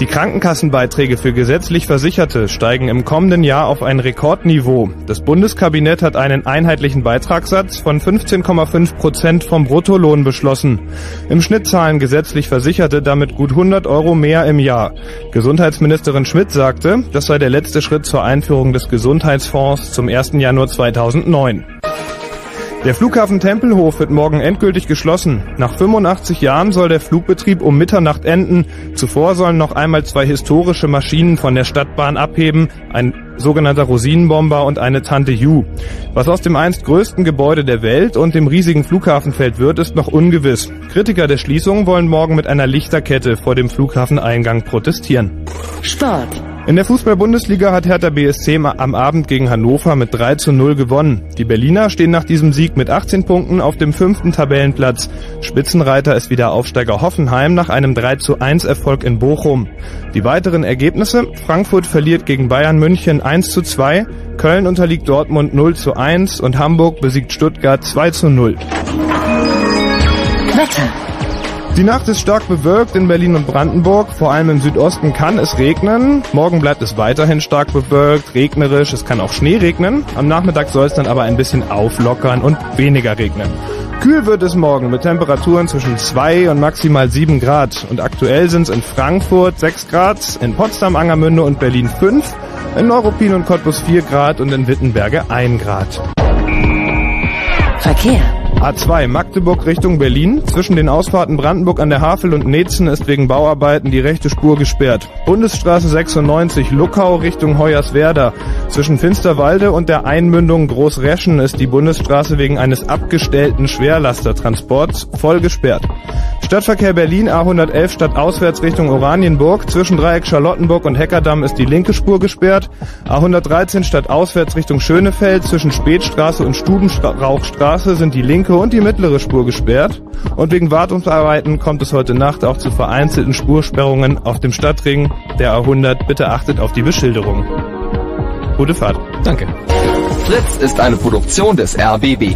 Die Krankenkassenbeiträge für gesetzlich Versicherte steigen im kommenden Jahr auf ein Rekordniveau. Das Bundeskabinett hat einen einheitlichen Beitragssatz von 15,5 Prozent vom Bruttolohn beschlossen. Im Schnitt zahlen gesetzlich Versicherte damit gut 100 Euro mehr im Jahr. Gesundheitsministerin Schmidt sagte, das sei der letzte Schritt zur Einführung des Gesundheitsfonds zum 1. Januar 2009. Der Flughafen Tempelhof wird morgen endgültig geschlossen. Nach 85 Jahren soll der Flugbetrieb um Mitternacht enden. Zuvor sollen noch einmal zwei historische Maschinen von der Stadtbahn abheben, ein sogenannter Rosinenbomber und eine Tante Ju. Was aus dem einst größten Gebäude der Welt und dem riesigen Flughafenfeld wird, ist noch ungewiss. Kritiker der Schließung wollen morgen mit einer Lichterkette vor dem Flughafeneingang protestieren. Sport. In der Fußball-Bundesliga hat Hertha BSC am Abend gegen Hannover mit 3 zu 0 gewonnen. Die Berliner stehen nach diesem Sieg mit 18 Punkten auf dem fünften Tabellenplatz. Spitzenreiter ist wieder Aufsteiger Hoffenheim nach einem 3 zu 1 Erfolg in Bochum. Die weiteren Ergebnisse, Frankfurt verliert gegen Bayern München 1 zu 2, Köln unterliegt Dortmund 0 zu 1 und Hamburg besiegt Stuttgart 2 zu 0. Wetter. Die Nacht ist stark bewölkt in Berlin und Brandenburg. Vor allem im Südosten kann es regnen. Morgen bleibt es weiterhin stark bewölkt, regnerisch. Es kann auch Schnee regnen. Am Nachmittag soll es dann aber ein bisschen auflockern und weniger regnen. Kühl wird es morgen mit Temperaturen zwischen 2 und maximal 7 Grad. Und aktuell sind es in Frankfurt 6 Grad, in Potsdam, Angermünde und Berlin 5, in Neuruppin und Cottbus 4 Grad und in Wittenberge 1 Grad. Verkehr. A2 Magdeburg Richtung Berlin. Zwischen den Ausfahrten Brandenburg an der Havel und Netzen ist wegen Bauarbeiten die rechte Spur gesperrt. Bundesstraße 96 Luckau Richtung Hoyerswerda. Zwischen Finsterwalde und der Einmündung Großreschen ist die Bundesstraße wegen eines abgestellten Schwerlastertransports voll gesperrt. Stadtverkehr Berlin A111 stadtauswärts Richtung Oranienburg. Zwischen Dreieck Charlottenburg und Heckerdamm ist die linke Spur gesperrt. A113 stadtauswärts Richtung Schönefeld. Zwischen Spätstraße und Stubenrauchstraße sind die linke und die mittlere Spur gesperrt. Und wegen Wartungsarbeiten kommt es heute Nacht auch zu vereinzelten Spursperrungen auf dem Stadtring der A100. Bitte achtet auf die Beschilderung. Gute Fahrt. Danke. Fritz ist eine Produktion des RBB.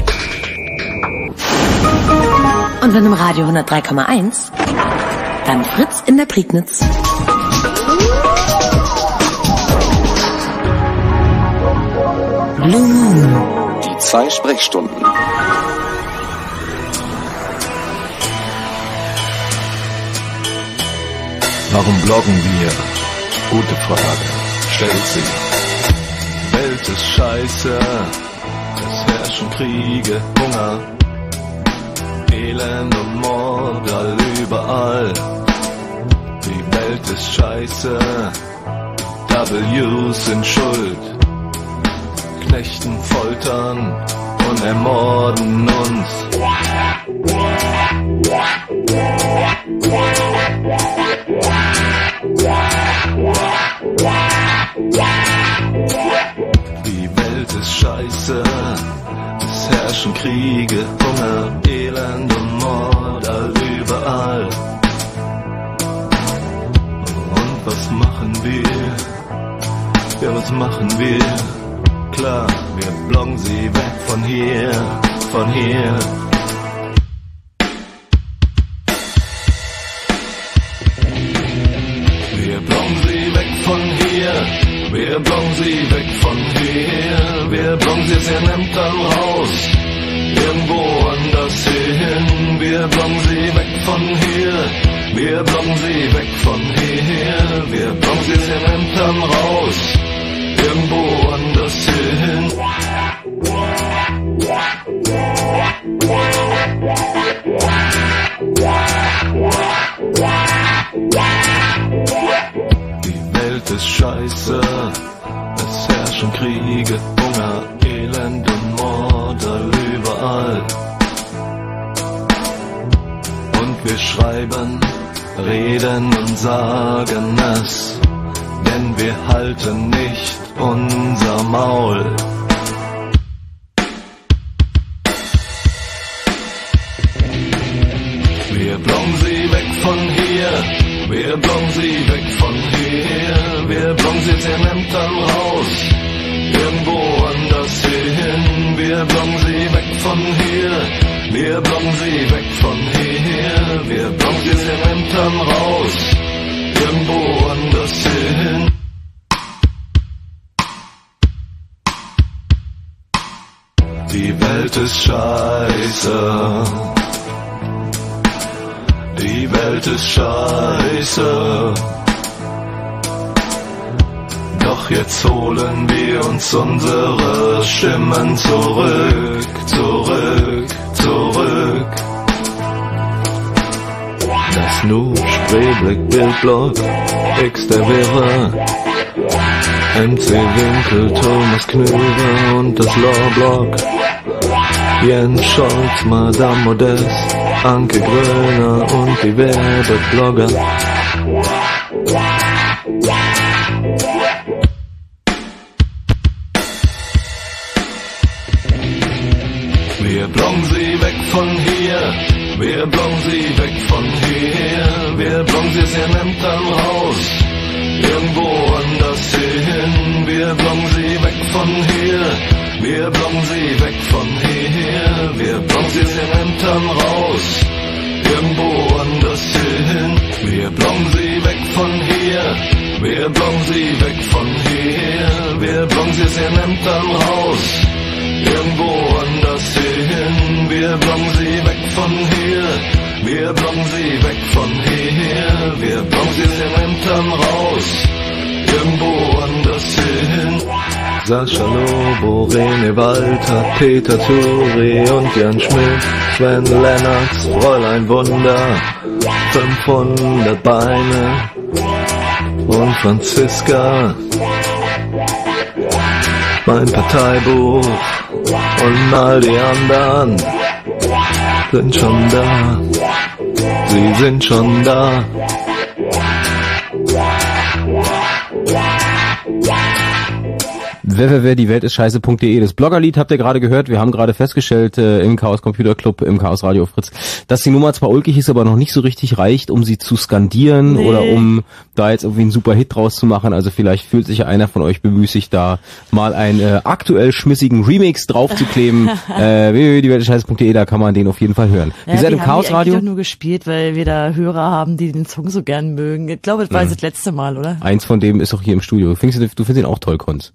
Und wenn im Radio 103,1, dann Fritz in der Prignitz. Polizei-Sprechstunden. Warum bloggen wir? Gute Frage. Stellt sie. Welt ist scheiße. Es herrschen Kriege, Hunger, Elend und Mord all überall. Die Welt ist scheiße. W's sind schuld. Knechten, foltern und ermorden uns. Die Welt ist scheiße, es herrschen Kriege, Hunger, Elend und Mord all überall. Und was machen wir? Ja, was machen wir? Klar, wir bloggen sie weg von hier, von hier. Wir bloggen sie weg von hier, wir bloggen sie aus ihren Ämtern raus, irgendwo anders hin, wir bloggen sie weg von hier, wir bloggen sie weg von hier, wir bloggen sie aus ihren Ämtern raus, irgendwo anders hin. Die Welt ist scheiße, es herrschen Kriege, Hunger, Elend und Mord all überall. Und wir schreiben, reden und sagen es, denn wir halten nicht unser Maul. Ämtern raus, irgendwo anders hin. Die Welt ist scheiße. Die Welt ist scheiße. Doch jetzt holen wir uns unsere Stimmen zurück, zurück, zurück. Nu, Spreeblick, Bildblock, X der Wäre, MC Winkel, Thomas Knöber und das Lawblock. Jens Scholz, Madame Modest, Anke Gröner und die Werbeblogger. Wir bloggen sie weg von hier, wir bloggen sie weg von hier, wir bloggen sie aus ihren Ämtern raus, irgendwo anders hin, wir bloggen sie weg von hier, wir bloggen sie weg von hier, wir bloggen sie aus ihren Ämtern raus, irgendwo anders hin, wir bloggen sie weg von hier, wir bloggen sie weg von hier, wir bloggen sie aus ihren Ämtern raus, irgendwo anders hin, wir bloggen sie weg von hier, wir bloggen sie weg von hier, wir bloggen sie ihren Ämtern raus, irgendwo anders hin. Sascha Lobo, René Walter, Peter Turi und Jan Schmidt, Sven Lennox, Fräulein Wunder, 500 Beine. Und Franziska, mein Parteibuch und all die anderen sind schon da, sie sind schon da. Www, die Welt ist scheiße.de. Das Bloggerlied habt ihr gerade gehört. Wir haben gerade festgestellt äh, im Chaos Computer Club, im Chaos Radio Fritz, dass die Nummer zwar ulkig ist, aber noch nicht so richtig reicht, um sie zu skandieren Nee. oder um da jetzt irgendwie einen super Hit draus zu machen. Also vielleicht fühlt sich ja einer von euch bemüßigt, da mal einen äh, aktuell schmissigen Remix draufzukleben. äh, www, die Welt ist scheiße.de, da kann man den auf jeden Fall hören. Ja, wir sind im haben Chaos Radio. nur gespielt, weil wir da Hörer haben, die den Song so gern mögen. Ich glaube, das war Mhm. das letzte Mal, oder? Eins von dem ist auch hier im Studio. Du findest, du findest ihn auch toll, Konz.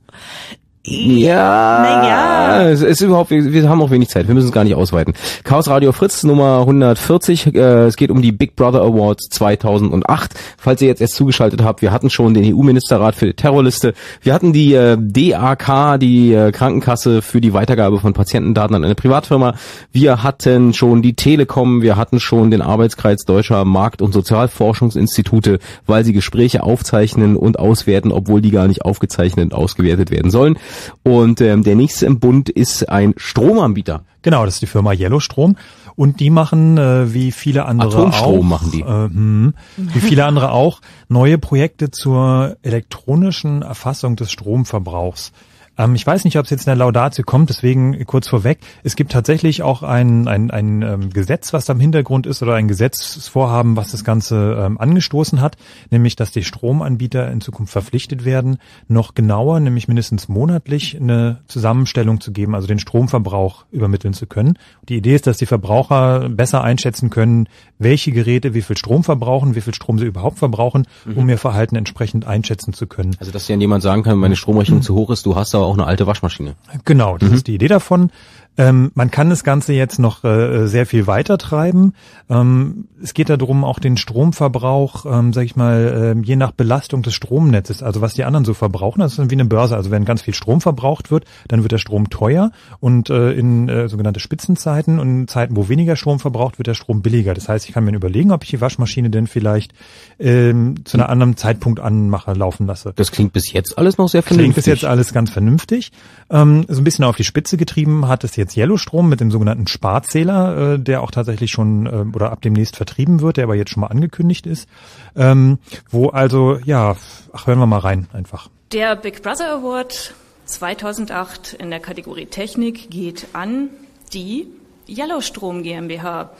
Ja, Naja. es ist überhaupt, wir, haben auch wenig Zeit, wir müssen es gar nicht ausweiten. Chaos Radio Fritz Nummer 140, äh, es geht um die Big Brother Awards 2008. Falls ihr jetzt erst zugeschaltet habt, wir hatten schon den EU-Ministerrat für die Terrorliste, wir hatten die äh, DAK, die äh, Krankenkasse für die Weitergabe von Patientendaten an eine Privatfirma, wir hatten schon die Telekom, wir hatten schon den Arbeitskreis Deutscher Markt- und Sozialforschungsinstitute, weil sie Gespräche aufzeichnen und auswerten, obwohl die gar nicht aufgezeichnet und ausgewertet werden sollen. Und ähm, der nächste im Bund ist ein Stromanbieter. Genau, das ist die Firma Yellowstrom und die machen äh, wie viele andere Atomstrom auch, machen die. Äh, hm, wie viele andere auch neue Projekte zur elektronischen Erfassung des Stromverbrauchs. Ähm, ich weiß nicht, ob es jetzt in der Laudatio kommt, deswegen kurz vorweg. Es gibt tatsächlich auch ein, ein, ein ähm, Gesetz, was da im Hintergrund ist oder ein Gesetzesvorhaben, was das Ganze ähm, angestoßen hat, nämlich, dass die Stromanbieter in Zukunft verpflichtet werden, noch genauer, nämlich mindestens monatlich eine Zusammenstellung zu geben, also den Stromverbrauch übermitteln zu können. Die Idee ist, dass die Verbraucher besser einschätzen können, welche Geräte wie viel Strom verbrauchen, wie viel Strom sie überhaupt verbrauchen, um ihr Verhalten entsprechend einschätzen zu können. Also dass dir jemand sagen kann, meine Stromrechnung zu hoch ist, du hast aber auch eine alte Waschmaschine. Genau, das ist die Idee davon. Ähm, man kann das Ganze jetzt noch äh, sehr viel weiter treiben. Ähm, es geht darum, auch den Stromverbrauch, ähm, sag ich mal, ähm, je nach Belastung des Stromnetzes, also was die anderen so verbrauchen, das ist wie eine Börse. Also wenn ganz viel Strom verbraucht wird, dann wird der Strom teuer und äh, in äh, sogenannte Spitzenzeiten und in Zeiten, wo weniger Strom verbraucht, wird der Strom billiger. Das heißt, ich kann mir überlegen, ob ich die Waschmaschine denn vielleicht ähm, zu einem anderen Zeitpunkt anmache, laufen lasse. Das klingt bis jetzt alles noch sehr Klingt vernünftig. bis jetzt alles ganz vernünftig. Ähm, so ein bisschen auf die Spitze getrieben hat es jetzt Yellowstrom mit dem sogenannten Sparzähler, äh, der auch tatsächlich schon äh, oder ab demnächst vertrieben wird, der aber jetzt schon mal angekündigt ist. Ähm, wo also, ja, ach, hören wir mal rein einfach. Der Big Brother Award 2008 in der Kategorie Technik geht an die Yellowstrom GmbH,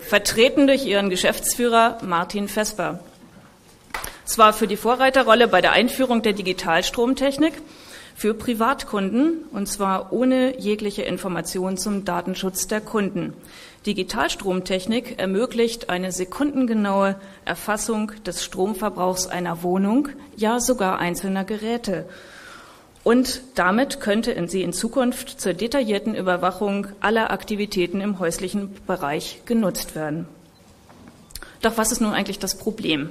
vertreten durch ihren Geschäftsführer Martin Vesper. Es war für die Vorreiterrolle bei der Einführung der Digitalstromtechnik für Privatkunden und zwar ohne jegliche Information zum Datenschutz der Kunden. Digitalstromtechnik ermöglicht eine sekundengenaue Erfassung des Stromverbrauchs einer Wohnung, ja sogar einzelner Geräte. Und damit könnte sie in Zukunft zur detaillierten Überwachung aller Aktivitäten im häuslichen Bereich genutzt werden. Doch was ist nun eigentlich das Problem?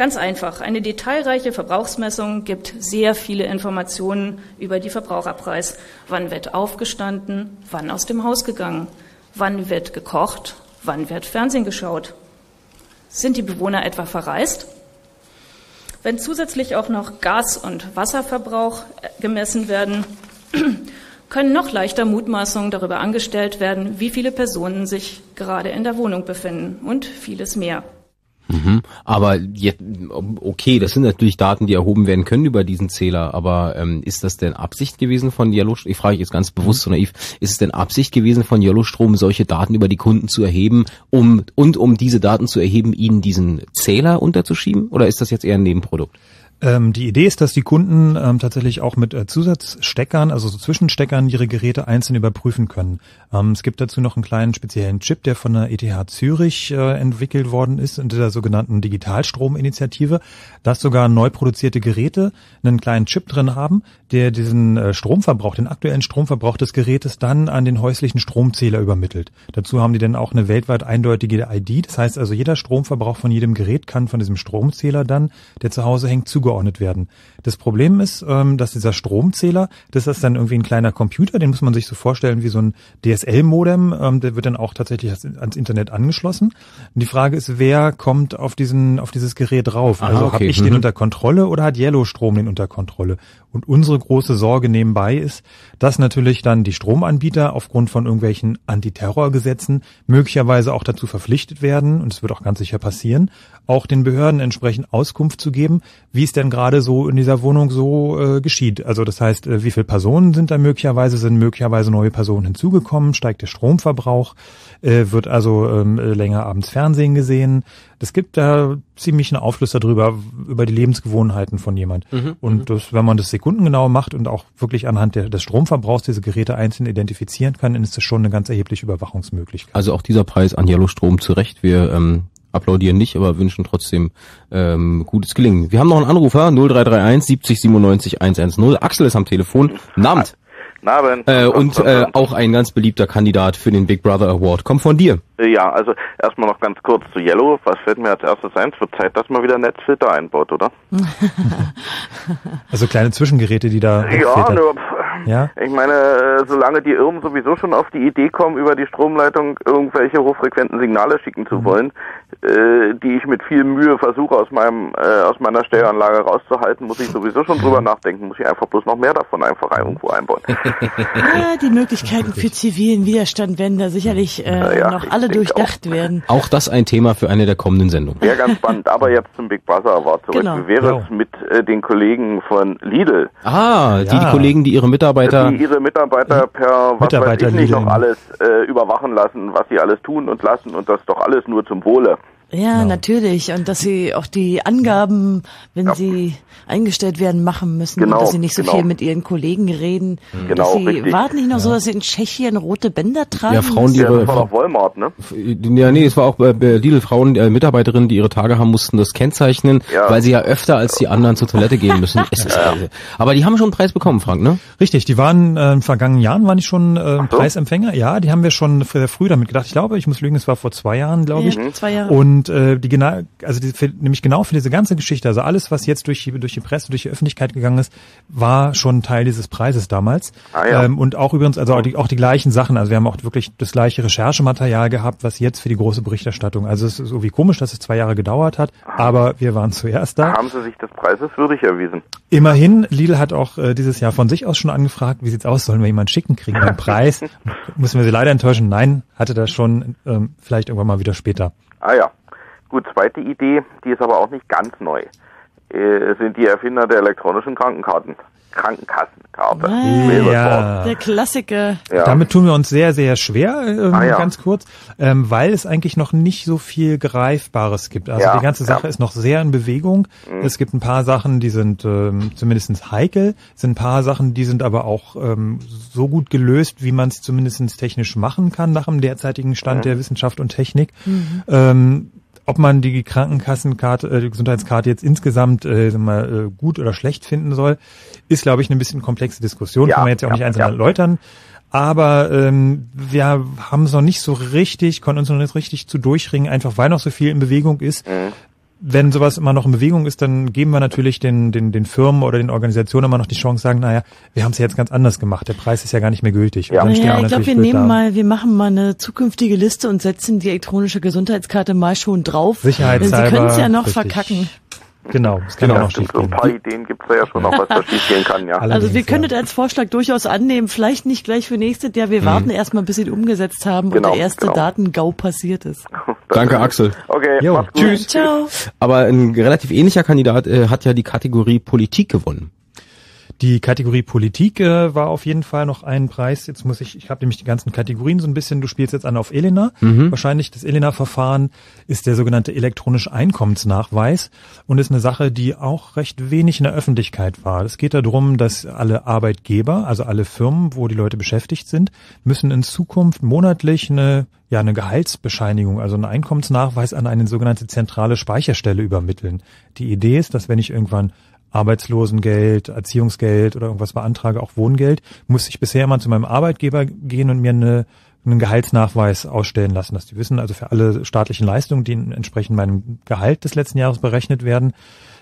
Ganz einfach. Eine detailreiche Verbrauchsmessung gibt sehr viele Informationen über die Verbraucherpreis. Wann wird aufgestanden? Wann aus dem Haus gegangen? Wann wird gekocht? Wann wird Fernsehen geschaut? Sind die Bewohner etwa verreist? Wenn zusätzlich auch noch Gas- und Wasserverbrauch gemessen werden, können noch leichter Mutmaßungen darüber angestellt werden, wie viele Personen sich gerade in der Wohnung befinden und vieles mehr. Mhm. Aber jetzt, okay, das sind natürlich Daten, die erhoben werden können über diesen Zähler, aber ähm, ist das denn Absicht gewesen von Yellowstrom? Ich frage jetzt ganz bewusst so naiv, ist es denn Absicht gewesen von Yellowstrom, solche Daten über die Kunden zu erheben, um und um diese Daten zu erheben, ihnen diesen Zähler unterzuschieben? Oder ist das jetzt eher ein Nebenprodukt? Ähm, die Idee ist, dass die Kunden ähm, tatsächlich auch mit äh, Zusatzsteckern, also so Zwischensteckern, ihre Geräte einzeln überprüfen können. Ähm, es gibt dazu noch einen kleinen speziellen Chip, der von der ETH Zürich äh, entwickelt worden ist, in der sogenannten Digitalstrominitiative, dass sogar neu produzierte Geräte einen kleinen Chip drin haben, der diesen äh, Stromverbrauch, den aktuellen Stromverbrauch des Gerätes dann an den häuslichen Stromzähler übermittelt. Dazu haben die dann auch eine weltweit eindeutige ID. Das heißt also, jeder Stromverbrauch von jedem Gerät kann von diesem Stromzähler dann, der zu Hause hängt, zugeordnet werden. Das Problem ist, ähm, dass dieser Stromzähler, das ist dann irgendwie ein kleiner Computer, den muss man sich so vorstellen wie so ein DSL-Modem, ähm, der wird dann auch tatsächlich ans Internet angeschlossen. Und die Frage ist, wer kommt auf diesen, auf dieses Gerät drauf? Aha, also okay. habe ich Mhm. den unter Kontrolle oder hat Yellowstrom den unter Kontrolle? Und unsere große Sorge nebenbei ist, dass natürlich dann die Stromanbieter aufgrund von irgendwelchen Antiterrorgesetzen möglicherweise auch dazu verpflichtet werden, und es wird auch ganz sicher passieren, auch den Behörden entsprechend Auskunft zu geben, wie es denn gerade so in dieser Wohnung so äh, geschieht. Also das heißt, äh, wie viele Personen sind da möglicherweise, sind möglicherweise neue Personen hinzugekommen, steigt der Stromverbrauch, äh, wird also ähm, äh, länger abends Fernsehen gesehen. Das gibt da ziemlich einen Aufschluss darüber, über die Lebensgewohnheiten von jemand. Mhm, Und das, wenn man das sekundengenau macht und auch wirklich anhand der, des Stromverbrauchs diese Geräte einzeln identifizieren kann, dann ist das schon eine ganz erhebliche Überwachungsmöglichkeit. Also auch dieser Preis an Yellowstrom zu Recht. Wir ähm, applaudieren nicht, aber wünschen trotzdem ähm, gutes Gelingen. Wir haben noch einen Anrufer, 0331 70 97 110. Axel ist am Telefon. Namt. Abend. Äh, und äh, auch ein ganz beliebter Kandidat für den Big Brother Award. Kommt von dir. Ja, also erstmal noch ganz kurz zu Yellow. Was fällt mir als erstes ein? Es wird Zeit, dass man wieder Netzfilter einbaut, oder? Also kleine Zwischengeräte, die da Ja, Ja? ich meine, äh, solange die Irren sowieso schon auf die Idee kommen, über die Stromleitung irgendwelche hochfrequenten Signale schicken Mhm. zu wollen, äh, die ich mit viel Mühe versuche aus meinem äh, aus meiner Stereoanlage rauszuhalten, muss ich sowieso schon drüber nachdenken, muss ich einfach bloß noch mehr davon einfach irgendwo einbauen. Ja, die Möglichkeiten für zivilen Widerstand werden da sicherlich äh, Ja, noch alle durchdacht werden. Auch das ein Thema für eine der kommenden Sendungen. Wäre ganz spannend, aber jetzt zum Big Brother Award zurück. Genau. Wie wäre Ja. es mit äh, den Kollegen von Lidl? Ah, die, die Ja. Kollegen, die ihre Mitarbeiter... die ihre Mitarbeiter per was Mitarbeiter weiß ich nicht noch alles äh, überwachen lassen, was sie alles tun und lassen und das doch alles nur zum Wohle. Ja, natürlich. Und dass sie auch die Angaben, wenn sie eingestellt werden, machen müssen. Genau, und dass sie nicht so genau. viel mit ihren Kollegen reden. Genau, dass sie richtig. warten nicht noch so, dass sie in Tschechien rote Bänder tragen. Ja, Frauen, die Ja, ihre... das war doch Walmart, ne? Ja, nee, es war auch bei bei Lidl Frauen, äh, Mitarbeiterinnen, die ihre Tage haben, mussten das kennzeichnen, Ja. weil sie ja öfter als die anderen zur Toilette gehen müssen. Es ist, äh, aber die haben schon einen Preis bekommen, Frank, ne? Richtig, die waren äh, in vergangenen Jahren waren die schon äh, Preisempfänger. Ja, die haben wir schon sehr früh damit gedacht. Ich glaube, ich muss lügen, es war vor zwei Jahren, glaube ich. Ja, zwei Jahre. Und äh, die genau, also die, für, nämlich genau für diese ganze Geschichte, also alles, was jetzt durch die durch die Presse, durch die Öffentlichkeit gegangen ist, war schon Teil dieses Preises damals. Ah, ja. ähm, und auch übrigens, also auch die, auch die gleichen Sachen. Also wir haben auch wirklich das gleiche Recherchematerial gehabt, was jetzt für die große Berichterstattung. Also es ist irgendwie komisch, dass es zwei Jahre gedauert hat, aber wir waren zuerst da. Haben sie sich des Preises würdig erwiesen? Immerhin, Lidl hat auch äh, dieses Jahr von sich aus schon angefragt, wie sieht's aus, sollen wir jemanden schicken, kriegen wir einen Preis? Müssen wir sie leider enttäuschen? Nein, hatte das schon, ähm, vielleicht irgendwann mal wieder später. Ah ja. Gut, zweite Idee, die ist aber auch nicht ganz neu. Äh, sind die Erfinder der elektronischen Krankenkarten. Krankenkassenkarte. Ja. Der Klassiker. Ja. Damit tun wir uns sehr, sehr schwer, ähm, Ah, ja. ganz kurz, ähm, weil es eigentlich noch nicht so viel Greifbares gibt. Also Ja, die ganze Sache ja. ist noch sehr in Bewegung. Mhm. Es gibt ein paar Sachen, die sind ähm, zumindest heikel, es sind ein paar Sachen, die sind aber auch ähm, so gut gelöst, wie man es zumindest technisch machen kann nach dem derzeitigen Stand Mhm. der Wissenschaft und Technik. Mhm. Ähm, ob man die Krankenkassenkarte, äh, die Gesundheitskarte jetzt insgesamt äh, mal, äh, gut oder schlecht finden soll, ist, glaube ich, eine bisschen komplexe Diskussion. Ja, Kann man jetzt ja auch nicht einzeln ja. erläutern. Aber ähm, wir haben es noch nicht so richtig, konnten uns noch nicht richtig zu durchringen, einfach weil noch so viel in Bewegung ist. Mhm. Wenn sowas immer noch in Bewegung ist, dann geben wir natürlich den, den, den Firmen oder den Organisationen immer noch die Chance, sagen, naja, wir haben es ja jetzt ganz anders gemacht. Der Preis ist ja gar nicht mehr gültig. Ja, wir ich glaube, wir nehmen da. mal, wir machen mal eine zukünftige Liste und setzen die elektronische Gesundheitskarte mal schon drauf. Sicherheitshalber, Sie können es ja noch richtig. verkacken. Genau, es kann Genau, auch noch stimmt, so ein paar Ideen gibt's da ja schon noch, was da schief gehen kann, ja. Also wir könntet als Vorschlag durchaus annehmen, vielleicht nicht gleich für nächstes Jahr, wir Mhm. warten erstmal, bis sie ihn umgesetzt haben Genau, und der erste genau. Datengau passiert ist. Danke, Axel. Okay, jo. Tschüss. Ciao. Aber ein relativ ähnlicher Kandidat äh, hat ja die Kategorie Politik gewonnen. Die Kategorie Politik äh, war auf jeden Fall noch ein Preis. Jetzt muss ich, ich habe nämlich die ganzen Kategorien so ein bisschen, du spielst jetzt an auf Elena. Mhm. Wahrscheinlich das Elena-Verfahren ist der sogenannte elektronische Einkommensnachweis und ist eine Sache, die auch recht wenig in der Öffentlichkeit war. Es geht darum, dass alle Arbeitgeber, also alle Firmen, wo die Leute beschäftigt sind, müssen in Zukunft monatlich eine ja, eine Gehaltsbescheinigung, also einen Einkommensnachweis an eine sogenannte zentrale Speicherstelle übermitteln. Die Idee ist, dass wenn ich irgendwann Arbeitslosengeld, Erziehungsgeld oder irgendwas beantrage, auch Wohngeld, muss ich bisher immer zu meinem Arbeitgeber gehen und mir eine, einen Gehaltsnachweis ausstellen lassen, dass die wissen, also für alle staatlichen Leistungen, die entsprechend meinem Gehalt des letzten Jahres berechnet werden,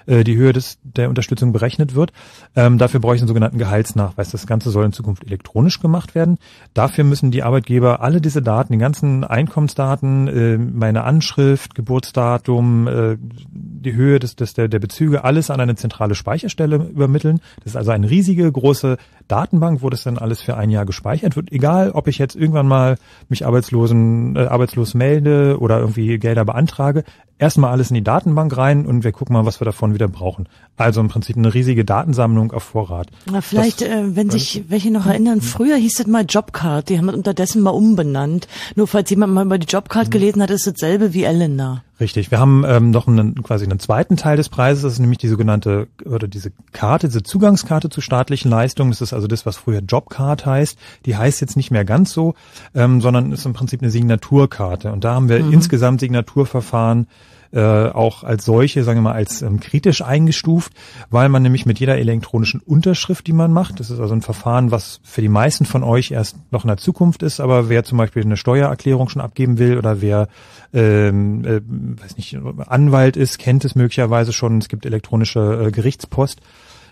äh, die Höhe des, der Unterstützung berechnet wird. Ähm, dafür brauche ich einen sogenannten Gehaltsnachweis. Das Ganze soll in Zukunft elektronisch gemacht werden. Dafür müssen die Arbeitgeber alle diese Daten, die ganzen Einkommensdaten, äh, meine Anschrift, Geburtsdatum, äh, die Höhe des, des, der, der Bezüge, alles an eine zentrale Speicherstelle übermitteln. Das ist also eine riesige, große Datenbank, wo das dann alles für ein Jahr gespeichert wird. Egal, ob ich jetzt irgendwann mal mich arbeitslosen, äh, arbeitslos melde oder irgendwie Gelder beantrage. erstmal alles in die Datenbank rein und wir gucken mal, was wir davon wieder brauchen. Also im Prinzip eine riesige Datensammlung auf Vorrat. Na, vielleicht, Das- äh, wenn sich welche noch erinnern, früher hieß das mal Jobcard, die haben das unterdessen mal umbenannt. Nur falls jemand mal über die Jobcard gelesen hat, ist dasselbe wie Elena. Richtig. Wir haben ähm, noch einen, quasi einen zweiten Teil des Preises, das ist nämlich die sogenannte oder diese Karte, diese Zugangskarte zu staatlichen Leistungen. Das ist also das, was früher Jobcard heißt. Die heißt jetzt nicht mehr ganz so, ähm, sondern ist im Prinzip eine Signaturkarte. Und da haben wir Mhm. insgesamt Signaturverfahren äh, auch als solche, sagen wir mal, als ähm, kritisch eingestuft, weil man nämlich mit jeder elektronischen Unterschrift, die man macht, das ist also ein Verfahren, was für die meisten von euch erst noch in der Zukunft ist, aber wer zum Beispiel eine Steuererklärung schon abgeben will oder wer ähm, äh, weiß nicht, Anwalt ist, kennt es möglicherweise schon, es gibt elektronische äh, Gerichtspost.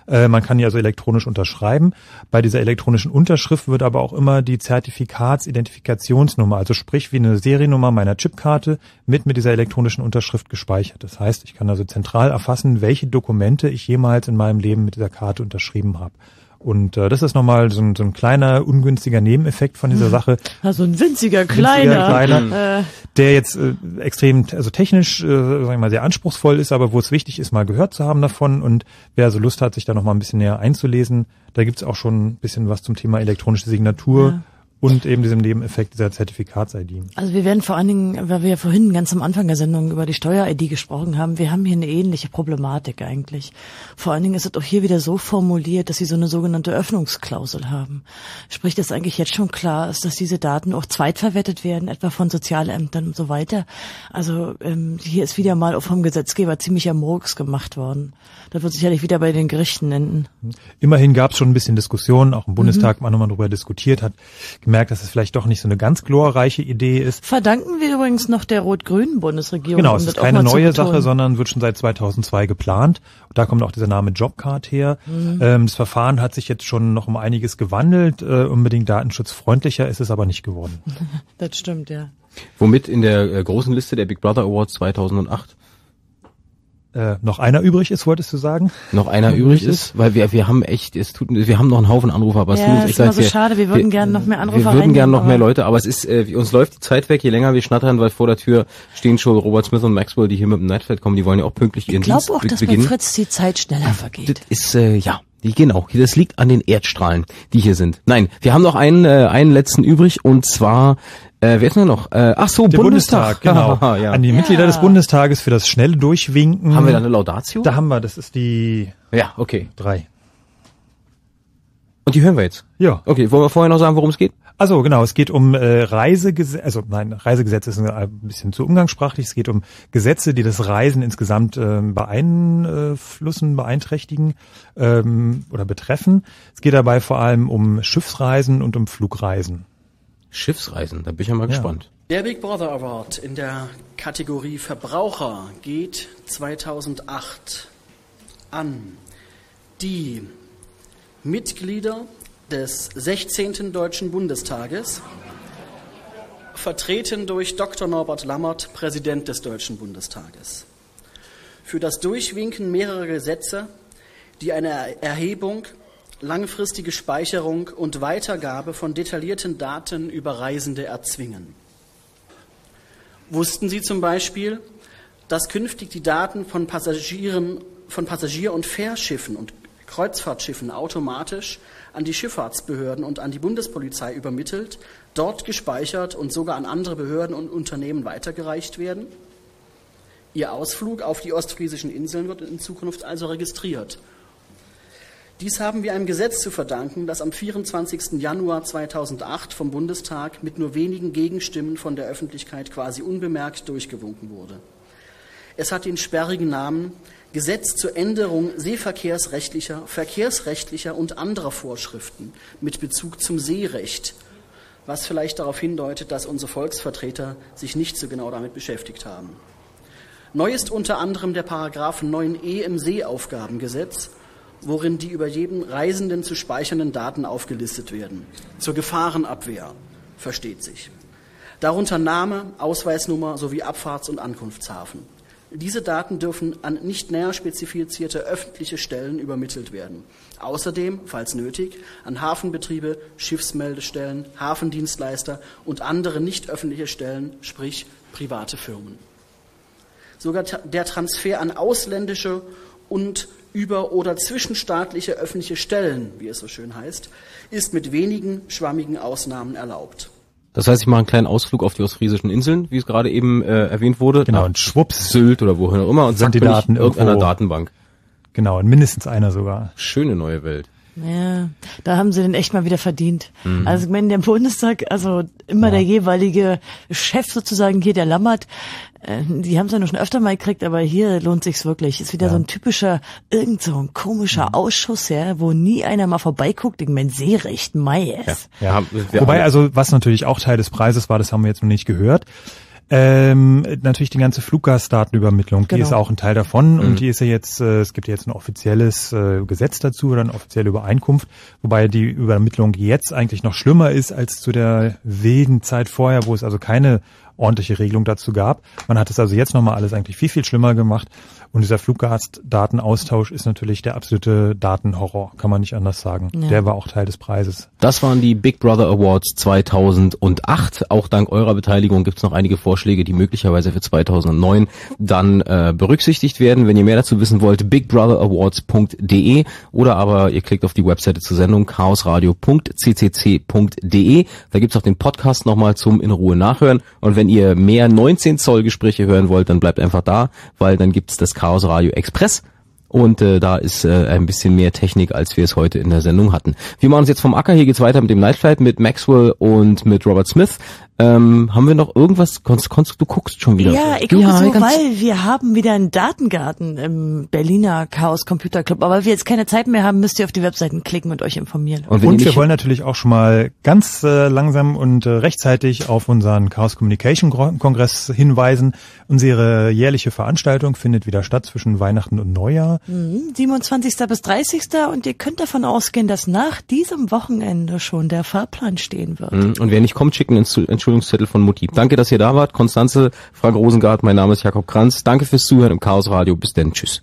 Äh, Man kann die also elektronisch unterschreiben. Bei dieser elektronischen Unterschrift wird aber auch immer die Zertifikatsidentifikationsnummer, also sprich wie eine Seriennummer meiner Chipkarte, mit mit dieser elektronischen Unterschrift gespeichert. Das heißt, ich kann also zentral erfassen, welche Dokumente ich jemals in meinem Leben mit dieser Karte unterschrieben habe. Und äh, das ist nochmal so ein, so ein kleiner, ungünstiger Nebeneffekt von dieser Sache. Also ein winziger, Winziger, kleiner. kleiner, Äh, der jetzt äh, extrem, also technisch, äh, sag ich mal, sehr anspruchsvoll ist, aber wo es wichtig ist, mal gehört zu haben davon. Und wer also Lust hat, sich da noch mal ein bisschen näher einzulesen, da gibt's auch schon ein bisschen was zum Thema elektronische Signatur Ja. Und eben diesem Nebeneffekt dieser Zertifikats-ID. Also wir werden vor allen Dingen, weil wir ja vorhin ganz am Anfang der Sendung über die Steuer-ID gesprochen haben, wir haben hier eine ähnliche Problematik eigentlich. Vor allen Dingen ist es auch hier wieder so formuliert, dass sie so eine sogenannte Öffnungsklausel haben. Sprich, dass eigentlich jetzt schon klar ist, dass diese Daten auch zweitverwertet werden, etwa von Sozialämtern und so weiter. Also ähm, hier ist wieder mal auch vom Gesetzgeber ziemlicher Murks gemacht worden. Das wird sicherlich wieder bei den Gerichten enden. Immerhin gab's schon ein bisschen Diskussionen, auch im Mhm. Bundestag man nochmal darüber diskutiert hat, gemerkt, dass es vielleicht doch nicht so eine ganz glorreiche Idee ist. Verdanken wir übrigens noch der rot-grünen Bundesregierung. Genau, es ist keine neue. Sache, sondern wird schon seit 2002 geplant. Und da kommt auch dieser Name Jobcard her. Mhm. Ähm, das Verfahren hat sich jetzt schon noch um einiges gewandelt. Äh, unbedingt datenschutzfreundlicher ist es aber nicht geworden. Das stimmt, ja. Womit in der äh, großen Liste der Big Brother Awards 2008 Äh, noch einer übrig ist, wolltest du sagen? noch einer übrig ist, weil wir wir haben echt, es tut, wir haben noch einen Haufen Anrufer, aber es Ja, tut uns ist echt immer leid, so schade, wir würden gerne noch mehr Anrufer Wir würden gerne noch mehr Leute, aber es ist, äh, uns läuft die Zeit weg, je länger wir schnattern, weil vor der Tür stehen schon Robert Smith und Maxwell, die hier mit dem Nightflight kommen, die wollen ja auch pünktlich ihren Ich glaube Dienst auch, dass bei beginnen. Fritz die Zeit schneller vergeht. ist äh, ja, die, genau, das liegt an den Erdstrahlen, die hier sind. Nein, wir haben noch einen äh, einen letzten übrig und zwar äh, wer ist denn noch? Äh, ach so, Der Bundestag, genau. ja. An die Mitglieder des Bundestages für das schnelle Durchwinken. Haben wir da eine Laudatio? Da haben wir, das ist die Ja, okay. drei. Und die hören wir jetzt. Ja. Okay, wollen wir vorher noch sagen, worum es geht? Also genau, es geht um äh, Reisegesetze, also nein, Reisegesetze ist ein, ein bisschen zu umgangssprachlich. Es geht um Gesetze, die das Reisen insgesamt ähm, beeinflussen, beeinträchtigen ähm, oder betreffen. Es geht dabei vor allem um Schiffsreisen und um Flugreisen. Schiffsreisen, da bin ich ja mal Ja. gespannt. Der Big Brother Award in der Kategorie Verbraucher geht 2008 an die Mitglieder des 16. Deutschen Bundestages, vertreten durch Dr. Norbert Lammert, Präsident des Deutschen Bundestages. Für das Durchwinken mehrerer Gesetze, die eine Erhebung, langfristige Speicherung und Weitergabe von detaillierten Daten über Reisende erzwingen. Wussten Sie zum Beispiel, dass künftig die Daten von Passagieren, von Passagier- und Fährschiffen und Kreuzfahrtschiffen automatisch an die Schifffahrtsbehörden und an die Bundespolizei übermittelt, dort gespeichert und sogar an andere Behörden und Unternehmen weitergereicht werden? Ihr Ausflug auf die ostfriesischen Inseln wird in Zukunft also registriert. Dies haben wir einem Gesetz zu verdanken, das am 24. Januar 2008 vom Bundestag mit nur wenigen Gegenstimmen von der Öffentlichkeit quasi unbemerkt durchgewunken wurde. Es hat den sperrigen Namen Gesetz zur Änderung seeverkehrsrechtlicher, verkehrsrechtlicher und anderer Vorschriften mit Bezug zum Seerecht, was vielleicht darauf hindeutet, dass unsere Volksvertreter sich nicht so genau damit beschäftigt haben. Neu ist unter anderem der Paragraph 9e im Seeaufgabengesetz, worin die über jeden Reisenden zu speichernden Daten aufgelistet werden. Zur Gefahrenabwehr, versteht sich. Darunter Name, Ausweisnummer sowie Abfahrts- und Ankunftshafen. Diese Daten dürfen an nicht näher spezifizierte öffentliche Stellen übermittelt werden. Außerdem, falls nötig, an Hafenbetriebe, Schiffsmeldestellen, Hafendienstleister und andere nicht öffentliche Stellen, sprich private Firmen. Sogar der Transfer an ausländische und über- oder zwischenstaatliche öffentliche Stellen, wie es so schön heißt, ist mit wenigen schwammigen Ausnahmen erlaubt. Das heißt, ich mache einen kleinen Ausflug auf die ostfriesischen Inseln, wie es gerade eben äh, erwähnt wurde. Genau, und schwupps. Sylt oder wohin auch immer und Sind zack die bin ich Daten in irgendeiner Datenbank. Genau, und mindestens einer sogar. Schöne neue Welt. Ja, da haben sie den echt mal wieder verdient. Mhm. Also ich meine, der Bundestag, also immer der jeweilige Chef sozusagen hier, der Lammert, äh, die haben es ja noch schon öfter mal gekriegt, aber hier lohnt sich's wirklich. Ist wieder so ein typischer, irgend so ein komischer Ausschuss, ja, wo nie einer mal vorbeiguckt. Ich meine, Seerecht, Mais. Ja. wir Wobei also, was natürlich auch Teil des Preises war, das haben wir jetzt noch nicht gehört. Ähm, natürlich die ganze Fluggastdatenübermittlung, die Genau. ist auch ein Teil davon Mhm. und die ist ja jetzt, äh, es gibt ja jetzt ein offizielles äh, Gesetz dazu oder eine offizielle Übereinkunft, wobei die Übermittlung jetzt eigentlich noch schlimmer ist als zu der wilden Zeit vorher, wo es also keine ordentliche Regelung dazu gab. Man hat es also jetzt nochmal alles eigentlich viel, viel schlimmer gemacht und dieser Fluggastdatenaustausch ist natürlich der absolute Datenhorror, kann man nicht anders sagen. Ja. Der war auch Teil des Preises. Das waren die Big Brother Awards 2008. Auch dank eurer Beteiligung gibt es noch einige Vorschläge, die möglicherweise für 2009 dann äh, berücksichtigt werden. Wenn ihr mehr dazu wissen wollt, bigbrotherawards.de oder aber ihr klickt auf die Webseite zur Sendung chaosradio.ccc.de. Da gibt's auch den Podcast nochmal zum in Ruhe nachhören. Und wenn ihr mehr 19 Zoll Gespräche hören wollt, dann bleibt einfach da, weil dann gibt's das Chaos Radio Express. Und äh, da ist äh, ein bisschen mehr Technik, als wir es heute in der Sendung hatten. Wir machen uns jetzt vom Acker. Hier geht's weiter mit dem Night Flight, mit Maxwell und mit Robert Smith. Ähm, haben wir noch irgendwas? Konst, Konst, du guckst schon wieder. Ja, ich gucke so, ganz- weil wir haben wieder einen Datengarten im Berliner Chaos Computer Club. Aber weil wir jetzt keine Zeit mehr haben, müsst ihr auf die Webseiten klicken und euch informieren. Und, wir wollen natürlich auch schon mal ganz äh, langsam und äh, rechtzeitig auf unseren Chaos Communication Kongress hinweisen. Unsere jährliche Veranstaltung findet wieder statt zwischen Weihnachten und Neujahr. Mhm, 27. bis 30. Und ihr könnt davon ausgehen, dass nach diesem Wochenende schon der Fahrplan stehen wird. Mhm. Und wer nicht kommt, schickt einen Entschuld- Entschuldigungszettel von Mutti. Danke, dass ihr da wart. Konstanze, Frank Rosengart, mein Name ist Jakob Kranz. Danke fürs Zuhören im Chaos Radio. Bis denn. Tschüss.